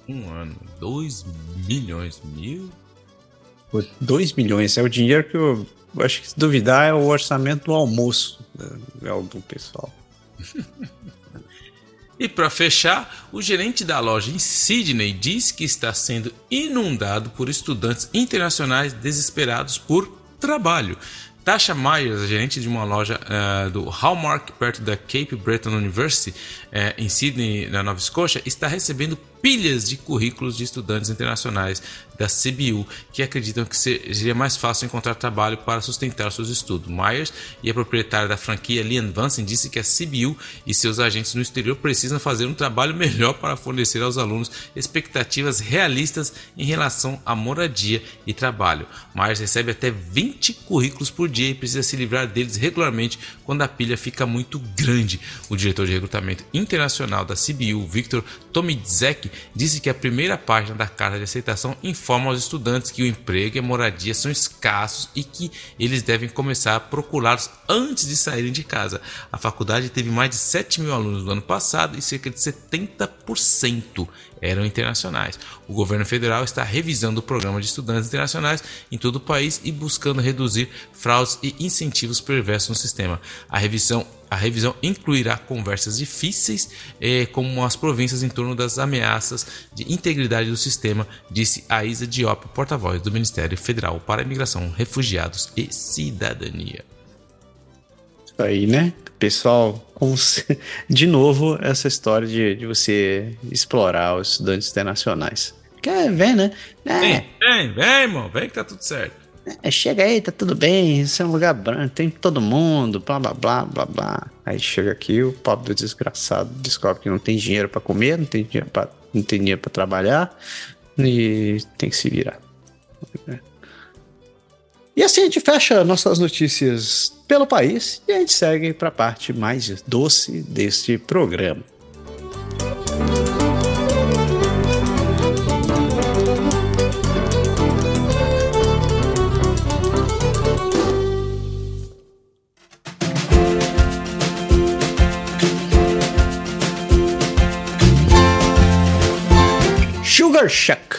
Um ano. Dois milhões. Mil? 2 milhões. É o dinheiro que o, acho que se duvidar é o orçamento do almoço né, é do pessoal. E para fechar, o gerente da loja em Sydney diz que está sendo inundado por estudantes internacionais desesperados por trabalho. Tasha Myers, gerente de uma loja uh, do Hallmark perto da Cape Breton University, uh, em Sydney, na Nova Escócia, está recebendo pilhas de currículos de estudantes internacionais da CBU que acreditam que seria mais fácil encontrar trabalho para sustentar seus estudos. Myers e a proprietária da franquia Lian Vansen disse que a CBU e seus agentes no exterior precisam fazer um trabalho melhor para fornecer aos alunos expectativas realistas em relação à moradia e trabalho. Myers recebe até 20 currículos por dia e precisa se livrar deles regularmente quando a pilha fica muito grande. O diretor de recrutamento internacional da CBU, Victor Tomidzek, disse que a primeira página da carta de aceitação informa aos estudantes que o emprego e a moradia são escassos e que eles devem começar a procurá-los antes de saírem de casa. A faculdade teve mais de 7 mil alunos no ano passado e cerca de 70% eram internacionais. O governo federal está revisando o programa de estudantes internacionais em todo o país e buscando reduzir fraudes e incentivos perversos no sistema. A revisão a revisão incluirá conversas difíceis, eh, como as províncias em torno das ameaças de integridade do sistema, disse a Isa Diop, porta-voz do Ministério Federal para Imigração, Refugiados e Cidadania. Isso aí, né? Pessoal, <laughs> de novo, essa história de, de você explorar os estudantes internacionais. Quer ver, né? É. Vem, vem, vem, irmão, vem que tá tudo certo. É, chega aí, tá tudo bem, isso é um lugar branco, tem todo mundo, blá blá blá blá blá. Aí chega aqui, o pobre desgraçado descobre que não tem dinheiro para comer, não tem dinheiro para não tem dinheiro para trabalhar e tem que se virar. E assim a gente fecha nossas notícias pelo país e a gente segue para a parte mais doce deste programa. Shack.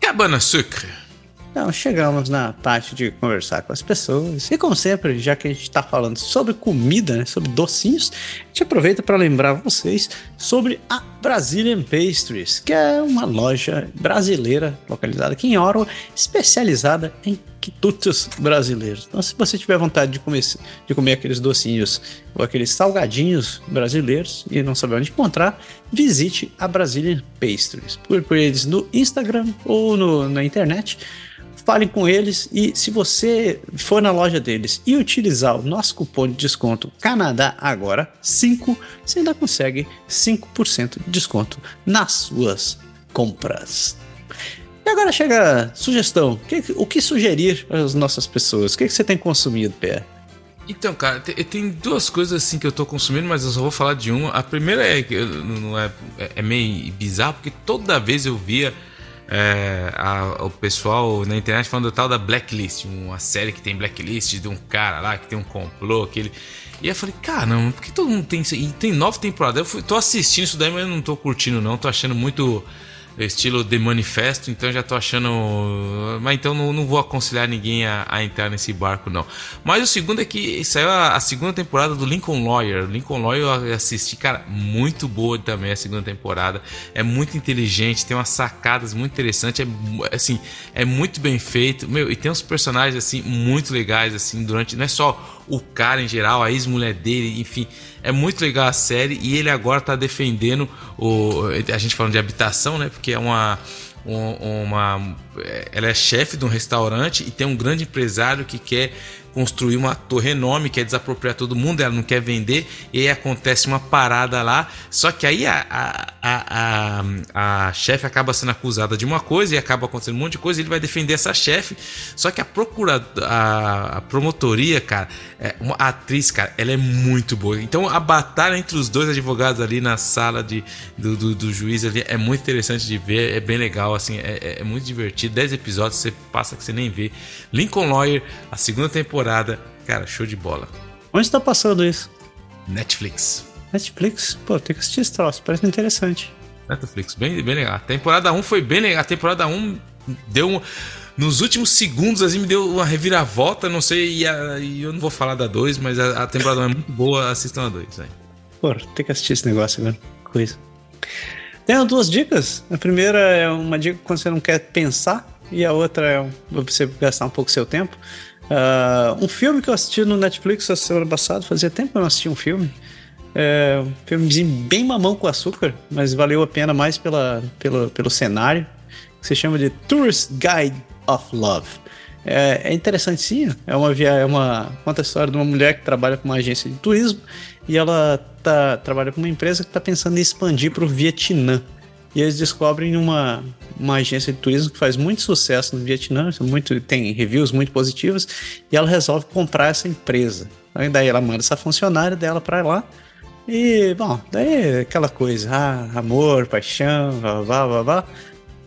Cabana Sucre. Então, chegamos na parte de conversar com as pessoas. E como sempre, já que a gente está falando sobre comida, né, sobre docinhos, a gente aproveita para lembrar vocês sobre a Brazilian Pastries, que é uma loja brasileira localizada aqui em Ottawa, especializada em quitutes brasileiros. Então, se você tiver vontade de comer, de comer aqueles docinhos ou aqueles salgadinhos brasileiros e não saber onde encontrar, visite a Brazilian Pastries. Por, eles no Instagram ou no, na internet. Falem com eles e se você for na loja deles e utilizar o nosso cupom de desconto Canadá Agora 5, você ainda consegue 5% de desconto nas suas compras. E agora chega a sugestão. O que sugerir as nossas pessoas? O que você tem consumido, Pé? Então, cara, tem duas coisas assim que eu tô consumindo, mas eu só vou falar de uma. A primeira é que não é, é, é meio bizarro, porque toda vez eu via é, a, o pessoal na internet falando do tal da Blacklist, uma série que tem Blacklist de um cara lá que tem um complô, aquele. E eu falei, caramba, por que todo mundo tem isso? E tem nove temporadas. Eu fui, tô assistindo isso daí, mas eu não tô curtindo, não. Tô achando muito estilo The Manifesto, então já tô achando. Mas então não, não vou aconselhar ninguém a, a, entrar nesse barco, não. Mas o segundo é que saiu a, a, segunda temporada do Lincoln Lawyer. Lincoln Lawyer eu assisti, cara, muito boa também a segunda temporada. É muito inteligente, tem umas sacadas muito interessantes. É assim, é muito bem feito. Meu, e tem uns personagens assim muito legais, assim, durante. Não é só o cara em geral, a ex-mulher dele, enfim. É muito legal a série e ele agora tá defendendo o. A gente falando de habitação, né? Porque é uma. Uma, ela é chefe de um restaurante e tem um grande empresário que quer construir uma torre enorme, quer desapropriar todo mundo, ela não quer vender, e aí acontece uma parada lá. Só que aí a, a, a, a, chefe acaba sendo acusada de uma coisa e acaba acontecendo um monte de coisa, ele vai defender essa chefe. Só que a procura, a, a promotoria, cara, é, uma atriz, cara, ela é muito boa. Então a batalha entre os dois advogados ali na sala de, do, do, do juiz ali é muito interessante de ver, é bem legal, assim, é, é, é muito divertido. 10 episódios, você passa que você nem vê. Lincoln Lawyer, a segunda temporada, cara, show de bola. Onde está passando isso? Netflix. Netflix? Pô, tem que assistir esse troço, parece interessante. Netflix, bem, bem legal. A temporada 1 foi bem legal. A temporada 1 deu um nos últimos segundos, assim, me deu uma reviravolta, não sei, e, a, e eu não vou falar da 2, mas a, a, temporada é muito boa, assistam a 2. Pô, tem que assistir esse negócio agora. Coisa. Tenho duas dicas. A primeira é uma dica quando você não quer pensar, e a outra é você gastar um pouco seu tempo. Uh, um filme que eu assisti no Netflix a semana passada, fazia tempo que eu não assisti um filme. É um filmezinho bem mamão com açúcar, mas valeu a pena mais pela, pela, pelo cenário, que se chama de Tourist Guide of Love. É, é interessante sim, é uma, é uma conta a história de uma mulher que trabalha com uma agência de turismo e ela tá, trabalha com uma empresa que está pensando em expandir para o Vietnã. E eles descobrem uma, uma agência de turismo que faz muito sucesso no Vietnã, muito, tem reviews muito positivas, e ela resolve comprar essa empresa. Aí daí ela manda essa funcionária dela para lá. E, bom, daí é aquela coisa, ah, amor, paixão, vá, vá, vá.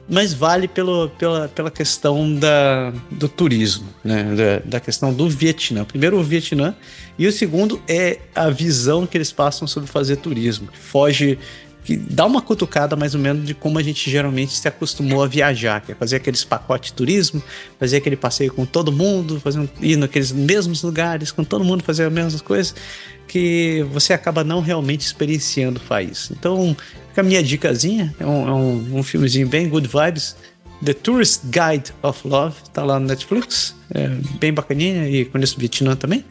Mas vale pelo, pela, pela questão da, do turismo, né? Da, da questão do Vietnã. Primeiro, o Vietnã, e o segundo é a visão que eles passam sobre fazer turismo. Foge que dá uma cutucada mais ou menos de como a gente geralmente se acostumou a viajar, que é fazer aqueles pacotes de turismo, fazer aquele passeio com todo mundo, fazer um, ir naqueles mesmos lugares, com todo mundo fazer as mesmas coisas, que você acaba não realmente experienciando país. Então, fica a minha dicasinha, é um, é um, um filmezinho bem good vibes, The Tourist Guide of Love, tá lá no Netflix, é bem bacaninha e conheço o Vietnã também.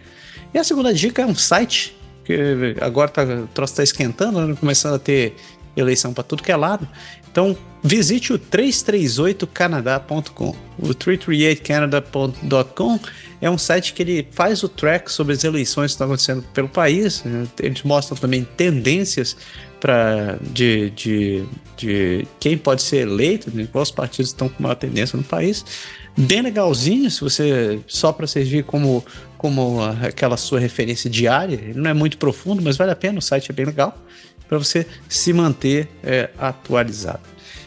E a segunda dica é um site porque agora tá, o troço está esquentando, né? começando a ter eleição para tudo que é lado. Então, visite o 338canadá.com. O 338canada.com é um site que ele faz o track sobre as eleições que estão acontecendo pelo país. Né? Eles mostram também tendências para de, de, de quem pode ser eleito, né? quais partidos estão com maior tendência no país. Bem legalzinho, se você só para servir como como aquela sua referência diária. Ele não é muito profundo, mas vale a pena. O site é bem legal para você se manter é, atualizado.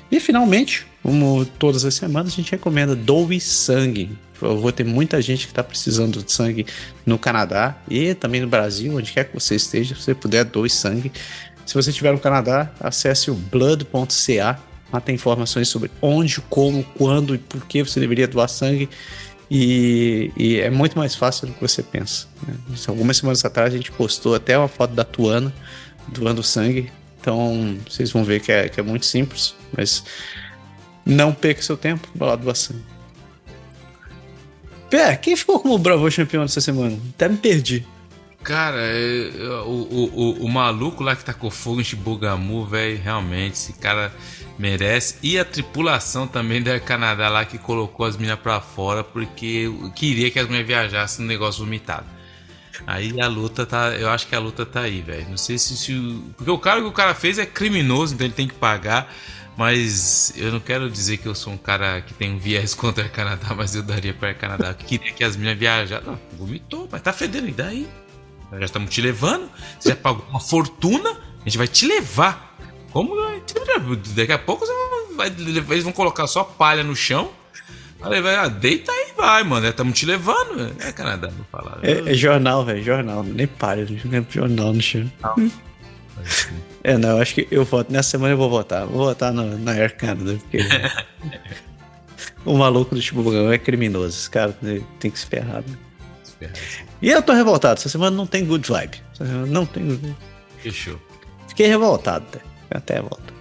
E finalmente, como todas as semanas, a gente recomenda doe sangue. Eu vou ter muita gente que está precisando de sangue no Canadá e também no Brasil, onde quer que você esteja, se você puder, doe sangue. Se você estiver no Canadá, acesse o blood.ca. Lá tem informações sobre onde, como, quando e por que você deveria doar sangue. E, e, é muito mais fácil do que você pensa. Né? Algumas semanas atrás a gente postou até uma foto da Tuana doando sangue. Então vocês vão ver que é, que é muito simples, mas não perca seu tempo, vá lá doar sangue. Pé, quem ficou como o Bravo campeão dessa semana? Até me perdi. Cara, é, o, o, o, o, maluco lá que tacou fogo em Shibugamu, velho, realmente, esse cara merece. E a tripulação também da Canadá lá que colocou as minas pra fora porque queria que as mulheres viajassem no negócio vomitado. Aí a luta tá. Eu acho que a luta tá aí, velho. Não sei se, se. Porque o cara que o cara fez é criminoso, então ele tem que pagar. Mas eu não quero dizer que eu sou um cara que tem um viés <laughs> contra o Canadá, mas eu daria para o Canadá. Queria que as minas viajassem. Não, vomitou, mas tá fedendo, e daí? Nós já estamos te levando. Você já pagou uma fortuna, a gente vai te levar. Como daqui a pouco vai, eles vão colocar só palha no chão. Aí vai, ah, deita aí vai, mano. Estamos te levando. É Canadá, não falar. É, é, jornal, velho, jornal. Nem palha, jornal no chão. Não. É, não, eu acho que eu voto. Nessa semana eu vou votar. Vou votar no, na Air Canada, porque. <laughs> o maluco do tipo é criminoso. Esse cara tem que se ferrar. Né? E eu tô revoltado. Essa semana não tem good vibe. Não tem. Fechou. Fiquei revoltado até. Até volta.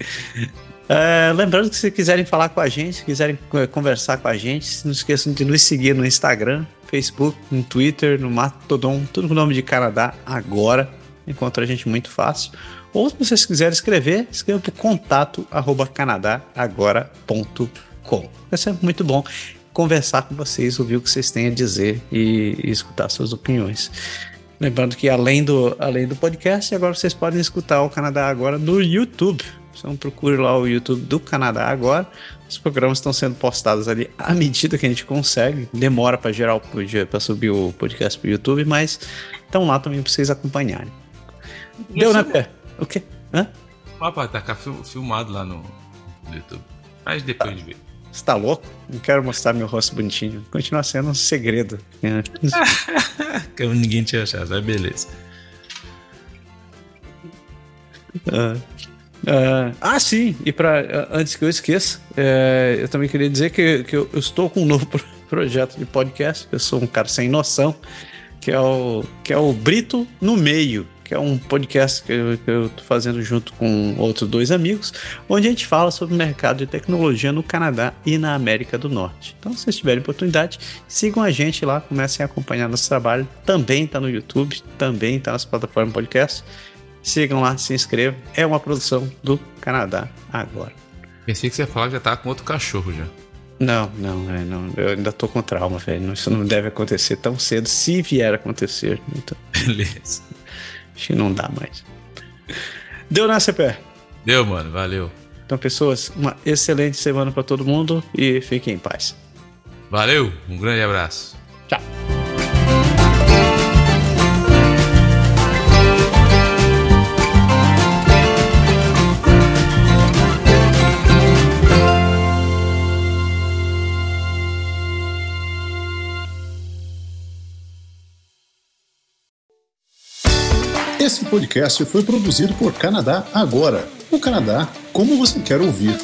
<laughs> É, lembrando que se quiserem falar com a gente, se quiserem conversar com a gente, não esqueçam de nos seguir no Instagram, Facebook, no Twitter, no Matodon, tudo com o nome de Canadá agora. Encontra a gente muito fácil. Ou se vocês quiserem escrever, escreva para contato arroba canadagora.com. É sempre muito bom conversar com vocês, ouvir o que vocês têm a dizer e, e escutar suas opiniões. Lembrando que além do, além do podcast, agora vocês podem escutar o Canadá Agora no YouTube. Então procure lá o YouTube do Canadá Agora. Os programas estão sendo postados ali à medida que a gente consegue. Demora para gerar para subir o podcast para o YouTube, mas estão lá também para vocês acompanharem. Deu, né, Pé? O quê? Hã? Rapaz, tá filmado lá no YouTube. Mas depois de ver. Você tá louco? Não quero mostrar meu rosto bonitinho. Continua sendo um segredo. <laughs> Como ninguém tinha achado, mas beleza. Uh, Uh, ah, sim, e para antes que eu esqueça, é, eu também queria dizer que, que eu, eu estou com um novo <laughs> projeto de podcast. Eu sou um cara sem noção, que é o, que é o Brito no Meio que é um podcast que eu, que eu tô fazendo junto com outros dois amigos, onde a gente fala sobre o mercado de tecnologia no Canadá e na América do Norte. Então, se vocês tiverem oportunidade, sigam a gente lá, comecem a acompanhar nosso trabalho. Também está no YouTube, também está nas plataformas podcast. Sigam lá, se inscrevam. É uma produção do Canadá agora. Pensei que você ia falar que já tava com outro cachorro já. Não, não, é, não, eu ainda tô com trauma, velho. Isso não deve acontecer tão cedo, se vier a acontecer. Então. Beleza. Acho que não dá mais. Deu na CPR. Deu, mano. Valeu. Então, pessoas, uma excelente semana para todo mundo e fiquem em paz. Valeu, um grande abraço. Tchau. Esse podcast foi produzido por Canadá Agora. O Canadá como você quer ouvir.